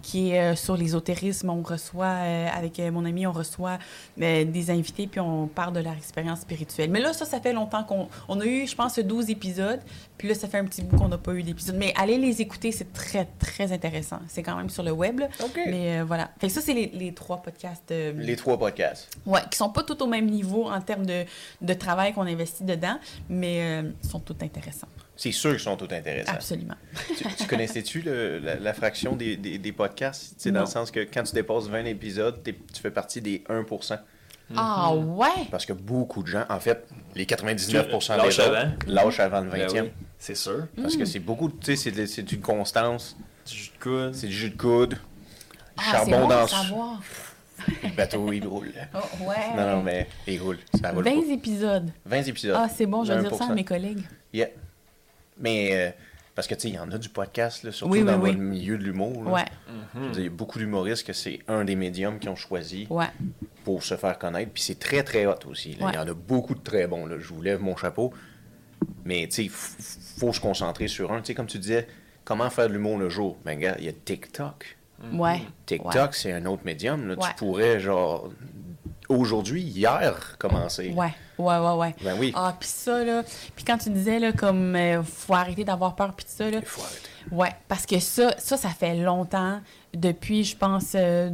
[SPEAKER 3] qui est euh, sur l'ésotérisme. On reçoit, euh, avec euh, mon ami, on reçoit des invités, puis on parle de leur expérience spirituelle. Mais là, ça, ça fait longtemps qu'on on a eu, je pense, 12 épisodes, puis là, ça fait un petit bout qu'on n'a pas eu d'épisodes. Mais allez les écouter, c'est très, très intéressant. C'est quand même sur le web, là.
[SPEAKER 1] OK.
[SPEAKER 3] Mais euh, voilà. Fait que ça, c'est les, les trois podcasts. euh,
[SPEAKER 1] Les trois podcasts.
[SPEAKER 3] Ouais, qui sont pas tout au même niveau en termes de, de travail qu'on investit dedans, mais euh, sont tous intéressants.
[SPEAKER 1] C'est sûr qu'ils sont tous intéressants.
[SPEAKER 3] Absolument.
[SPEAKER 1] tu, tu connaissais-tu le- la, la fraction des, des, des podcasts? Sais, dans
[SPEAKER 3] Non.
[SPEAKER 1] le sens que quand tu dépasses 20 épisodes, tu fais partie des 1%.
[SPEAKER 3] Ah ouais?
[SPEAKER 1] Parce que beaucoup de gens, en fait, les 99% des
[SPEAKER 2] avant.
[SPEAKER 1] lâchent avant le 20e.
[SPEAKER 2] Ben oui, c'est sûr.
[SPEAKER 1] Parce que c'est beaucoup, tu sais, c'est de- c'est une constance,
[SPEAKER 2] Du jus de coude.
[SPEAKER 1] c'est du jus de coude, du
[SPEAKER 3] Ah, c'est
[SPEAKER 1] charbon
[SPEAKER 3] bon
[SPEAKER 1] dans le bateau, il roule.
[SPEAKER 3] Oh, ouais.
[SPEAKER 1] Non, non, mais il roule. Ça roule
[SPEAKER 3] 20
[SPEAKER 1] pas.
[SPEAKER 3] épisodes.
[SPEAKER 1] 20 épisodes.
[SPEAKER 3] Ah, c'est bon, je vais dire ça à
[SPEAKER 1] 1%.
[SPEAKER 3] mes collègues.
[SPEAKER 1] Yeah. Mais, euh, parce que, tu sais, il y en a du podcast, là, surtout
[SPEAKER 3] Oui, oui,
[SPEAKER 1] dans
[SPEAKER 3] oui.
[SPEAKER 1] le milieu de l'humour. là.
[SPEAKER 3] Ouais,
[SPEAKER 1] dire, Il y a beaucoup d'humoristes que c'est un des médiums qu'ils ont choisi
[SPEAKER 3] ouais.
[SPEAKER 1] pour se faire connaître. Puis c'est très, très hot aussi.
[SPEAKER 3] Ouais.
[SPEAKER 1] Il y en a beaucoup de très bons. Là. Je vous lève mon chapeau. Mais tu sais, il faut se concentrer sur un. Tu sais, comme tu disais, comment faire de l'humour le jour? Ben, gars, il y a TikTok.
[SPEAKER 3] Ouais.
[SPEAKER 1] TikTok,
[SPEAKER 3] Ouais.
[SPEAKER 1] c'est un autre médium. là. Tu pourrais, genre, aujourd'hui, hier, commencer.
[SPEAKER 3] Ouais, ouais, ouais, ouais.
[SPEAKER 1] Ben oui.
[SPEAKER 3] Ah, puis ça, là. Puis quand tu disais, là, comme, euh, faut arrêter d'avoir peur, puis tout ça, là.
[SPEAKER 1] Il faut arrêter.
[SPEAKER 3] Ouais, parce que ça, ça, ça fait longtemps, depuis, je pense, euh,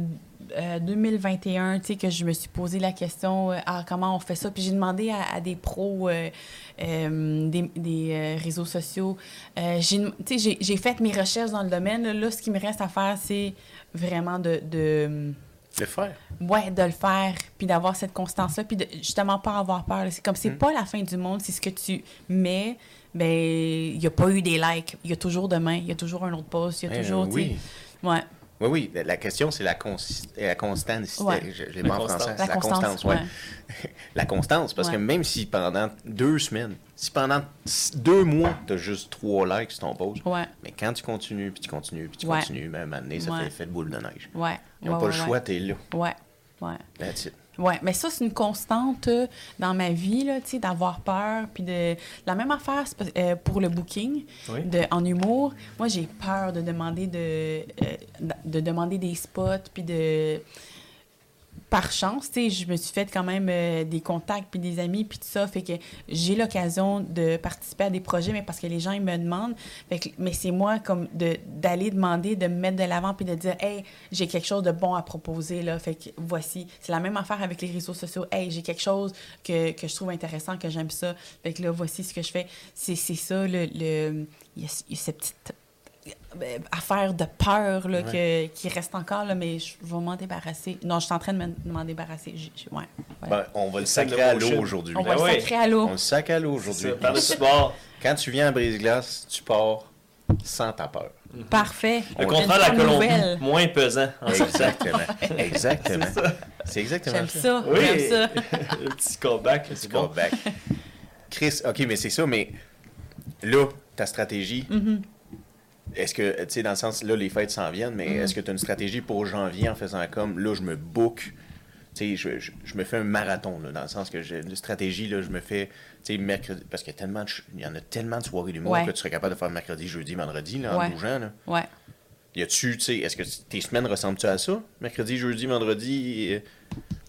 [SPEAKER 3] euh, 2021, tu sais, que je me suis posé la question, euh, ah, comment on fait ça? Puis j'ai demandé à, à des pros euh, euh, des, des, euh, réseaux sociaux. Euh, j'ai, tu sais, j'ai, j'ai fait mes recherches dans le domaine. Là, Là, ce qui me reste à faire, c'est vraiment de... de
[SPEAKER 1] Le faire.
[SPEAKER 3] Ouais, de le faire, puis d'avoir cette constance-là, puis de justement pas avoir peur. C'est comme, c'est
[SPEAKER 1] Mm.
[SPEAKER 3] pas la fin du monde, c'est ce que tu mets, ben, il n'y a pas eu des likes, il y a toujours demain, il y a toujours un autre post, il y a
[SPEAKER 1] Eh,
[SPEAKER 3] toujours, sais.
[SPEAKER 1] oui.
[SPEAKER 3] Ouais,
[SPEAKER 1] Oui, oui. La question, c'est la, consi- la constance.
[SPEAKER 3] Ouais.
[SPEAKER 1] Je, je l'ai
[SPEAKER 2] La
[SPEAKER 1] pas en français.
[SPEAKER 3] la, constance,
[SPEAKER 1] ouais.
[SPEAKER 3] ouais.
[SPEAKER 1] La constance, parce
[SPEAKER 3] Ouais.
[SPEAKER 1] que même si pendant deux semaines, si pendant deux mois, tu as juste trois likes sur ton post,
[SPEAKER 3] Ouais,
[SPEAKER 1] mais quand tu continues, puis tu continues, puis tu
[SPEAKER 3] Ouais.
[SPEAKER 1] continues, ben, à un moment donné, ça
[SPEAKER 3] Ouais.
[SPEAKER 1] fait effet de boule de neige.
[SPEAKER 3] ouais.
[SPEAKER 1] Ils n'ont
[SPEAKER 3] ouais,
[SPEAKER 1] pas
[SPEAKER 3] ouais,
[SPEAKER 1] le choix,
[SPEAKER 3] ouais.
[SPEAKER 1] tu es là.
[SPEAKER 3] Ouais, ouais.
[SPEAKER 1] That's it.
[SPEAKER 3] Ouais, mais ça, c'est une constante euh, dans ma vie, là, tu sais, d'avoir peur. Puis de. La même affaire euh, pour le booking
[SPEAKER 2] Oui.
[SPEAKER 3] de, en humour. Moi, j'ai peur de demander de, euh, de demander des spots, puis de. Par chance, tu sais, je me suis fait quand même euh, des contacts, puis des amis, puis tout ça. Fait que j'ai l'occasion de participer à des projets, mais parce que les gens, ils me demandent. Fait que- mais c'est moi, comme, de- d'aller demander, de me mettre de l'avant, puis de dire, hey, j'ai quelque chose de bon à proposer, là. Fait que voici. C'est la même affaire avec les réseaux sociaux. Hey, j'ai quelque chose que, que je trouve intéressant, que j'aime ça. Fait que là, voici ce que je fais. C'est ça, le. le- Il y, a, cette petite affaire de peur là, que- qui reste encore, là, mais je vais m'en débarrasser. Non, je suis en train de m'en- débarrasser. J'ai- j'ai- ouais.
[SPEAKER 1] Ben, on va le sacrer à l'eau aujourd'hui.
[SPEAKER 3] On va
[SPEAKER 2] Ben
[SPEAKER 3] le sacrer à l'eau.
[SPEAKER 1] On le sac à l'eau aujourd'hui.
[SPEAKER 2] Le.
[SPEAKER 1] Quand tu viens à Brise-Glace, tu pars sans ta peur.
[SPEAKER 3] Parfait.
[SPEAKER 2] Le
[SPEAKER 1] On-
[SPEAKER 2] contraire de la Colombie, moins pesant. en sortant.
[SPEAKER 1] Exactement. Exactement. C'est exactement
[SPEAKER 3] J'aime
[SPEAKER 1] ça.
[SPEAKER 3] ça.
[SPEAKER 2] Oui.
[SPEAKER 3] J'aime ça.
[SPEAKER 2] le petit callback, c'est bon.
[SPEAKER 1] Callback. Chris, OK, mais c'est ça, mais là, ta stratégie,
[SPEAKER 3] Mhm.
[SPEAKER 1] Est-ce que, tu sais, dans le sens, là, les fêtes s'en viennent, mais
[SPEAKER 3] Mhm.
[SPEAKER 1] est-ce que tu as une stratégie pour janvier en faisant comme, là, je me book, tu sais, je, je, je me fais un marathon, là, dans le sens que j'ai une stratégie, là, je me fais, tu sais, mercredi, parce qu'il y, a tellement de il y en a tellement de soirées d'humour
[SPEAKER 3] Ouais.
[SPEAKER 1] que tu serais capable de faire mercredi, jeudi, vendredi, là, en
[SPEAKER 3] Ouais.
[SPEAKER 1] bougeant, là.
[SPEAKER 3] Ouais.
[SPEAKER 1] Y a-tu, tu sais, est-ce que tes semaines ressemblent-tu à ça? Mercredi, jeudi, vendredi, euh,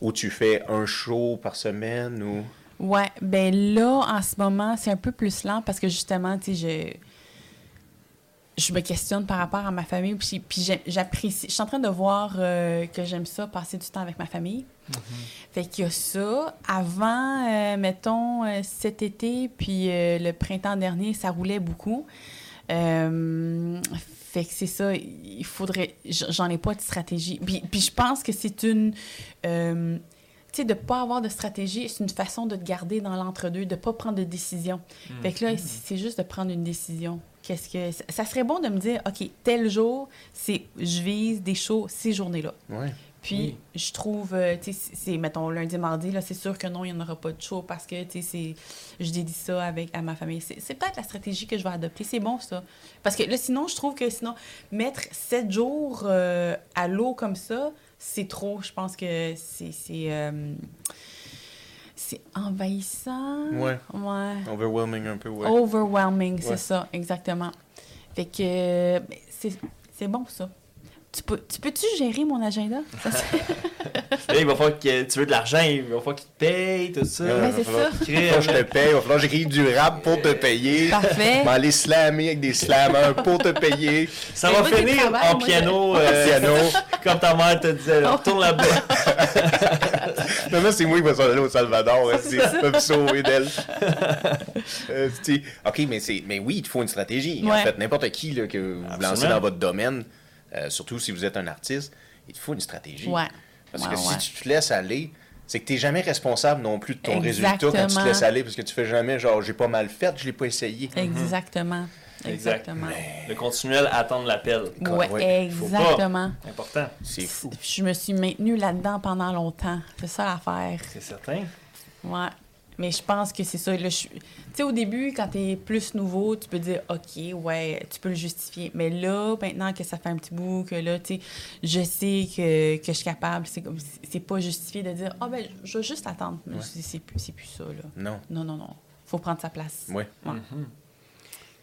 [SPEAKER 1] où tu fais un show par semaine ou?
[SPEAKER 3] Ouais, ben là, en ce moment, c'est un peu plus lent parce que justement, tu sais, je, je me questionne par rapport à ma famille, puis, j'apprécie. Je suis en train de voir euh, que j'aime ça, passer du temps avec ma famille. Fait qu'il y a ça. Avant, euh, mettons, euh, cet été, puis euh, le printemps dernier, ça roulait beaucoup. Fait que c'est ça, il faudrait. J'en ai pas de stratégie. Puis, puis je pense que c'est une. tu sais, de pas avoir de stratégie, c'est une façon de te garder dans l'entre-deux, de pas prendre de décision. Fait que là, c'est c'est juste de prendre une décision. Qu'est-ce que ça- serait bon de me dire, ok, tel jour, c'est je vise des shows ces journées-là.
[SPEAKER 1] Ouais.
[SPEAKER 3] Puis
[SPEAKER 2] Oui.
[SPEAKER 3] je trouve, euh, tu sais, c'est- mettons lundi, mardi, là, c'est sûr que non, il n'y en aura pas de show parce que tu sais, c'est, je dédie ça avec à ma famille. C'est, c'est peut-être la stratégie que je vais adopter. C'est bon ça, parce que là, sinon, je trouve que sinon mettre sept jours euh, à l'eau comme ça, c'est trop. Je pense que c'est, c'est, envahissant.
[SPEAKER 1] Ouais.
[SPEAKER 3] Ouais.
[SPEAKER 1] Overwhelming un peu, ouais.
[SPEAKER 3] Overwhelming,
[SPEAKER 1] Ouais.
[SPEAKER 3] c'est ça, exactement. Fait que ben, c'est, c'est bon ça. Tu peux, tu peux-tu gérer mon agenda?
[SPEAKER 2] Là, il va falloir que tu veux de l'argent, il va falloir qu'il te paye, tout ça.
[SPEAKER 1] Ouais,
[SPEAKER 3] Ben, c'est ça.
[SPEAKER 1] Je te paye, il va falloir que j'écrive du rap pour te payer.
[SPEAKER 3] Parfait.
[SPEAKER 1] M'aller slammer avec des slammers pour te payer.
[SPEAKER 2] Ça
[SPEAKER 3] Mais
[SPEAKER 2] va finir en
[SPEAKER 3] moi,
[SPEAKER 2] piano,
[SPEAKER 1] je-
[SPEAKER 2] euh,
[SPEAKER 1] Piano.
[SPEAKER 2] comme ta mère te disait. là, Retourne là-bas.
[SPEAKER 1] Maintenant, c'est moi qui vais s'en aller au Salvador. C'est peux me sauver d'elle. Euh, tu sais, OK, mais, c'est, mais oui, il te faut une stratégie. En
[SPEAKER 3] Ouais.
[SPEAKER 1] fait, n'importe qui là, que vous
[SPEAKER 2] Absolument.
[SPEAKER 1] lancez dans votre domaine, euh, surtout si vous êtes un artiste, il te faut une stratégie.
[SPEAKER 3] Ouais.
[SPEAKER 1] Parce
[SPEAKER 3] Ouais,
[SPEAKER 1] que
[SPEAKER 3] ouais.
[SPEAKER 1] si tu te laisses aller, c'est que tu n'es jamais responsable non plus de ton résultat quand tu te
[SPEAKER 3] Exactement.
[SPEAKER 1] laisses aller. Parce que tu fais jamais genre, j'ai pas mal fait, je l'ai pas essayé.
[SPEAKER 3] Exactement.
[SPEAKER 2] Exact.
[SPEAKER 3] Exactement.
[SPEAKER 2] Le continuel attendre l'appel.
[SPEAKER 3] Ouais,
[SPEAKER 1] Ouais,
[SPEAKER 2] faut pas.
[SPEAKER 3] exactement.
[SPEAKER 2] Important,
[SPEAKER 1] C'est fou.
[SPEAKER 3] Je me suis maintenue là-dedans pendant longtemps. C'est ça l'affaire.
[SPEAKER 2] c'est certain.
[SPEAKER 3] Ouais. Mais je pense que c'est ça. là, je- Tu sais, au début, quand t'es plus nouveau, tu peux dire, OK, ouais, tu peux le justifier. Mais là, maintenant que ça fait un petit bout, que là, tu sais, je sais que, que je suis capable, c'est comme, c'est pas justifié de dire, ah, ben, je vais juste attendre. Mais
[SPEAKER 1] Ouais.
[SPEAKER 3] c'est- C'est plus, c'est plus ça, là.
[SPEAKER 1] Non.
[SPEAKER 3] Non, non, non. Faut prendre sa place.
[SPEAKER 1] Ouais.
[SPEAKER 3] Ouais.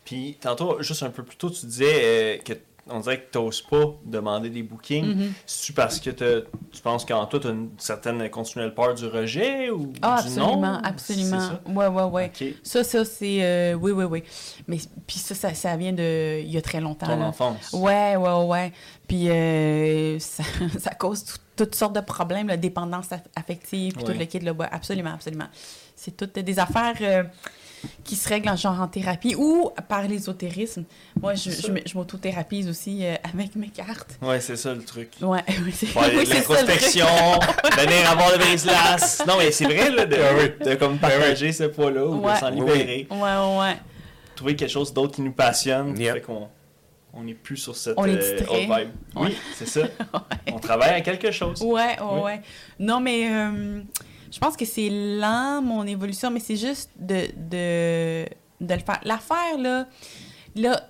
[SPEAKER 2] Puis, tantôt, juste un peu plus tôt, tu disais euh, que on dirait que tu n'oses pas demander des bookings.
[SPEAKER 3] Mhm.
[SPEAKER 2] C'est-tu parce que tu penses qu'en toi, tu as une certaine continuelle peur du rejet ou
[SPEAKER 3] Ah,
[SPEAKER 2] du
[SPEAKER 3] absolument,
[SPEAKER 2] non?
[SPEAKER 3] absolument.
[SPEAKER 2] C'est ça?
[SPEAKER 3] Ouais, ouais, ouais. Ça, ça, c'est. euh, oui, oui, oui. Mais puis ça, ça, ça vient de. Il y a très longtemps.
[SPEAKER 2] Ton
[SPEAKER 3] là.
[SPEAKER 2] enfance.
[SPEAKER 3] Ouais, ouais, ouais. Puis euh, ça, ça cause tout- toutes sortes de problèmes, la dépendance aff- affective, puis
[SPEAKER 2] Ouais.
[SPEAKER 3] tout le kit, là, ouais, absolument, absolument. C'est toutes des affaires euh, qui se règlent en genre en thérapie ou par l'ésotérisme. Moi, je, je, m'autothérapise aussi euh, avec mes cartes.
[SPEAKER 2] Ouais, c'est ça le truc.
[SPEAKER 3] Ouais, oui, c'est oui, truc.
[SPEAKER 2] l'introspection, venir avoir le brise-glace. Non, mais c'est vrai, là, de, de comme partager ce poids-là ou
[SPEAKER 3] Ouais.
[SPEAKER 2] de s'en
[SPEAKER 1] Oui, oui.
[SPEAKER 2] libérer.
[SPEAKER 3] Ouais, ouais, ouais.
[SPEAKER 2] Trouver quelque chose d'autre qui nous passionne.
[SPEAKER 1] Yep.
[SPEAKER 2] Fait qu'on on n'est plus sur cette
[SPEAKER 3] On est
[SPEAKER 2] euh,
[SPEAKER 3] distrait.
[SPEAKER 2] vibe. Oui, c'est ça. On travaille à quelque chose.
[SPEAKER 3] Ouais, ouais,
[SPEAKER 2] Oui.
[SPEAKER 3] ouais. Non, mais euh, je pense que c'est lent, mon évolution, mais c'est juste de, de, de le faire. L'affaire, là, là,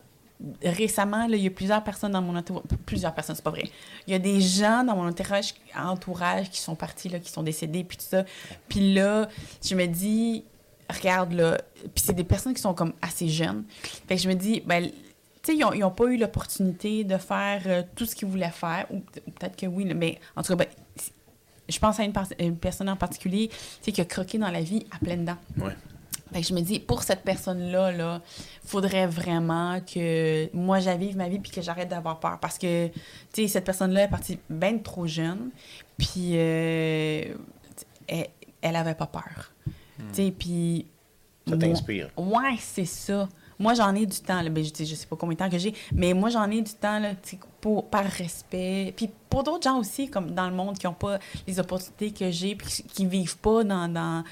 [SPEAKER 3] récemment, là, il y a plusieurs personnes dans mon entourage. Plusieurs personnes, c'est pas vrai. Il y a des gens dans mon entourage, entourage qui sont partis, là, qui sont décédés, puis tout ça. Puis là, je me dis, regarde, là, puis c'est des personnes qui sont comme assez jeunes. Fait que je me dis, ben, tu sais, ils n'ont pas eu l'opportunité de faire euh, tout ce qu'ils voulaient faire, ou peut- ou peut-être que oui, mais en tout cas, ben, je pense à une, personne en particulier, tu sais, qui a croqué dans la vie à pleines dents.
[SPEAKER 1] Ouais.
[SPEAKER 3] Fait que je me dis, pour cette personne-là, là, faudrait vraiment que moi, j'avive ma vie puis que j'arrête d'avoir peur. Parce que, tu sais, cette personne-là est partie bien trop jeune, puis euh, elle, elle avait pas peur. Tu sais, puis...
[SPEAKER 1] Ça t'inspire.
[SPEAKER 3] Ouais, c'est ça. Moi, j'en ai du temps. Là. Ben, je, sais- je sais pas combien de temps que j'ai, mais moi, j'en ai du temps là, pour, par respect. Puis pour d'autres gens aussi, comme dans le monde, qui n'ont pas les opportunités que j'ai, puis qui- qui vivent pas dans, dans,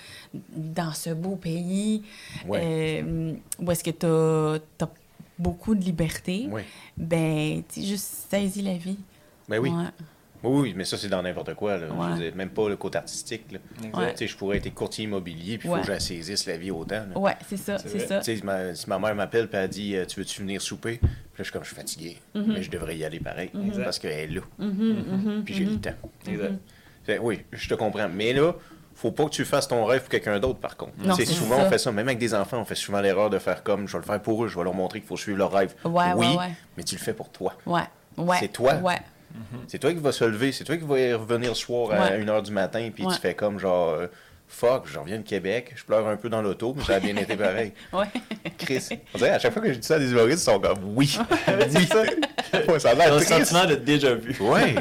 [SPEAKER 3] dans ce beau pays,
[SPEAKER 1] Ouais.
[SPEAKER 3] euh, où est-ce que tu as, beaucoup de liberté,
[SPEAKER 1] Oui.
[SPEAKER 3] ben, tu juste saisis la vie.
[SPEAKER 1] Ben oui.
[SPEAKER 3] Ouais.
[SPEAKER 1] Oui, oui, mais ça, c'est dans n'importe quoi. Là. Je
[SPEAKER 3] Ouais.
[SPEAKER 1] veux dire, même pas le côté artistique. Là.
[SPEAKER 3] Ouais.
[SPEAKER 1] Tu sais, je pourrais être courtier immobilier, puis il faut que j'assaisisse la vie autant.
[SPEAKER 3] Ouais, c'est ça,
[SPEAKER 2] C'est
[SPEAKER 3] ça.
[SPEAKER 1] Tu sais, ma, si ma mère m'appelle et elle dit euh, Tu veux-tu venir souper? Puis là, je suis comme Je suis fatigué, mais je devrais y aller pareil
[SPEAKER 2] Exact.
[SPEAKER 1] parce qu'elle est là.
[SPEAKER 3] Mhm,
[SPEAKER 1] Puis j'ai le temps.
[SPEAKER 2] Exact.
[SPEAKER 1] Fait, oui, je te comprends. Mais là, faut pas que tu fasses ton rêve pour quelqu'un d'autre, par contre.
[SPEAKER 3] C'est
[SPEAKER 1] souvent,
[SPEAKER 3] ça.
[SPEAKER 1] on fait ça. Même avec des enfants, on fait souvent l'erreur de faire comme je vais le faire pour eux, je vais leur montrer qu'il faut suivre leur rêve.
[SPEAKER 3] Ouais,
[SPEAKER 1] oui,
[SPEAKER 3] ouais, ouais.
[SPEAKER 1] mais tu le fais pour toi.
[SPEAKER 3] Ouais, ouais.
[SPEAKER 1] C'est toi.
[SPEAKER 3] Ouais.
[SPEAKER 1] C'est toi qui vas se lever, c'est toi qui vas revenir le soir à
[SPEAKER 3] Ouais.
[SPEAKER 1] 1h du matin, puis
[SPEAKER 3] Ouais.
[SPEAKER 1] tu fais comme genre euh, fuck, je reviens de Québec, je pleure un peu dans l'auto, mais ça a bien été pareil.
[SPEAKER 3] Ouais.
[SPEAKER 1] Chris, on dirait à chaque fois que je dis ça à des humoristes, ils sont comme oui. oui. Ouais, ça a
[SPEAKER 2] Un
[SPEAKER 1] l'air triste.
[SPEAKER 2] sentiment de déjà vu.
[SPEAKER 1] Ouais.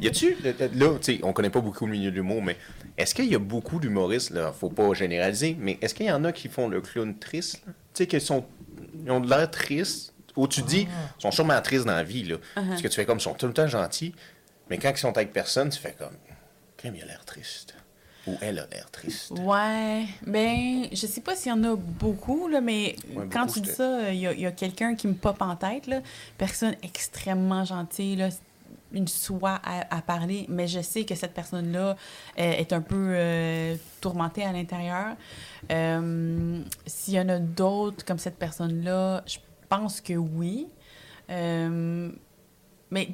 [SPEAKER 1] Y a-tu, là, tu sais, on connaît pas beaucoup le milieu de l'humour, mais est-ce qu'il y a beaucoup d'humoristes, là, faut pas généraliser, mais est-ce qu'il y en a qui font le clown triste, là? Tu sais, qu'ils sont, ils ont de l'air tristes, où tu dis, ils sont sûrement tristes dans la vie, là. Parce que tu fais comme, ils sont tout le temps gentils, mais quand ils sont avec personne, tu fais comme, crème, il a l'air triste. Ou elle a l'air triste.
[SPEAKER 3] Ouais, ben, je sais pas s'il y en a beaucoup, là, mais
[SPEAKER 1] Ouais,
[SPEAKER 3] quand
[SPEAKER 1] beaucoup,
[SPEAKER 3] tu dis ça, il y a, quelqu'un qui me pop en tête, là, personne extrêmement gentille, là, une soie à, à parler, mais je sais que cette personne-là euh, est un peu euh, tourmentée à l'intérieur. Euh, S'il y en a d'autres comme cette personne-là, je pense que oui. Euh, mais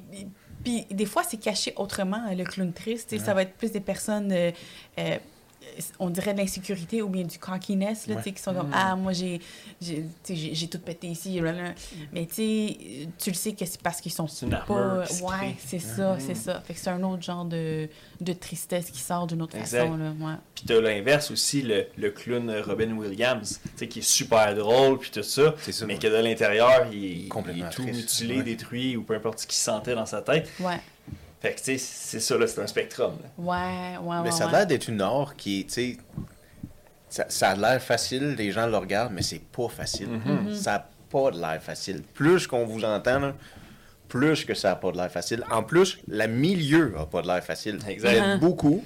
[SPEAKER 3] puis des fois, c'est caché autrement, le clown triste. tu sais, Ça va être plus des personnes, euh, euh, on dirait de l'insécurité ou bien du cockiness, là, tu sais, qui sont comme Ah, moi, j'ai j'ai tout pété ici. blablabla. Mais tu sais, tu le sais que c'est parce qu'ils sont pas. Ouais, c'est ça, c'est ça. Fait que c'est un autre genre de, de tristesse qui sort d'une autre
[SPEAKER 2] Exact.
[SPEAKER 3] façon. Là, ouais.
[SPEAKER 2] Puis t'as l'inverse aussi, le, le clown Robin Williams, tu sais, qui est super drôle, puis tout ça,
[SPEAKER 1] ça,
[SPEAKER 2] mais
[SPEAKER 1] ouais.
[SPEAKER 2] que de l'intérieur, il, est tout
[SPEAKER 1] triste,
[SPEAKER 2] mutilé,
[SPEAKER 1] ouais.
[SPEAKER 2] détruit, ou peu importe ce qu'il sentait dans sa tête. Fait que, tu sais, c'est ça, là, c'est un spectrum. là.
[SPEAKER 3] ouais, ouais.
[SPEAKER 1] Mais
[SPEAKER 3] ouais,
[SPEAKER 1] ça a
[SPEAKER 3] ouais.
[SPEAKER 1] l'air d'être une art qui tu sais, ça, ça a l'air facile, les gens le regardent, mais c'est pas facile.
[SPEAKER 3] Mm-hmm.
[SPEAKER 1] Ça a pas de l'air facile. Plus qu'on vous entend, là, plus que ça a pas de l'air facile. En plus, le milieu a pas de l'air facile.
[SPEAKER 2] Exact.
[SPEAKER 1] Vous êtes
[SPEAKER 3] Uh-huh.
[SPEAKER 1] beaucoup.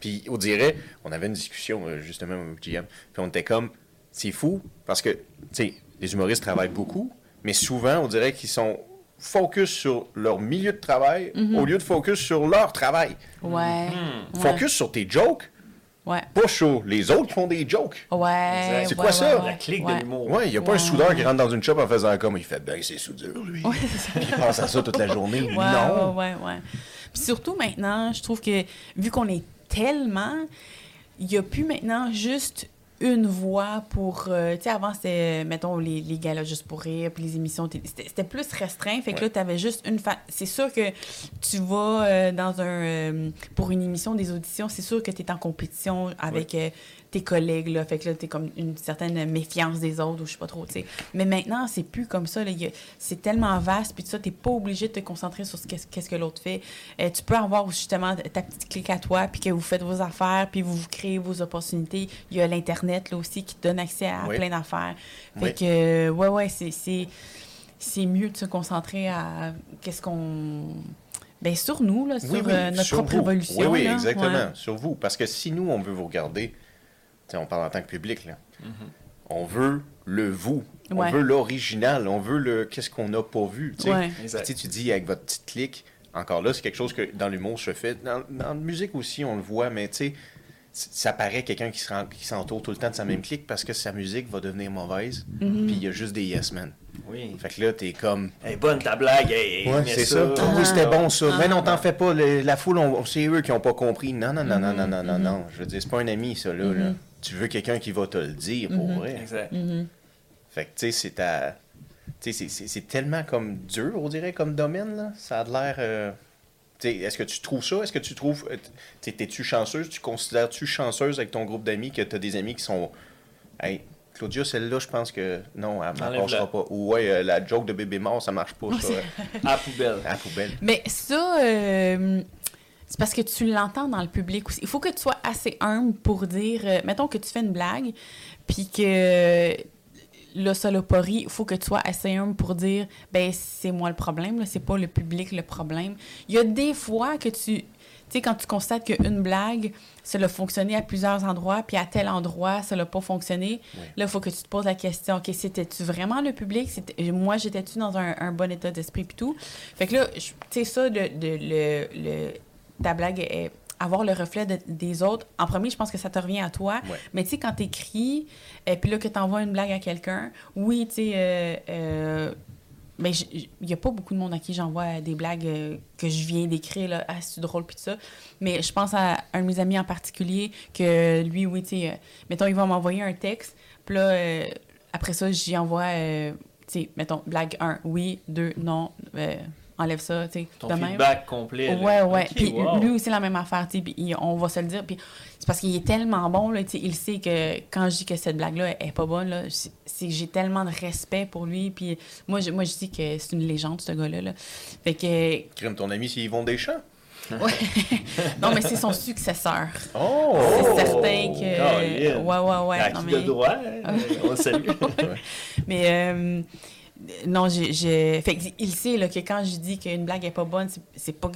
[SPEAKER 1] Puis on dirait, on avait une discussion euh, justement avec GM, puis on était comme, c'est fou, parce que, tu sais, les humoristes travaillent beaucoup, mais souvent, on dirait qu'ils sont focus sur leur milieu de travail
[SPEAKER 3] Mm-hmm.
[SPEAKER 1] au lieu de focus sur leur travail.
[SPEAKER 3] Ouais. ouais.
[SPEAKER 1] Focus sur tes jokes,
[SPEAKER 3] Ouais.
[SPEAKER 1] pas sur les autres qui font des jokes.
[SPEAKER 3] Ouais.
[SPEAKER 1] C'est
[SPEAKER 3] ouais,
[SPEAKER 1] quoi ça?
[SPEAKER 3] ouais,
[SPEAKER 2] La clique
[SPEAKER 3] ouais.
[SPEAKER 2] de l'humour.
[SPEAKER 1] Ouais, il n'y a pas
[SPEAKER 3] Ouais.
[SPEAKER 1] un soudeur qui rentre dans une shop en faisant comme il fait ben c'est soudure lui.
[SPEAKER 3] Ouais, c'est ça.
[SPEAKER 1] Il pense à ça toute la journée.
[SPEAKER 3] Ouais,
[SPEAKER 1] non.
[SPEAKER 3] ouais, ouais, ouais. Puis surtout maintenant, je trouve que vu qu'on est tellement, il n'y a plus maintenant juste une voix pour. euh, tu sais, avant, c'était, mettons, les, les galas juste pour rire, puis les émissions. C'était, plus restreint. Fait que
[SPEAKER 1] Ouais.
[SPEAKER 3] là, tu avais juste une. fa- C'est sûr que tu vas euh, dans un. euh, pour une émission des auditions, c'est sûr que tu es en compétition avec tes collègues, là. Fait que là, tu comme une certaine méfiance des autres, ou je sais pas trop, tu sais. Mais maintenant, c'est plus comme ça, C'est tellement vaste, puis tout ça, t'es pas obligé de te concentrer sur ce qu'est-ce que l'autre fait. Euh, tu peux avoir justement ta petite clique à toi, puis que vous faites vos affaires, puis vous, vous créez vos opportunités. Il y a l'Internet, là aussi, qui te donne accès à
[SPEAKER 1] Oui.
[SPEAKER 3] plein d'affaires. Fait
[SPEAKER 1] Oui.
[SPEAKER 3] que, euh, ouais, ouais, c'est- c'est mieux de se concentrer à qu'est-ce qu'on... Ben, sur nous, là, sur
[SPEAKER 1] oui,
[SPEAKER 3] euh, notre
[SPEAKER 1] sur
[SPEAKER 3] propre
[SPEAKER 1] vous.
[SPEAKER 3] évolution.
[SPEAKER 1] Oui, oui,
[SPEAKER 3] là.
[SPEAKER 1] exactement.
[SPEAKER 3] Ouais.
[SPEAKER 1] Sur vous. Parce que si nous, on veut vous regarder, on parle en tant que public, là.
[SPEAKER 2] Mhm.
[SPEAKER 1] On veut le vous.
[SPEAKER 3] Ouais.
[SPEAKER 1] On veut l'original. On veut le qu'est-ce qu'on n'a pas vu. tu sais. Tu dis avec votre petite clique, encore là, c'est quelque chose que dans l'humour se fait. Dans, dans la musique aussi, on le voit, mais tu sais, ça paraît quelqu'un qui se rend- qui s'entoure tout le temps de sa même clique parce que sa musique va devenir mauvaise.
[SPEAKER 3] Mhm.
[SPEAKER 1] Puis il y a juste des yes men.
[SPEAKER 2] Oui.
[SPEAKER 1] Fait que là, t'es comme.
[SPEAKER 2] Hey, bonne ta blague, hey,
[SPEAKER 1] Ouais, c'est ça. Ah oui, c'était bon ça.
[SPEAKER 3] Ah.
[SPEAKER 1] Mais non, t'en fais pas. Le- la foule, on- c'est eux qui ont pas compris. Non, non, non, non, non, non, non,
[SPEAKER 3] Mhm.
[SPEAKER 1] non. Je veux dire, c'est pas un ami, ça, là. là. Tu veux quelqu'un qui va te le dire, pour
[SPEAKER 3] Mhm.
[SPEAKER 1] vrai.
[SPEAKER 2] Exact.
[SPEAKER 3] Mhm.
[SPEAKER 1] Fait que, tu sais, c'est ta... Tu sais, c'est- tellement comme dur, on dirait, comme domaine, là. Ça a de l'air... euh, Tu sais, est-ce que tu trouves ça? Est-ce que tu trouves... euh, tu sais, T'es-tu chanceuse? Tu considères-tu chanceuse avec ton groupe d'amis que t'as des amis qui sont... Hey, Claudia, celle-là, je pense que... Non, elle ne passera pas. Ou ouais, euh, la joke de bébé mort, ça marche pas, ça.
[SPEAKER 2] À poubelle.
[SPEAKER 1] à poubelle.
[SPEAKER 3] Mais ça, euh, c'est parce que tu l'entends dans le public aussi. Il faut que tu sois assez humble pour dire, euh, mettons que tu fais une blague, puis que là, ça l'a pas ri, il faut que tu sois assez humble pour dire, ben c'est moi le problème, là, c'est pas le public le problème. Il y a des fois que tu, tu sais, quand tu constates qu'une blague, ça a fonctionné à plusieurs endroits, puis à tel endroit, ça n'a pas fonctionné,
[SPEAKER 1] Oui.
[SPEAKER 3] là, il faut que tu te poses la question, OK, c'était-tu vraiment le public? C'était- Moi, j'étais-tu dans un, un bon état d'esprit, puis tout? Fait que là, tu sais, ça, le, le- ta blague est avoir le reflet de- des autres. En premier, je pense que ça te revient à toi.
[SPEAKER 1] Ouais.
[SPEAKER 3] Mais tu sais, quand t'écris, et puis là, que t'envoies une blague à quelqu'un, oui, tu sais, euh, euh, j- il n'y a pas beaucoup de monde à qui j'envoie des blagues euh, que je viens d'écrire, là, ah, c'est drôle, puis tout ça. Mais je pense à un de mes amis en particulier, que lui, oui, tu sais, euh, mettons, il va m'envoyer un texte, puis là, euh, après ça, j'y envoie, euh, tu sais, mettons, blague 1, oui, 2, non, euh, enlève ça, tu sais,
[SPEAKER 2] Ton
[SPEAKER 3] de même.
[SPEAKER 2] feedback complet. là.
[SPEAKER 3] Ouais, ouais. Puis
[SPEAKER 2] wow.
[SPEAKER 3] lui aussi, la même affaire, tu sais, on va se le dire. Puis c'est parce qu'il est tellement bon, là, tu sais, il sait que quand je dis que cette blague-là est pas bonne, là, c'est j'ai tellement de respect pour lui. Puis moi, je, moi, je dis que c'est une légende, ce gars-là. Là. Fait que,
[SPEAKER 1] Crime ton ami, c'est Yvon Deschamps.
[SPEAKER 3] ouais. non, mais c'est son successeur.
[SPEAKER 1] Oh!
[SPEAKER 3] C'est certain que.
[SPEAKER 2] Colin.
[SPEAKER 3] Ouais, ouais, ouais.
[SPEAKER 2] À
[SPEAKER 3] non,
[SPEAKER 2] qui
[SPEAKER 3] mais...
[SPEAKER 2] de droit, hein? on le salue.
[SPEAKER 3] Mais euh, non, j'ai-. Fait il sait là, que quand je dis qu'une blague est pas bonne, c'est- pas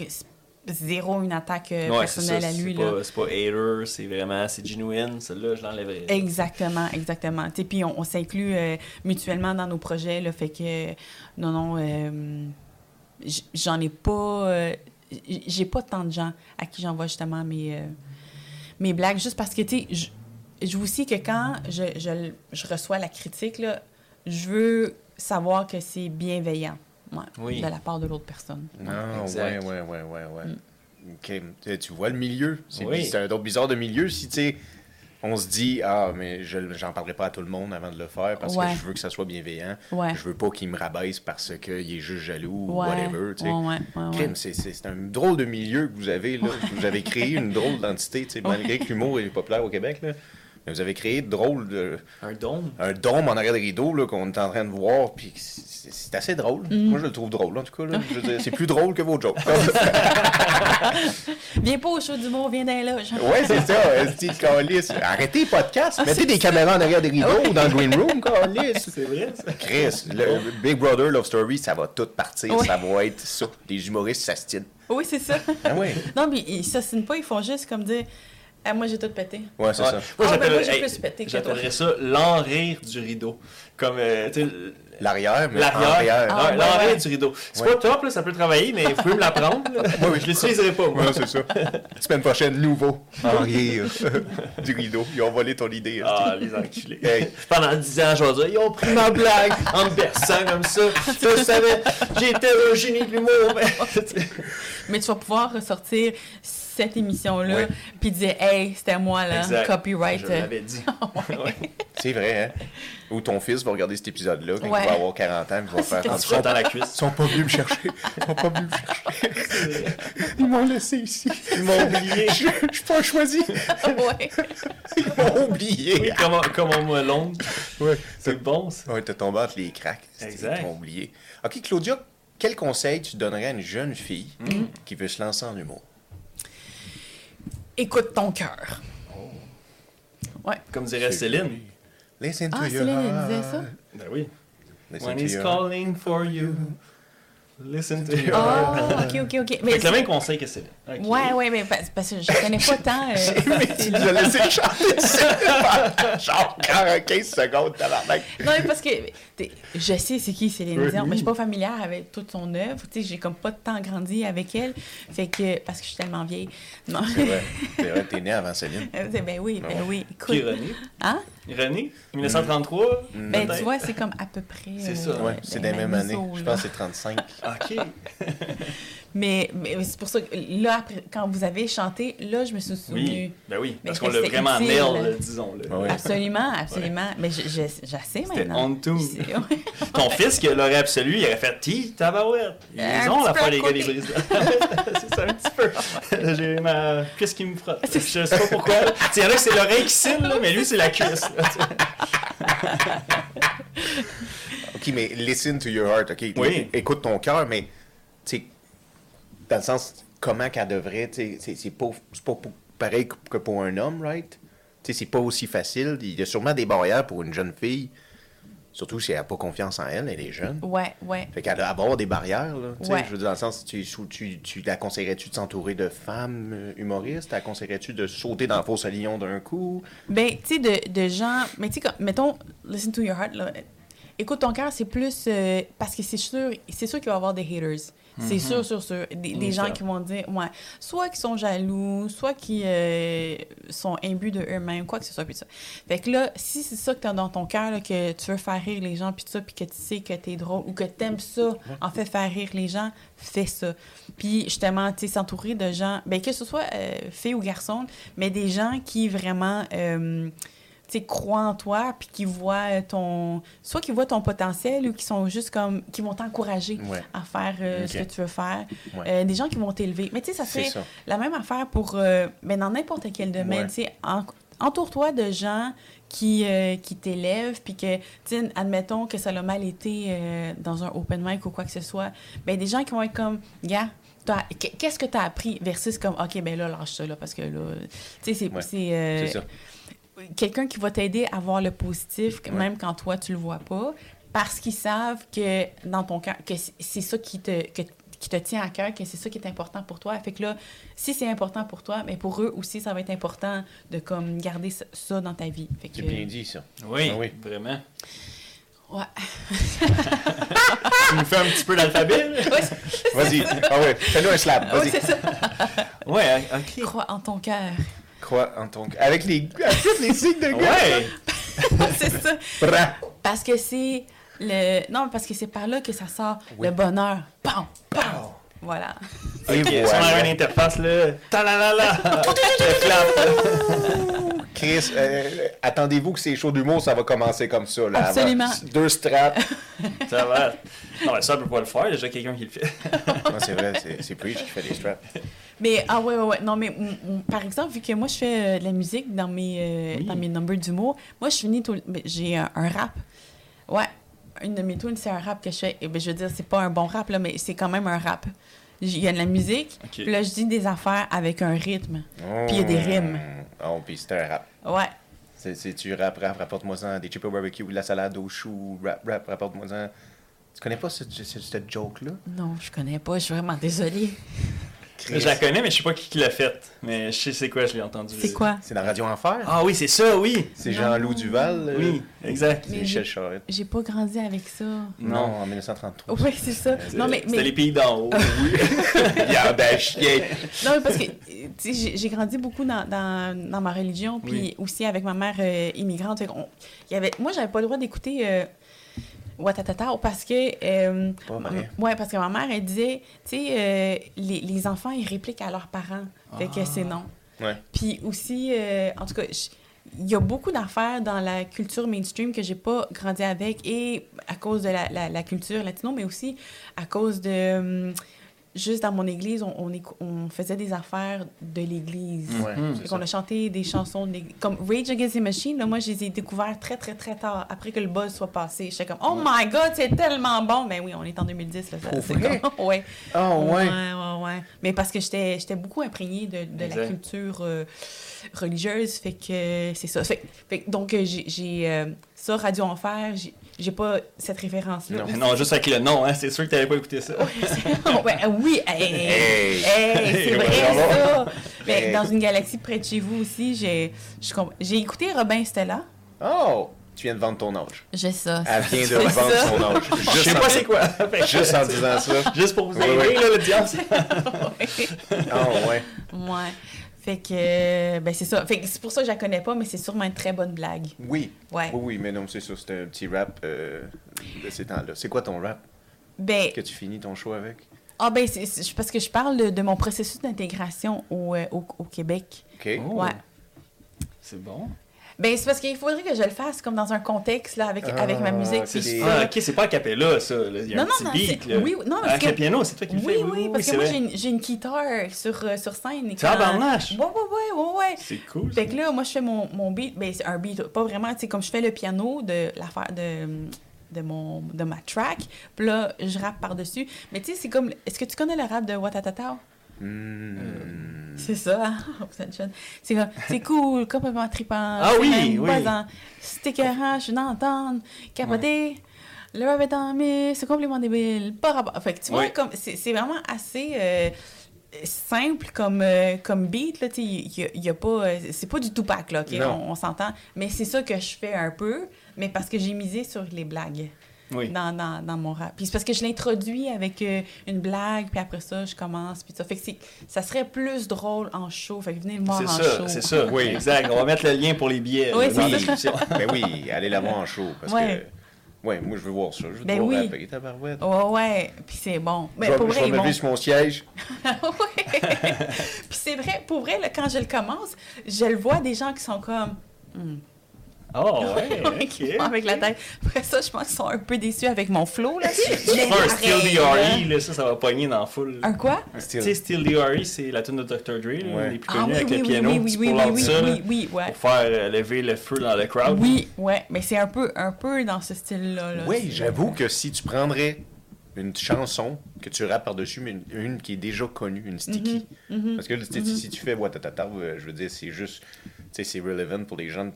[SPEAKER 3] zéro une attaque euh,
[SPEAKER 2] Ouais, c'est ça.
[SPEAKER 3] personnelle à lui.
[SPEAKER 2] C'est pas, pas hater, c'est vraiment, c'est genuine. Celle-là, je l'enlèverais.
[SPEAKER 3] Exactement, exactement. Sais, Puis on, on s'inclut euh, mutuellement dans nos projets. Là, fait que, non, non, euh, j'en ai pas. euh, j'ai pas tant de gens à qui j'envoie justement mes, mes blagues, juste parce que, tu sais, je- vous aussi que quand je, je, je reçois la critique, là, je veux savoir que c'est bienveillant ouais,
[SPEAKER 2] Oui.
[SPEAKER 3] de la part de l'autre personne.
[SPEAKER 1] Non, ouais, ouais, ouais, ouais, ouais.
[SPEAKER 3] Mm.
[SPEAKER 1] OK. Tu- Tu vois le milieu? C'est
[SPEAKER 2] Oui.
[SPEAKER 1] un autre bizarre de milieu. Si, tu sais, on se dit, ah, mais je j'en parlerai pas à tout le monde avant de le faire parce
[SPEAKER 3] Ouais.
[SPEAKER 1] que je veux que ça soit bienveillant.
[SPEAKER 3] Ouais.
[SPEAKER 1] Je veux pas qu'il me rabaisse parce qu'il est juste jaloux ou
[SPEAKER 3] Ouais,
[SPEAKER 1] whatever, tu sais.
[SPEAKER 3] ouais, ouais, ouais, ouais.
[SPEAKER 1] Crime, c'est- un drôle de milieu que vous avez, là. Vous avez créé une drôle d'entité, tu sais, malgré que l'humour est populaire au Québec, là. Mais vous avez créé de drôle de
[SPEAKER 2] Un dôme.
[SPEAKER 1] un dôme en arrière des rideaux là, qu'on est en train de voir, puis c'est assez drôle.
[SPEAKER 3] Mm.
[SPEAKER 1] Moi, je le trouve drôle, en tout cas. là. Je veux dire, C'est plus drôle que vos jokes.
[SPEAKER 3] Viens pas au show d'humour, viens dans les loges.
[SPEAKER 1] ouais, c'est ça, style Carlis. Arrêtez les podcasts, mettez des caméras en arrière des rideaux ou dans le green room, Carlis.
[SPEAKER 2] C'est vrai, ça.
[SPEAKER 1] Chris, le Big Brother Love Story, ça va tout partir,
[SPEAKER 3] Ouais.
[SPEAKER 1] ça va être ça. Les humoristes s'astinent.
[SPEAKER 3] Oui, c'est ça.
[SPEAKER 1] Ah ouais?
[SPEAKER 3] Non, mais ils s'assinent pas, ils font juste comme dire Ah, Moi, j'ai tout pété.
[SPEAKER 1] Ouais, c'est
[SPEAKER 2] Ouais.
[SPEAKER 1] ça.
[SPEAKER 2] Moi,
[SPEAKER 3] Ah, ben,
[SPEAKER 2] j'appellerais-
[SPEAKER 3] moi, j'ai
[SPEAKER 2] hey,
[SPEAKER 3] plus pété que toi.
[SPEAKER 2] J'appellerais ça l'enrire du rideau. Comme, euh, tu sais,
[SPEAKER 1] L'arrière, mais
[SPEAKER 2] l'arrière.
[SPEAKER 1] arrière.
[SPEAKER 3] Ah,
[SPEAKER 2] Ouais,
[SPEAKER 3] ouais,
[SPEAKER 2] du rideau. C'est
[SPEAKER 1] Ouais.
[SPEAKER 2] pas top, là, ça peut travailler, mais vous pouvez me l'apprendre.
[SPEAKER 1] Ouais, oui.
[SPEAKER 2] Je l'utiliserai pas, moi.
[SPEAKER 1] Ouais, c'est ça. Semaine prochaine, nouveau. En rire. du rideau. Ils ont volé ton idée.
[SPEAKER 2] Ah, les enculés.
[SPEAKER 1] Hey.
[SPEAKER 2] Pendant 10 ans, je vais dire, ils ont pris ma blague en me berçant comme ça. Je savais, j'étais un génie de l'humour. mais-
[SPEAKER 3] Mais tu vas pouvoir ressortir cette émission-là,
[SPEAKER 1] Ouais.
[SPEAKER 3] puis disait Hey, c'était moi, là,
[SPEAKER 2] Exact.
[SPEAKER 3] copyright.
[SPEAKER 2] Je l'avais dit. Ouais.
[SPEAKER 1] C'est vrai, hein? Ou ton fils va regarder cet épisode-là, quand
[SPEAKER 3] Ouais.
[SPEAKER 1] il va avoir 40 ans, il va faire
[SPEAKER 2] frottes à la cuisse.
[SPEAKER 1] Ils sont pas venus me chercher. Ils sont pas venus me chercher. Ils m'ont laissé ici.
[SPEAKER 2] Ils m'ont oublié.
[SPEAKER 1] Je je suis pas choisi.
[SPEAKER 3] ouais.
[SPEAKER 1] Ils m'ont oublié.
[SPEAKER 2] Oui, comme, on- comme on me l'ongle.
[SPEAKER 1] Ouais.
[SPEAKER 2] C'est bon, ça.
[SPEAKER 1] Ouais, t'as tombé entre les cracks.
[SPEAKER 2] Exact.
[SPEAKER 1] Ils t'ont oublié. OK, Claudia, quel conseil tu donnerais à une jeune fille
[SPEAKER 2] Mm.
[SPEAKER 1] qui veut se lancer en humour?
[SPEAKER 3] Écoute ton cœur.
[SPEAKER 2] Comme dirait Céline.
[SPEAKER 1] Listen to
[SPEAKER 3] Ah,
[SPEAKER 1] your
[SPEAKER 3] Céline, elle disait ça?
[SPEAKER 2] Ben oui.
[SPEAKER 1] Listen
[SPEAKER 2] When
[SPEAKER 1] to
[SPEAKER 2] he's
[SPEAKER 1] your
[SPEAKER 2] calling for you, listen to your
[SPEAKER 3] Oh, ok, ok, ok.
[SPEAKER 2] Fait
[SPEAKER 3] Mais
[SPEAKER 2] que le même conseil que Céline. Ok.
[SPEAKER 3] Ouais, ouais, mais parce, parce que je connais pas tant. euh,
[SPEAKER 1] Tu nous as laissé chanter Genre 15 secondes, tabarnak.
[SPEAKER 3] Non, mais parce que t'es- je sais c'est qui Céline. Dion, mais je suis pas familière avec toute son œuvre. Tu sais, j'ai comme pas de temps grandi avec elle. Fait que, parce que je suis tellement vieille. Non.
[SPEAKER 1] C'est vrai. C'est vrai, t'es né avant Céline.
[SPEAKER 3] ben oui, ben oui. Écoute.
[SPEAKER 2] Qui René?
[SPEAKER 3] Hein?
[SPEAKER 2] René? 1933?
[SPEAKER 3] Ben,
[SPEAKER 2] peut-être?
[SPEAKER 3] tu vois, c'est comme à peu près.
[SPEAKER 2] C'est
[SPEAKER 3] euh,
[SPEAKER 2] ça.
[SPEAKER 1] Ouais,
[SPEAKER 3] ben,
[SPEAKER 1] c'est des mêmes années. Je pense que c'est 35.
[SPEAKER 2] Ok.
[SPEAKER 3] Mais, mais c'est pour ça que là, après, quand vous avez chanté, là, je me suis souvenue.
[SPEAKER 2] Oui. Ben oui. Parce qu'on l'a vraiment
[SPEAKER 3] utile.
[SPEAKER 2] nail, disons-le.
[SPEAKER 1] Ah.
[SPEAKER 3] Absolument, absolument. Mais je, je, je sais
[SPEAKER 2] C'était
[SPEAKER 3] maintenant.
[SPEAKER 2] on. Ton fils qui l'aurait absolu, il aurait fait Ti, tabarouette. Ils ont l'affaire
[SPEAKER 3] à
[SPEAKER 2] des gars des c'est ça, un petit peu. J'ai ma cuisse qui me frotte. Je sais pas pourquoi. Il y en a que c'est l'oreille qui cille, là, mais lui, c'est la cuisse.
[SPEAKER 1] OK, mais listen to your heart. OK,
[SPEAKER 2] Oui.
[SPEAKER 1] écoute ton cœur, mais, dans le sens, comment qu'elle devrait, c'est- pas, pas pour- pareil que pour un homme, right? Tu sais, c'est pas aussi facile. Il y a sûrement des barrières pour une jeune fille, surtout si elle n'a pas confiance en elle, elle est jeune.
[SPEAKER 3] Ouais, ouais.
[SPEAKER 1] Fait qu'elle doit avoir des barrières, là.
[SPEAKER 3] Ouais.
[SPEAKER 1] Je veux dire, dans le sens, tu, tu, tu la conseillerais-tu de s'entourer de femmes euh, humoristes? La conseillerais-tu de sauter dans la fosse à lion d'un coup?
[SPEAKER 3] Ben, tu sais, de, de gens. Mais tu sais, mettons, listen to your heart, là. Écoute ton cœur, c'est plus. euh, parce que c'est sûr, c'est sûr qu'il va y avoir des haters. C'est sûr, sûr, sûr. Des, des gens qui vont dire, ouais, soit qui sont jaloux, soit qui euh, sont imbus de eux-mêmes, quoi que ce soit, puis ça. Fait que là, si c'est ça que t'as dans ton cœur, que tu veux faire rire les gens, puis ça, puis que tu sais que t'es drôle, ou que t'aimes ça, en fait, faire rire les gens, fais ça. Puis justement, tu sais, s'entourer de gens, ben que ce soit euh, filles ou garçons, mais des gens qui vraiment. euh, sais, croient en toi, puis qui voient ton... Soit qui voient ton potentiel ou qui sont juste comme... qui vont t'encourager
[SPEAKER 1] Ouais.
[SPEAKER 3] à faire euh, ce que tu veux faire.
[SPEAKER 1] Ouais.
[SPEAKER 3] Euh, des gens qui vont t'élever. Mais tu sais, ça serait
[SPEAKER 1] ça.
[SPEAKER 3] la même affaire pour... euh, ben, dans n'importe quel domaine,
[SPEAKER 1] Ouais.
[SPEAKER 3] tu sais. en- Entoure-toi de gens qui, euh, qui t'élèvent, puis que, admettons que ça a mal été euh, dans un open mic ou quoi que ce soit, ben des gens qui vont être comme, gars, qu- qu'est-ce que tu as appris versus comme, OK, ben là, lâche ça, là, parce que là, tu sais, c'est...
[SPEAKER 1] Ouais.
[SPEAKER 3] c'est, euh,
[SPEAKER 1] C'est
[SPEAKER 3] quelqu'un qui va t'aider à voir le positif, même quand toi, tu le vois pas, parce qu'ils savent que dans ton cœur, que c'est- ça qui te, que- qui te tient à cœur, que c'est ça qui est important pour toi. Fait que là, si c'est important pour toi, mais pour eux aussi, ça va être important de comme garder ça, dans ta vie. Fait que,
[SPEAKER 1] C'est bien dit, ça.
[SPEAKER 2] Oui,
[SPEAKER 1] Ah oui.
[SPEAKER 2] vraiment.
[SPEAKER 3] Ouais.
[SPEAKER 2] Tu nous fais un petit peu d'alphabet, là?
[SPEAKER 3] Ouais,
[SPEAKER 1] Vas-y. Ah ouais, fais-nous un slap. Vas-y.
[SPEAKER 3] c'est ça.
[SPEAKER 2] Ouais, ok.
[SPEAKER 3] Crois en ton cœur.
[SPEAKER 1] Crois en ton... Avec les, avec les signes de gars.
[SPEAKER 2] Ouais!
[SPEAKER 3] c'est ça.
[SPEAKER 1] Bra.
[SPEAKER 3] Parce que c'est le. Non, parce que c'est par là que ça sort
[SPEAKER 1] Oui.
[SPEAKER 3] le bonheur. Pam! Pam! Voilà.
[SPEAKER 1] Et
[SPEAKER 2] Ok, si on
[SPEAKER 1] voilà.
[SPEAKER 2] a une interface, là, ta-la-la-la! Le clap.
[SPEAKER 1] Chris, euh, attendez-vous que ces shows d'humour, ça va commencer comme ça. Là, avant.
[SPEAKER 3] Absolument.
[SPEAKER 1] Deux straps.
[SPEAKER 2] Ça va. Non, mais ça, on peut pas le faire, il y a déjà quelqu'un qui le fait.
[SPEAKER 1] Non, c'est vrai, c'est- c'est Preach qui fait des straps.
[SPEAKER 3] Mais, ah ouais, ouais, ouais. Non, mais m- m- par exemple, vu que moi, je fais euh, de la musique dans mes, euh,
[SPEAKER 2] Oui.
[SPEAKER 3] dans mes numbers d'humour, moi, je finis tout. le- J'ai un, un rap. Ouais. Une de mes tunes, c'est un rap que je fais. Et ben, je veux dire, c'est pas un bon rap, là, mais c'est quand même un rap. Il y a de la musique, puis là, je dis des affaires avec un rythme. Puis il y a des rimes.
[SPEAKER 1] Oh, puis c'est un rap.
[SPEAKER 3] Ouais.
[SPEAKER 1] C'est, tu rap, rap, rapporte-moi ça, des chips au barbecue, de la salade aux choux, rap, rap, rapporte-moi ça. Tu connais pas ce, ce- ce- cette joke-là?
[SPEAKER 3] Non, je connais pas. Je suis vraiment désolée.
[SPEAKER 2] Je la connais, mais je sais pas qui, qui l'a faite. Mais je sais c'est quoi, je l'ai entendu.
[SPEAKER 3] C'est quoi?
[SPEAKER 1] C'est dans Radio Enfer?
[SPEAKER 2] Ah oui, c'est ça, oui!
[SPEAKER 1] C'est. Jean-Loup Duval? euh,
[SPEAKER 2] Oui, exact.
[SPEAKER 3] Mais
[SPEAKER 1] Michel
[SPEAKER 3] j'ai-
[SPEAKER 1] Charette.
[SPEAKER 3] J'ai pas grandi avec ça.
[SPEAKER 1] Non, en 1933.
[SPEAKER 3] Oui, c'est ça. Non, mais,
[SPEAKER 2] C'était
[SPEAKER 3] mais,
[SPEAKER 2] les pays d'en haut.
[SPEAKER 1] Y'a chien!
[SPEAKER 3] Non, mais parce que euh, j'ai j'ai grandi beaucoup dans, dans, dans ma religion, puis
[SPEAKER 2] Oui.
[SPEAKER 3] aussi avec ma mère euh, immigrante. Fait il y avait, moi, j'avais pas le droit d'écouter euh, Watatata, parce que... euh,
[SPEAKER 1] Pas vrai.
[SPEAKER 3] ouais, parce que ma mère, elle disait, tu sais, euh, les, les enfants, ils répliquent à leurs parents. Fait que c'est non.
[SPEAKER 1] Ouais.
[SPEAKER 3] Puis aussi, euh, en tout cas, il y a beaucoup d'affaires dans la culture mainstream que j'ai pas grandi avec, et à cause de la, la- la culture latino, mais aussi à cause de... juste dans mon église, on, on, on faisait des affaires de l'église.
[SPEAKER 1] Ouais, ça.
[SPEAKER 3] qu'on a chanté des chansons de l'église. Comme Rage Against the Machine, là, moi, je les ai découverts très, très, très tard, après que le buzz soit passé. J'étais comme, oh my God, c'est tellement bon! Ben oui, on est en 2010, là. ça-
[SPEAKER 1] vrai?
[SPEAKER 3] comme- ouais.
[SPEAKER 1] Oh, ouais.
[SPEAKER 3] Ouais, ouais, ouais. Mais parce que j'étais j'étais beaucoup imprégnée de, de la culture euh, religieuse, fait que c'est ça. Fait, donc, euh, j'ai- j'ai euh, ça, Radio Enfer, j'ai- pas cette référence-là.
[SPEAKER 1] Non.
[SPEAKER 2] Non, juste avec le nom, hein, c'est sûr que t'avais pas écouté ça.
[SPEAKER 3] Euh, oui, hey,
[SPEAKER 1] Hey.
[SPEAKER 3] hey, c'est vrai ça. Mais
[SPEAKER 1] Hey.
[SPEAKER 3] dans une galaxie près de chez vous aussi, j'ai j'ai écouté Robin Stella.
[SPEAKER 1] Oh! Tu viens de vendre ton âge.
[SPEAKER 3] J'ai ça.
[SPEAKER 1] Elle vient de vendre
[SPEAKER 3] ça.
[SPEAKER 1] son âge.
[SPEAKER 2] Je
[SPEAKER 1] Juste
[SPEAKER 2] sais
[SPEAKER 1] en-
[SPEAKER 2] pas c'est quoi.
[SPEAKER 1] Juste en disant ça.
[SPEAKER 2] Juste pour vous
[SPEAKER 1] Oui,
[SPEAKER 2] aider,
[SPEAKER 1] oui.
[SPEAKER 2] là, l'audience.
[SPEAKER 1] Oh, ouais.
[SPEAKER 3] Ouais. Fait que, euh, ben c'est ça. Fait que c'est pour ça que je la connais pas, mais c'est sûrement une très bonne blague.
[SPEAKER 1] Oui.
[SPEAKER 3] Ouais.
[SPEAKER 1] Oui, oui, mais non, c'est ça. C'était un petit rap euh, de ces temps-là. C'est quoi ton rap?
[SPEAKER 3] Ben,
[SPEAKER 1] que tu finis ton show avec?
[SPEAKER 3] ah ben, c'est c'est parce que je parle de, de mon processus d'intégration au, euh, au, au Québec.
[SPEAKER 1] OK.
[SPEAKER 2] Oh.
[SPEAKER 3] Ouais.
[SPEAKER 2] C'est bon.
[SPEAKER 3] Ben, c'est parce qu'il faudrait que je le fasse comme dans un contexte, là, avec,
[SPEAKER 1] Ah,
[SPEAKER 3] avec ma musique.
[SPEAKER 1] c'est des-
[SPEAKER 2] Ah, ok, c'est pas a cappella, ça. là. Il y a
[SPEAKER 3] Non,
[SPEAKER 2] un
[SPEAKER 3] non,
[SPEAKER 2] petit
[SPEAKER 3] non,
[SPEAKER 2] beat.
[SPEAKER 3] c'est-
[SPEAKER 2] Là.
[SPEAKER 3] oui, non, parce
[SPEAKER 2] Avec
[SPEAKER 3] que-
[SPEAKER 2] le piano, c'est toi qui le
[SPEAKER 3] Oui,
[SPEAKER 2] fais.
[SPEAKER 3] oui, parce que
[SPEAKER 2] c'est
[SPEAKER 3] moi, j'ai une, j'ai une guitare sur, euh, sur scène. et
[SPEAKER 2] Tu as
[SPEAKER 3] quand-
[SPEAKER 2] barnache?
[SPEAKER 3] Ouais, ouais, ouais, ouais, ouais.
[SPEAKER 2] C'est cool.
[SPEAKER 3] Fait que là, moi, je fais mon, mon beat. Ben, c'est un beat, pas vraiment. Tu sais, comme je fais le piano de l'affaire de, de, mon, de ma track. Puis là, je rappe par-dessus. Mais tu sais, c'est comme. Est-ce que tu connais le rap de Watatata?
[SPEAKER 1] Hmm.
[SPEAKER 3] C'est ça. C'est comme, c'est cool, complètement trippant.
[SPEAKER 2] Ah oui, oui.
[SPEAKER 3] C'est écœurant, je suis d'entendre, capoter. Le rap est en mais c'est complètement débile. Pas rapport. Fait que tu vois, comme, c'est, c'est vraiment assez euh, simple comme, euh, comme beat, là, y a, il y a pas. euh, C'est pas du Tupac, là, OK?
[SPEAKER 1] Non.
[SPEAKER 3] On, on s'entend. Mais c'est ça que je fais un peu, mais parce que j'ai misé sur les blagues
[SPEAKER 2] Oui.
[SPEAKER 3] dans, dans, dans mon rap. Puis c'est parce que je l'introduis avec euh, une blague, puis après ça, je commence, puis ça. Fait que c'est- ça serait plus drôle en show. Fait que venez le voir
[SPEAKER 2] C'est
[SPEAKER 3] en
[SPEAKER 2] ça,
[SPEAKER 3] show.
[SPEAKER 2] c'est ça.
[SPEAKER 1] Oui.
[SPEAKER 2] Exact. On va mettre le lien pour les billets.
[SPEAKER 3] Oui,
[SPEAKER 2] dans
[SPEAKER 3] c'est.
[SPEAKER 1] Ben oui, allez la voir en show. Parce
[SPEAKER 3] Ouais.
[SPEAKER 1] que. Ouais, moi, je veux voir ça. Je veux
[SPEAKER 3] Ben
[SPEAKER 1] te voir
[SPEAKER 3] oui.
[SPEAKER 1] rapper, tabarouette.
[SPEAKER 3] Ouais, ouais. Puis c'est bon.
[SPEAKER 1] je
[SPEAKER 3] Mais
[SPEAKER 1] vais,
[SPEAKER 3] pour
[SPEAKER 1] je
[SPEAKER 3] vrai,
[SPEAKER 1] vais
[SPEAKER 3] ils
[SPEAKER 1] me lever sur mon siège.
[SPEAKER 3] Ouais. Puis c'est vrai, pour vrai, là, quand je le commence, je le vois des gens qui sont comme. Hmm.
[SPEAKER 2] Oh, ouais,
[SPEAKER 3] Qui
[SPEAKER 2] ok.
[SPEAKER 3] font avec la tête. Après ça, je pense qu'ils sont un peu déçus avec mon flow. Là.
[SPEAKER 2] Tu fais un Still DRE, là, ça, ça va pogner dans la foule.
[SPEAKER 3] Un quoi?
[SPEAKER 2] Tu sais, Still DRE, c'est la tune de Dr. Dre,
[SPEAKER 1] Ouais.
[SPEAKER 2] les plus
[SPEAKER 3] Ah
[SPEAKER 2] connus
[SPEAKER 3] oui,
[SPEAKER 2] avec
[SPEAKER 3] oui,
[SPEAKER 2] le
[SPEAKER 3] oui,
[SPEAKER 2] piano.
[SPEAKER 3] oui, oui, oui, oui,
[SPEAKER 2] ça,
[SPEAKER 3] ouais.
[SPEAKER 2] pour faire euh, lever le feu dans le crowd.
[SPEAKER 3] Oui, ouais, mais c'est un peu, un peu dans ce style-là. là.
[SPEAKER 1] Oui, j'avoue que si tu prendrais une chanson que tu rappes par-dessus, mais une, une qui est déjà connue, une sticky.
[SPEAKER 3] Mhm,
[SPEAKER 1] Parce que sais, si tu fais Watatata, euh, je veux dire, c'est juste. Tu sais, c'est relevant pour les gens de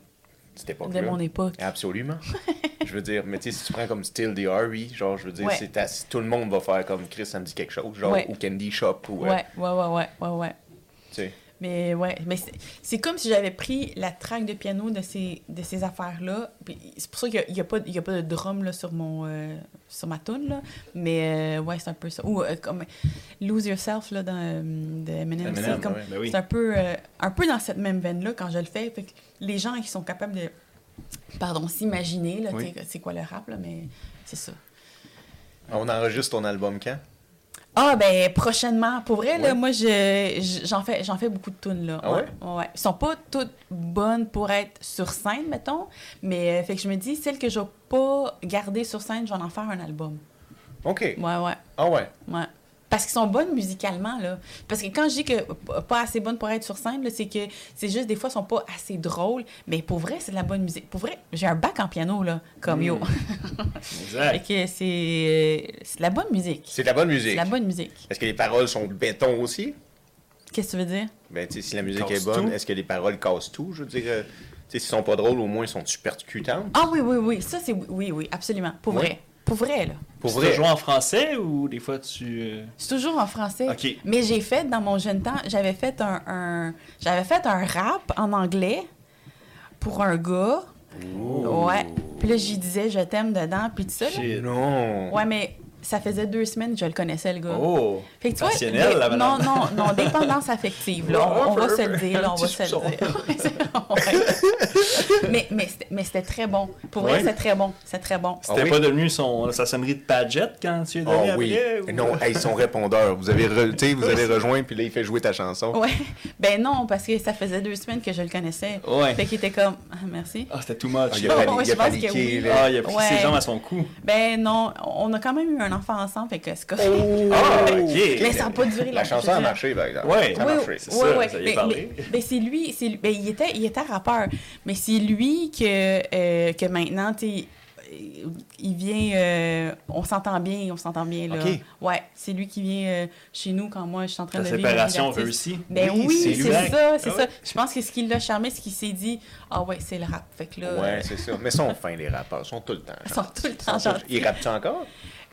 [SPEAKER 1] cette époque-là.
[SPEAKER 3] De mon époque.
[SPEAKER 1] Absolument. je veux dire, mais tu sais, si tu prends comme Still the RE, genre, je veux dire,
[SPEAKER 3] Ouais.
[SPEAKER 1] c'est à- tout le monde va faire comme Chris, ça me dit quelque chose, genre,
[SPEAKER 3] Ouais.
[SPEAKER 1] ou Candy Shop, ou. euh,
[SPEAKER 3] Ouais, ouais, ouais, ouais, ouais, ouais.
[SPEAKER 1] tu sais.
[SPEAKER 3] Mais ouais, mais c'est- comme si j'avais pris la track de piano de ces, de ces affaires-là. C'est pour ça qu'il n'y a, a pas de drum là, sur, mon, euh, sur ma tune, là. Mais euh, ouais, c'est un peu ça. Ou euh, comme Lose Yourself là, dans, de Eminem.
[SPEAKER 2] Eminem,
[SPEAKER 3] c'est comme-
[SPEAKER 2] ouais, ben oui.
[SPEAKER 3] c'est un, peu, un peu dans cette même veine-là quand je le fais. Fait que les gens qui sont capables de, pardon, s'imaginer, là,
[SPEAKER 2] Oui.
[SPEAKER 3] c'est quoi le rap, là, mais c'est ça.
[SPEAKER 1] On enregistre ton album quand?
[SPEAKER 3] Ah, ben, prochainement. Pour vrai, là,
[SPEAKER 1] Ouais.
[SPEAKER 3] moi, je- je- j'en fais, j'en fais beaucoup de tunes, là.
[SPEAKER 1] Ah ouais?
[SPEAKER 3] ouais? Ils sont pas toutes bonnes pour être sur scène, mettons. Mais, euh, fait que je me dis, celles que je vais pas garder sur scène, je vais en faire un album.
[SPEAKER 1] Ok.
[SPEAKER 3] Ouais, ouais,
[SPEAKER 1] Ah ouais.
[SPEAKER 3] ouais. Parce qu'ils sont bonnes musicalement, là. Parce que quand je dis que pas assez bonnes pour être sur scène, c'est que c'est juste des fois, elles sont pas assez drôles. Mais pour vrai, c'est de la bonne musique. Pour vrai, j'ai un bac en piano, là, comme yo. fait
[SPEAKER 2] Exact.
[SPEAKER 3] que c'est c'est de la bonne musique.
[SPEAKER 1] C'est de la bonne
[SPEAKER 3] C'est
[SPEAKER 1] musique.
[SPEAKER 3] de la bonne musique.
[SPEAKER 1] Est-ce que les paroles sont béton aussi?
[SPEAKER 3] Qu'est-ce que tu veux dire?
[SPEAKER 1] Ben, tu sais, si la musique
[SPEAKER 2] Casse
[SPEAKER 1] est bonne, est-ce que les paroles cassent tout? Je veux dire, euh, tu sais, s'ils sont pas drôles, au moins, ils sont super percutantes.
[SPEAKER 3] Ah oui, oui, oui. Ça, c'est oui, oui, absolument. Pour
[SPEAKER 1] Ouais.
[SPEAKER 3] vrai. Pour vrai, là.
[SPEAKER 1] Pour
[SPEAKER 2] Tu
[SPEAKER 1] vrai.
[SPEAKER 2] joues en français ou des fois tu. euh,
[SPEAKER 3] C'est toujours en français.
[SPEAKER 2] Ok.
[SPEAKER 3] Mais j'ai fait, dans mon jeune temps, j'avais fait un, un- j'avais fait un rap en anglais pour un gars. Ouais. Puis là, j'y disais je t'aime dedans, puis tout ça. là.
[SPEAKER 2] Shit.
[SPEAKER 1] Non.
[SPEAKER 3] Ouais, mais ça faisait deux semaines que je le connaissais, le gars.
[SPEAKER 2] Oh!
[SPEAKER 3] Fait que tu vois,
[SPEAKER 2] la
[SPEAKER 3] non,
[SPEAKER 2] madame.
[SPEAKER 3] non, non, dépendance affective, là. On, on va se le dire, là, on va se le dire. Mais mais c'était- mais c'était très bon. Pour vrai,
[SPEAKER 2] Ouais.
[SPEAKER 3] c'était très bon. C'était très bon.
[SPEAKER 2] C'était
[SPEAKER 1] Ah oui?
[SPEAKER 2] pas devenu son, sa sonnerie de Padgett quand tu es
[SPEAKER 1] Oh
[SPEAKER 2] donné
[SPEAKER 1] oui.
[SPEAKER 2] après? ou-
[SPEAKER 1] Non, hey, son répondeur. Vous avez, re- tu sais, vous avez rejoint, puis là, il fait jouer ta chanson.
[SPEAKER 3] Ouais. Ben non, parce que ça faisait deux semaines que je le connaissais.
[SPEAKER 2] Ouais.
[SPEAKER 3] Fait qu'il était comme, ah, merci.
[SPEAKER 2] Ah, c'était too much.
[SPEAKER 1] Ah, il a,
[SPEAKER 3] Oh,
[SPEAKER 1] pali-
[SPEAKER 3] ouais,
[SPEAKER 1] il a
[SPEAKER 3] je pense que
[SPEAKER 1] paniqué,
[SPEAKER 3] oui.
[SPEAKER 1] là.
[SPEAKER 2] Ah, il a pris
[SPEAKER 3] Ouais.
[SPEAKER 2] ses jambes à son cou.
[SPEAKER 3] Ben non, on a quand même eu un enfant ensemble, fait que c'est correct.
[SPEAKER 2] Ah, ok.
[SPEAKER 3] Mais ça n'a pas duré
[SPEAKER 1] La chanson a marché, par exemple.
[SPEAKER 2] Ouais.
[SPEAKER 1] Ça a
[SPEAKER 3] Oui,
[SPEAKER 1] marché.
[SPEAKER 3] oui,
[SPEAKER 2] c'est ça,
[SPEAKER 3] oui,
[SPEAKER 2] ça
[SPEAKER 3] mais, c'est lui, c'est lui- ben, il était, il était rappeur, mais c'est lui que, euh, que maintenant, tu sais, euh, il vient, euh, on s'entend bien, on s'entend bien là.
[SPEAKER 1] Ok.
[SPEAKER 3] Ouais, c'est lui qui vient euh, chez nous quand moi je suis en train
[SPEAKER 2] La
[SPEAKER 3] de vivre.
[SPEAKER 2] séparation réussie.
[SPEAKER 3] Ben
[SPEAKER 1] Oui,
[SPEAKER 3] oui,
[SPEAKER 1] c'est
[SPEAKER 3] c'est ça, c'est
[SPEAKER 2] Ah
[SPEAKER 3] ça.
[SPEAKER 2] ouais.
[SPEAKER 3] Je pense que ce qui l'a charmé, c'est qu'il s'est dit, ah ouais, c'est le rap. Fait que là,
[SPEAKER 1] Ouais, c'est ça. Mais ils sont fins, les rappeurs. Ils sont tout le temps.
[SPEAKER 3] ils sont tout le temps
[SPEAKER 1] Ils sont-
[SPEAKER 3] gentils.
[SPEAKER 1] Ils rappent-tu encore?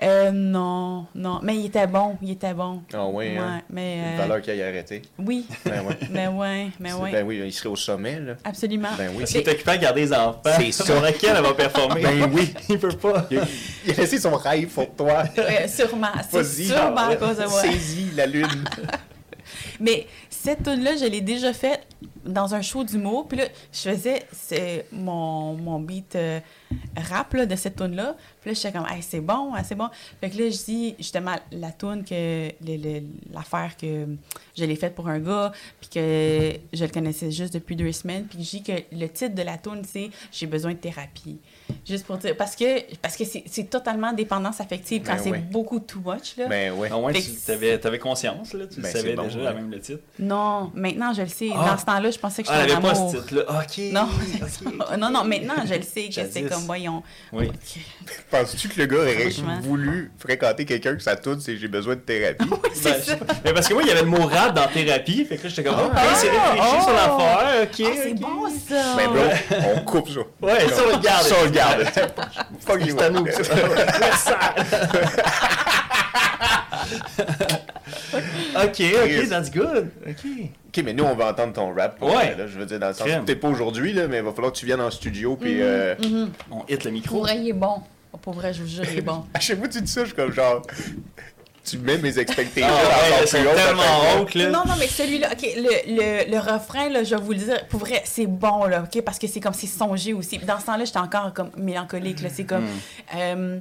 [SPEAKER 3] Euh, non, non, mais il était bon, il était bon.
[SPEAKER 1] Ah oui,
[SPEAKER 3] Ouais,
[SPEAKER 1] hein?
[SPEAKER 3] mais
[SPEAKER 1] Une
[SPEAKER 3] euh,
[SPEAKER 1] valeur qui a arrêté.
[SPEAKER 3] oui,
[SPEAKER 1] Ben oui.
[SPEAKER 3] mais ouais, mais
[SPEAKER 1] C'est-
[SPEAKER 3] ouais,
[SPEAKER 1] Ben oui, il serait au sommet, là.
[SPEAKER 3] absolument.
[SPEAKER 1] Ben oui.
[SPEAKER 2] Parce qu'il est occupé à garder les enfants.
[SPEAKER 1] C'est.
[SPEAKER 2] Sur laquelle elle va performer.
[SPEAKER 1] Ben oui.
[SPEAKER 2] Il peut pas.
[SPEAKER 1] Il a, il a laissé son rêve pour toi.
[SPEAKER 3] Euh, sûrement, c'est sûrement à cause de moi.
[SPEAKER 1] Saisis la lune.
[SPEAKER 3] Mais cette tune là je l'ai déjà faite dans un show d'humour. Puis là, je faisais c'est mon, mon beat euh, rap là, de cette tune là Puis là, j'étais comme, hey, c'est bon, hein, c'est bon. Fait que là, je dis justement la tune que l'affaire que je l'ai faite pour un gars, puis que je le connaissais juste depuis deux semaines. Puis je dis que le titre de la tune c'est J'ai besoin de thérapie. Juste pour dire, parce que parce que c'est c'est totalement dépendance affective quand
[SPEAKER 1] Ben
[SPEAKER 3] c'est
[SPEAKER 1] ouais.
[SPEAKER 3] beaucoup too much. Là.
[SPEAKER 1] Ben ouais.
[SPEAKER 2] Au moins,
[SPEAKER 3] Fait
[SPEAKER 2] tu avais, avais conscience, là. Tu
[SPEAKER 1] Ben,
[SPEAKER 2] savais
[SPEAKER 1] bon,
[SPEAKER 2] déjà,
[SPEAKER 1] ouais.
[SPEAKER 2] même le titre.
[SPEAKER 3] Non, maintenant je le sais.
[SPEAKER 2] Ah.
[SPEAKER 3] Dans ce temps-là, je pensais que
[SPEAKER 2] Ah,
[SPEAKER 3] en
[SPEAKER 2] avait pas ce titre-là. OK.
[SPEAKER 3] Non,
[SPEAKER 2] OK.
[SPEAKER 3] non, non, maintenant je le sais que c'est comme, voyons.
[SPEAKER 2] Oui.
[SPEAKER 3] Ok.
[SPEAKER 1] Penses-tu que le gars aurait voulu fréquenter quelqu'un que sa toute c'est j'ai besoin de thérapie?
[SPEAKER 3] Oui, c'est
[SPEAKER 2] Ben, je
[SPEAKER 3] ça.
[SPEAKER 2] Mais parce que moi, il y avait le mot rap dans thérapie. Fait que là, j'étais comme, oh,
[SPEAKER 3] Ah,
[SPEAKER 2] c'est réfléchi
[SPEAKER 3] oh.
[SPEAKER 2] sur l'affaire. OK.
[SPEAKER 3] Ah, c'est
[SPEAKER 2] ok.
[SPEAKER 3] bon ça!
[SPEAKER 1] Ben bro, on coupe ça.
[SPEAKER 2] Ouais, ça, on le garde.
[SPEAKER 1] Ça, on le garde. Fuck you.
[SPEAKER 2] C'est à nous. OK, OK, that's good. OK.
[SPEAKER 1] Ok, mais nous, on va entendre ton rap. pour
[SPEAKER 2] Ouais.
[SPEAKER 1] Là, je veux dire, dans le sens
[SPEAKER 2] Crème.
[SPEAKER 1] peut-être pas aujourd'hui, là, mais il va falloir que tu viennes en studio. Puis
[SPEAKER 3] Mhm,
[SPEAKER 1] euh,
[SPEAKER 2] On hit le micro.
[SPEAKER 3] Pour vrai, il est bon. Pour vrai, je vous jure, il est bon.
[SPEAKER 1] à chaque fois que tu dis ça, je suis comme genre. Tu mets mes expectations
[SPEAKER 2] Ah, ouais,
[SPEAKER 1] hautes
[SPEAKER 2] tellement
[SPEAKER 1] fois.
[SPEAKER 2] haute, là.
[SPEAKER 3] Non, non, mais celui-là, OK, le, le, le refrain, là, je vais vous le dire, pour vrai, c'est bon, là, OK, parce que c'est comme, c'est songé aussi. Dans ce temps-là, j'étais encore comme mélancolique, là, c'est comme... euh, euh,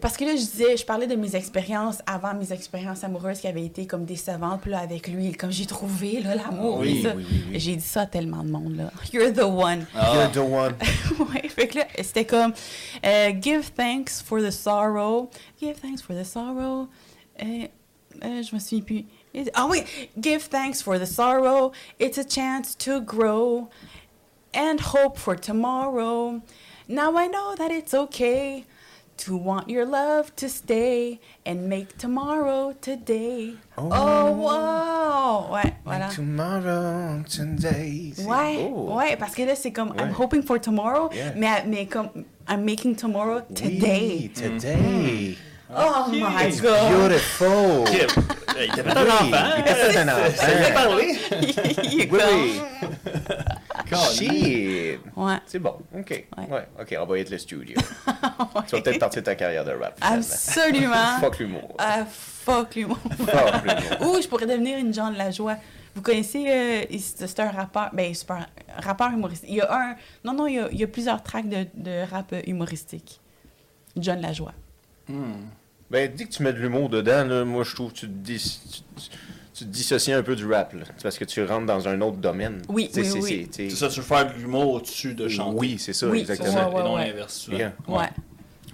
[SPEAKER 3] parce que là, je disais, je parlais de mes expériences avant mes expériences amoureuses qui avaient été comme décevantes. Puis là, avec lui, comme j'ai trouvé là, l'amour.
[SPEAKER 2] Oui,
[SPEAKER 1] oui, oui.
[SPEAKER 3] J'ai dit ça à tellement de monde, là. You're the one.
[SPEAKER 2] Ah.
[SPEAKER 1] You're the one.
[SPEAKER 3] ouais, fait que là, c'était comme euh, Give thanks for the sorrow. Give thanks for the sorrow. Euh, euh, je me souviens plus. Ah oui! Give thanks for the sorrow. It's a chance to grow and hope for tomorrow. Now I know that it's okay to want your love to stay and make tomorrow today.
[SPEAKER 1] Oh.
[SPEAKER 3] Oh, wow! Ouais, voilà.
[SPEAKER 1] Tomorrow, today. c'est
[SPEAKER 3] Ouais,
[SPEAKER 1] beau.
[SPEAKER 3] ouais, parce que là, c'est comme I'm hoping for tomorrow,
[SPEAKER 1] Yeah.
[SPEAKER 3] mais, mais comme I'm making tomorrow
[SPEAKER 1] Oui,
[SPEAKER 3] today.
[SPEAKER 1] today. Mm-hmm.
[SPEAKER 3] Oh my
[SPEAKER 1] It's
[SPEAKER 3] god!
[SPEAKER 1] beautiful.
[SPEAKER 2] OK. Il était pas un
[SPEAKER 1] Oui,
[SPEAKER 2] enfant.
[SPEAKER 1] il était pas un enfant.
[SPEAKER 2] Ça fait parler.
[SPEAKER 3] Il est
[SPEAKER 1] Oui,
[SPEAKER 3] comme-
[SPEAKER 1] oui. Shit.
[SPEAKER 3] Ouais,
[SPEAKER 1] C'est bon. OK.
[SPEAKER 3] Ouais.
[SPEAKER 1] Ouais. OK, on va être le studio. Tu vas peut-être partir de ta carrière de rap. Finalement.
[SPEAKER 3] absolument.
[SPEAKER 1] Fuck l'humour.
[SPEAKER 3] Ah, fuck l'humour.
[SPEAKER 1] Fuck l'humour.
[SPEAKER 3] Ou je pourrais devenir une John Lajoie. Vous connaissez, euh, c'est un rappeur, ben c'est un rappeur humoristique. Il y a un, non, non, il y a, il y a plusieurs tracks de, de rap humoristique. John Lajoie.
[SPEAKER 2] Hmm.
[SPEAKER 1] Ben, dis que tu mets de l'humour dedans, là, moi, je trouve que tu te, dis, tu, tu- tu te dissocies un peu du rap, là. C'est parce que tu rentres dans un autre domaine.
[SPEAKER 3] Oui, oui,
[SPEAKER 1] c'est-
[SPEAKER 3] oui.
[SPEAKER 1] c'est-
[SPEAKER 2] C'est ça, tu veux faire de l'humour au-dessus de chanter.
[SPEAKER 1] Oui, c'est ça,
[SPEAKER 3] Oui,
[SPEAKER 1] exactement.
[SPEAKER 3] Ouais, ouais,
[SPEAKER 2] Et non
[SPEAKER 3] ouais.
[SPEAKER 2] l'inverse.
[SPEAKER 3] Ouais.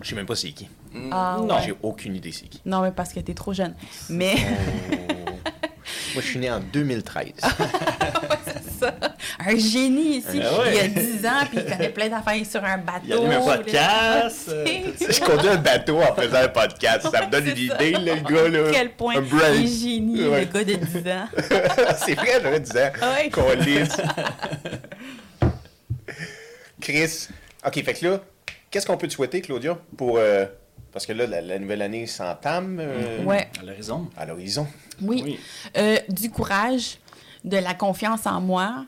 [SPEAKER 1] Je sais même pas c'est qui.
[SPEAKER 3] Ah,
[SPEAKER 2] non.
[SPEAKER 3] ouais.
[SPEAKER 1] J'ai aucune idée c'est qui.
[SPEAKER 3] Non, mais parce que t'es trop jeune. Mais,
[SPEAKER 1] Moi, je suis né en 2013.
[SPEAKER 3] ça, un génie ici,
[SPEAKER 2] ouais.
[SPEAKER 3] il y a 10 ans, puis il connaît plein d'affaires sur un bateau.
[SPEAKER 2] Il anime un podcast. euh,
[SPEAKER 1] je conduis un bateau en faisant un podcast. Ça me donne une
[SPEAKER 3] ça.
[SPEAKER 1] idée, là, le gars, là.
[SPEAKER 3] À quel point
[SPEAKER 1] Un brain.
[SPEAKER 3] il est génie,
[SPEAKER 1] Ouais.
[SPEAKER 3] le gars de 10 ans.
[SPEAKER 1] c'est vrai, j'aurais 10 ans.
[SPEAKER 3] Ouais.
[SPEAKER 1] Qu'on lisse. Chris. OK, fait que là, qu'est-ce qu'on peut te souhaiter, Claudia, pour... euh, parce que là, la, la nouvelle année s'entame euh,
[SPEAKER 3] Ouais,
[SPEAKER 2] À l'horizon.
[SPEAKER 1] à l'horizon.
[SPEAKER 3] oui.
[SPEAKER 2] Oui.
[SPEAKER 3] Euh, du courage, de la confiance en moi,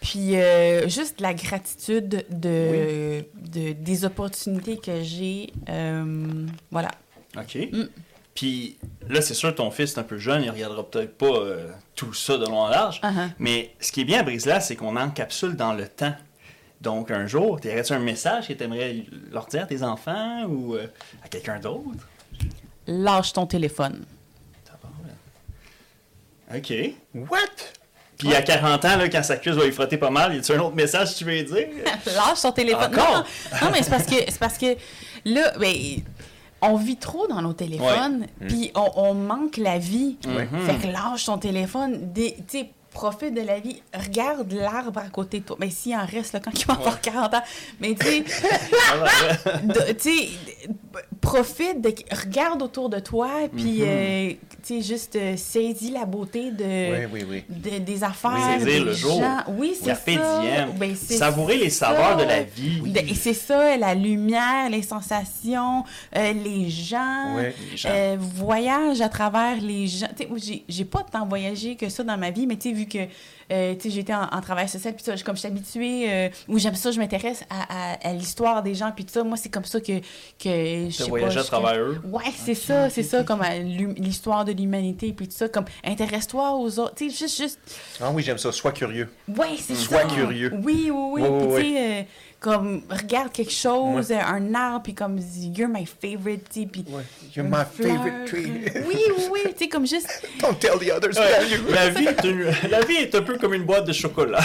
[SPEAKER 3] puis euh, juste la gratitude de, de- des opportunités que j'ai. euh, voilà.
[SPEAKER 2] OK.
[SPEAKER 3] Mm.
[SPEAKER 2] Puis là, c'est sûr, ton fils est un peu jeune, il regardera peut-être pas euh, tout ça de long en large.
[SPEAKER 3] Uh-huh.
[SPEAKER 2] Mais ce qui est bien à Brise-là, c'est qu'on encapsule dans le temps. Donc, un jour, tu tu un message que tu aimerais leur dire à tes enfants ou à quelqu'un d'autre?
[SPEAKER 3] Lâche ton téléphone.
[SPEAKER 2] OK.
[SPEAKER 1] What?
[SPEAKER 2] Puis à 40 ans, là, quand sa cuisse va lui frotter pas mal, y a-tu un autre message que tu veux dire?
[SPEAKER 3] Lâche ton téléphone. Non,
[SPEAKER 2] Encore?
[SPEAKER 3] non, non, mais c'est parce que c'est parce que là, ben, on vit trop dans nos téléphones, puis on, on manque la vie. Fait que lâche ton téléphone. Des- Tu sais, profite de la vie. Regarde l'arbre à côté de toi. Mais s'il en reste là, quand il va avoir 40 ans. Mais tu sais, profite, de, regarde autour de toi, puis euh, tu sais, juste euh, saisis la beauté de,
[SPEAKER 1] Oui, oui, oui.
[SPEAKER 3] de- des affaires, des
[SPEAKER 2] le jour.
[SPEAKER 3] gens. Oui, c'est ça. Ben,
[SPEAKER 2] Savourer les saveurs de la vie.
[SPEAKER 3] Et c'est ça, la lumière, les sensations, euh, les gens,
[SPEAKER 2] les gens.
[SPEAKER 3] voyage à travers les gens. Tu sais, j'ai pas tant voyagé que ça dans ma vie, mais tu sais, vu que euh, tu sais, j'étais en, en travail social, puis ça, je- comme je suis habituée, euh, ou j'aime ça, je m'intéresse à, à- à l'histoire des gens, puis tout ça, moi, c'est comme ça que, que je
[SPEAKER 2] voyager à
[SPEAKER 3] je-
[SPEAKER 2] travers eux?
[SPEAKER 3] Ouais, c'est ça, c'est ça, comme euh, l'histoire de l'humanité, puis tout ça, comme intéresse-toi aux autres, tu sais, juste, juste
[SPEAKER 1] Ah oui, j'aime ça. Sois curieux.
[SPEAKER 3] Ouais, c'est ça.
[SPEAKER 1] Sois curieux.
[SPEAKER 3] Oui, oui, oui. Comme, regarde quelque chose, un arbre, puis comme, you're my favorite, tu sais, puis...
[SPEAKER 1] Ouais. You're my
[SPEAKER 3] fleur,
[SPEAKER 1] favorite tree.
[SPEAKER 3] Oui, oui, tu sais, comme juste...
[SPEAKER 1] Don't tell the others
[SPEAKER 2] Ouais,
[SPEAKER 1] you.
[SPEAKER 2] la, vie est une- la vie est un peu comme une boîte de chocolat.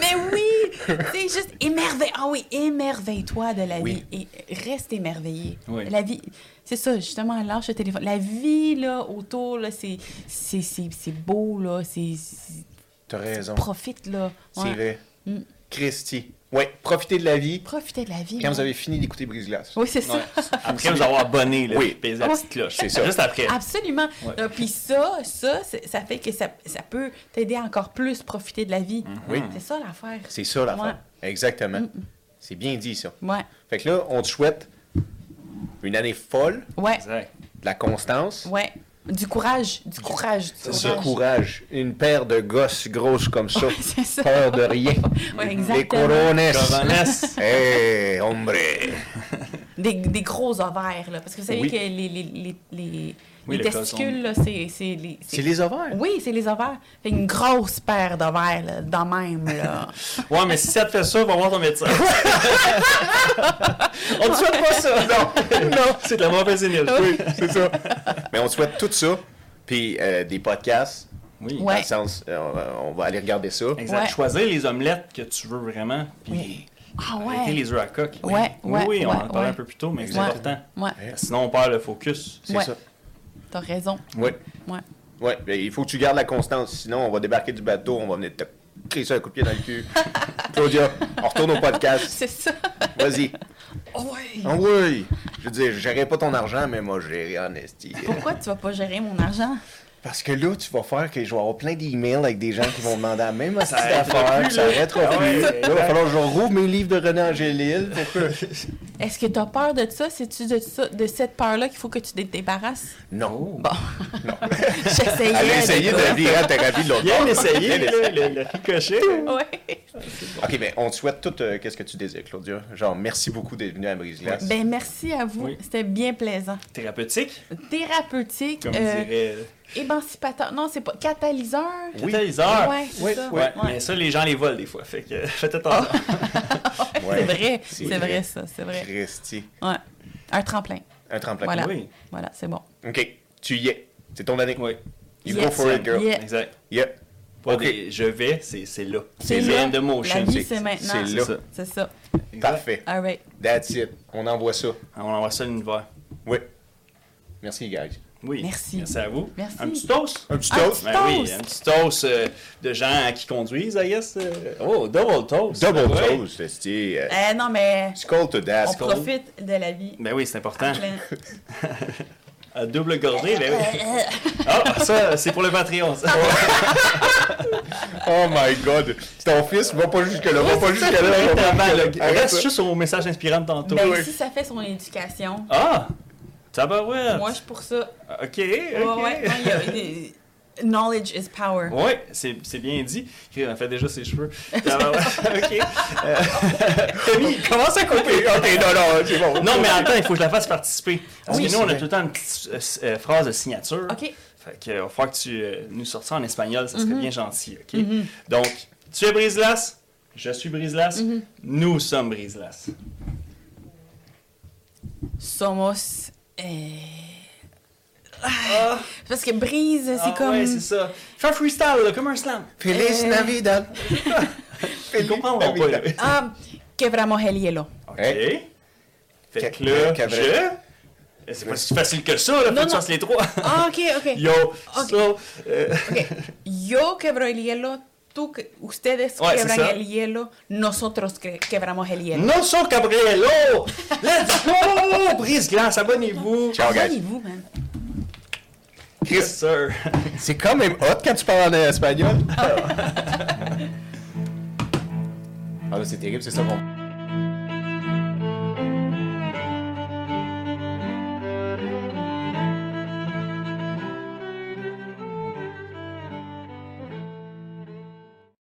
[SPEAKER 3] Mais oui! tu sais, juste émerveille... Ah oui, émerveille-toi de la
[SPEAKER 1] Oui.
[SPEAKER 3] vie et reste émerveillé.
[SPEAKER 2] Oui.
[SPEAKER 3] La vie... C'est ça, justement, lâche le téléphone. La vie, là, autour, là, c'est... C'est c'est- c'est beau, là, c'est... c'est-
[SPEAKER 1] T'as raison.
[SPEAKER 3] Profite, là.
[SPEAKER 1] C'est vrai.
[SPEAKER 3] Mm.
[SPEAKER 1] Christy. Ouais, profitez de la vie.
[SPEAKER 3] Profitez de la vie.
[SPEAKER 1] Quand vous avez fini d'écouter Brise-Glace.
[SPEAKER 3] Oui, c'est ça.
[SPEAKER 2] Ouais. Après vous avoir abonné, là,
[SPEAKER 1] Oui.
[SPEAKER 2] puis la petite cloche.
[SPEAKER 1] C'est ça.
[SPEAKER 2] Juste après.
[SPEAKER 3] Absolument.
[SPEAKER 2] Ouais.
[SPEAKER 3] Euh, Puis ça, ça, ça fait que ça, ça peut t'aider encore plus profiter de la vie.
[SPEAKER 1] Oui.
[SPEAKER 3] C'est ça l'affaire.
[SPEAKER 1] C'est ça l'affaire. Exactement. C'est bien dit, ça.
[SPEAKER 3] Ouais.
[SPEAKER 1] Fait que là, on te souhaite une année folle,
[SPEAKER 3] Ouais.
[SPEAKER 1] De la constance,
[SPEAKER 3] Ouais. Du courage. Du courage. Du
[SPEAKER 1] du
[SPEAKER 3] courage.
[SPEAKER 1] courage, une paire de gosses grosses comme ça,
[SPEAKER 3] Ouais, ça.
[SPEAKER 1] peur de rien,
[SPEAKER 3] Ouais,
[SPEAKER 1] des
[SPEAKER 3] exactement.
[SPEAKER 1] corones.
[SPEAKER 2] Corones.
[SPEAKER 1] Hey, hombre.
[SPEAKER 3] Des, des gros ovaires, là. Parce que vous savez
[SPEAKER 1] Oui.
[SPEAKER 3] que les, les, les, les,
[SPEAKER 2] Oui,
[SPEAKER 3] les
[SPEAKER 2] le
[SPEAKER 3] testicules, là, c'est... C'est les,
[SPEAKER 1] C'est les ovaires?
[SPEAKER 3] Oui, c'est les ovaires. Fait une grosse paire d'ovaires, là, dans même, là.
[SPEAKER 2] Ouais, mais si ça te fait ça, va voir ton médecin. On ne souhaite pas ça. Non, non, c'est de la mauvaise énergie.
[SPEAKER 1] Oui, c'est ça. Mais on te souhaite tout ça, puis euh, des podcasts,
[SPEAKER 2] Oui.
[SPEAKER 3] Ouais.
[SPEAKER 1] dans le sens, euh, on va- aller regarder ça.
[SPEAKER 2] Exact.
[SPEAKER 3] Ouais.
[SPEAKER 2] Choisir les omelettes que tu veux vraiment, puis
[SPEAKER 3] Ah
[SPEAKER 2] arrêter
[SPEAKER 3] ouais.
[SPEAKER 2] les œufs à coque.
[SPEAKER 3] Ouais,
[SPEAKER 2] oui,
[SPEAKER 3] ouais,
[SPEAKER 2] oui, on en
[SPEAKER 3] ouais,
[SPEAKER 2] a parlé
[SPEAKER 3] ouais.
[SPEAKER 2] un peu plus tôt, mais c'est important.
[SPEAKER 3] Ouais,
[SPEAKER 2] Sinon, on perd le focus.
[SPEAKER 1] C'est
[SPEAKER 3] Ouais.
[SPEAKER 1] ça.
[SPEAKER 3] T'as raison.
[SPEAKER 1] Oui.
[SPEAKER 3] Ouais.
[SPEAKER 1] Oui, ben, il faut que tu gardes la constance, sinon on va débarquer du bateau, on va venir te crisser un coup de pied dans le cul. Claudia, on retourne au podcast.
[SPEAKER 3] C'est ça.
[SPEAKER 1] Vas-y.
[SPEAKER 3] Ouais.
[SPEAKER 1] Ah oui! Je veux dire, je gérerai pas ton argent, mais moi, je gérerai en esti.
[SPEAKER 3] Pourquoi tu vas pas gérer mon argent?
[SPEAKER 1] Parce que là, tu vas faire que je vais avoir plein d'emails avec des gens qui vont demander la même petite affaire,
[SPEAKER 2] plus,
[SPEAKER 1] puis ça arrêtera
[SPEAKER 2] Ah
[SPEAKER 1] plus.
[SPEAKER 2] ouais,
[SPEAKER 1] Là, il va falloir que je rouvre mes livres de René Angélil que...
[SPEAKER 3] Est-ce que tu as peur de ça? C'est-tu de, ça, de cette peur-là qu'il faut que tu te débarrasses?
[SPEAKER 1] Non.
[SPEAKER 3] Bon. J'essayais.
[SPEAKER 1] Elle a essayé
[SPEAKER 3] de...
[SPEAKER 1] virer en thérapie de l'autre
[SPEAKER 2] Bien essayé, le, le ricochet.
[SPEAKER 3] Ouais.
[SPEAKER 1] OK, mais on te souhaite tout euh, qu'est-ce que tu désires, Claudia? Genre, merci beaucoup d'être venu à Brise-Glace.
[SPEAKER 3] Ben, merci à vous.
[SPEAKER 2] Oui.
[SPEAKER 3] C'était bien plaisant.
[SPEAKER 2] Thérapeutique,
[SPEAKER 3] Thérapeutique,
[SPEAKER 2] comme
[SPEAKER 3] euh,
[SPEAKER 2] dirait.
[SPEAKER 3] Émancipateur. Non, c'est pas. Catalyseur.
[SPEAKER 1] Oui.
[SPEAKER 2] Catalyseur.
[SPEAKER 3] Ouais,
[SPEAKER 1] Oui,
[SPEAKER 3] ça.
[SPEAKER 2] Ouais, mais ça, les gens les volent des fois. Fait que faites attention.
[SPEAKER 1] Ouais.
[SPEAKER 3] C'est vrai.
[SPEAKER 1] C'est vrai.
[SPEAKER 3] vrai, ça. C'est vrai.
[SPEAKER 1] Christy.
[SPEAKER 3] Ouais. Un tremplin.
[SPEAKER 1] Un tremplin.
[SPEAKER 3] Voilà.
[SPEAKER 2] Oui.
[SPEAKER 3] Voilà, c'est bon.
[SPEAKER 1] OK, tu y es. C'est ton année.
[SPEAKER 2] Oui.
[SPEAKER 1] You
[SPEAKER 3] Yes.
[SPEAKER 1] go for it, girl.
[SPEAKER 3] Yeah.
[SPEAKER 2] Exact.
[SPEAKER 1] Yeah.
[SPEAKER 2] Pas
[SPEAKER 1] Ok.
[SPEAKER 2] des je vais, c'est c'est là.
[SPEAKER 3] C'est là.
[SPEAKER 2] the motion.
[SPEAKER 3] La vie,
[SPEAKER 2] c'est-
[SPEAKER 3] maintenant.
[SPEAKER 1] c'est là.
[SPEAKER 2] ça.
[SPEAKER 3] C'est ça.
[SPEAKER 1] Parfait.
[SPEAKER 3] All right.
[SPEAKER 1] That's it. On envoie ça.
[SPEAKER 2] On envoie ça à l'univers.
[SPEAKER 1] Oui. Merci, guys.
[SPEAKER 2] Oui.
[SPEAKER 3] Merci.
[SPEAKER 2] Merci à vous.
[SPEAKER 3] Merci.
[SPEAKER 2] Un petit toast.
[SPEAKER 1] Un petit
[SPEAKER 3] Un
[SPEAKER 1] toast.
[SPEAKER 3] petit
[SPEAKER 2] Ben oui,
[SPEAKER 3] Toast.
[SPEAKER 2] un petit toast euh, de gens qui conduisent, I guess. euh. Oh, double toast.
[SPEAKER 1] Double
[SPEAKER 2] Ouais.
[SPEAKER 1] toast, esti. euh,
[SPEAKER 3] Eh non, mais
[SPEAKER 1] Skull to that.
[SPEAKER 3] on
[SPEAKER 1] skull.
[SPEAKER 3] profite de la vie.
[SPEAKER 2] Ben oui, c'est important. À double gorgée, ben oui. Ah, ça, c'est pour le Patreon. ça.
[SPEAKER 1] Oh my god. Ton fils, va pas jusque-là. Va pas jusque-là.
[SPEAKER 2] Reste juste au message inspirant de tantôt.
[SPEAKER 3] Ben, si ça fait son éducation,
[SPEAKER 2] Ah! Tabarouette!
[SPEAKER 3] moi, je suis pour ça.
[SPEAKER 2] Ok, ok.
[SPEAKER 3] Ouais, ouais, ouais, il y a- il- Knowledge is power.
[SPEAKER 2] Ouais, c'est c'est bien dit. Il a fait déjà ses cheveux. Ok. Euh, Tommy, commence à couper?
[SPEAKER 1] Ok, non, non, c'est bon.
[SPEAKER 2] Non, mais attends, il faut que je la fasse participer. Parce
[SPEAKER 3] Oui,
[SPEAKER 2] que nous, on a tout le temps une petite euh, euh, phrase de signature.
[SPEAKER 3] OK.
[SPEAKER 2] Fait que, euh, va falloir que tu euh, nous sortes ça en espagnol, ça serait
[SPEAKER 3] Mhm.
[SPEAKER 2] bien gentil, ok? Donc, Tu es brise-glace? Je suis brise-glace.
[SPEAKER 3] Mm-hmm.
[SPEAKER 2] Nous sommes brise-glace.
[SPEAKER 3] Somos. Eh, Parce que brise, c'est
[SPEAKER 2] Ah
[SPEAKER 3] comme.
[SPEAKER 2] Ouais, c'est ça. Fais un freestyle, là, comme un slam.
[SPEAKER 1] Feliz
[SPEAKER 3] Euh.
[SPEAKER 1] Navidad.
[SPEAKER 2] Ils comprendront pas, là.
[SPEAKER 3] Ah, quebramos el hielo.
[SPEAKER 2] OK. Fait
[SPEAKER 1] Que-
[SPEAKER 2] là,
[SPEAKER 1] que-
[SPEAKER 2] je... C'est pas si facile que ça, là. Faut
[SPEAKER 3] Non,
[SPEAKER 2] que tu fasses les trois.
[SPEAKER 3] Ah, ok, ok.
[SPEAKER 2] Yo,
[SPEAKER 3] Ok.
[SPEAKER 2] so... euh,
[SPEAKER 3] Ok. Yo quebro el hielo, tú, que- ustedes
[SPEAKER 2] Ouais,
[SPEAKER 3] quebran el hielo, nosotros que- quebramos el hielo.
[SPEAKER 2] Non, so Gabriello! Let's go! Brise-glace, abonnez-vous!
[SPEAKER 1] Ciao, guys.
[SPEAKER 3] Abonnez-vous, man.
[SPEAKER 2] Yes, sir!
[SPEAKER 1] C'est quand même hot quand tu parles en espagnol. ah là, c'est terrible, c'est ça qu'on...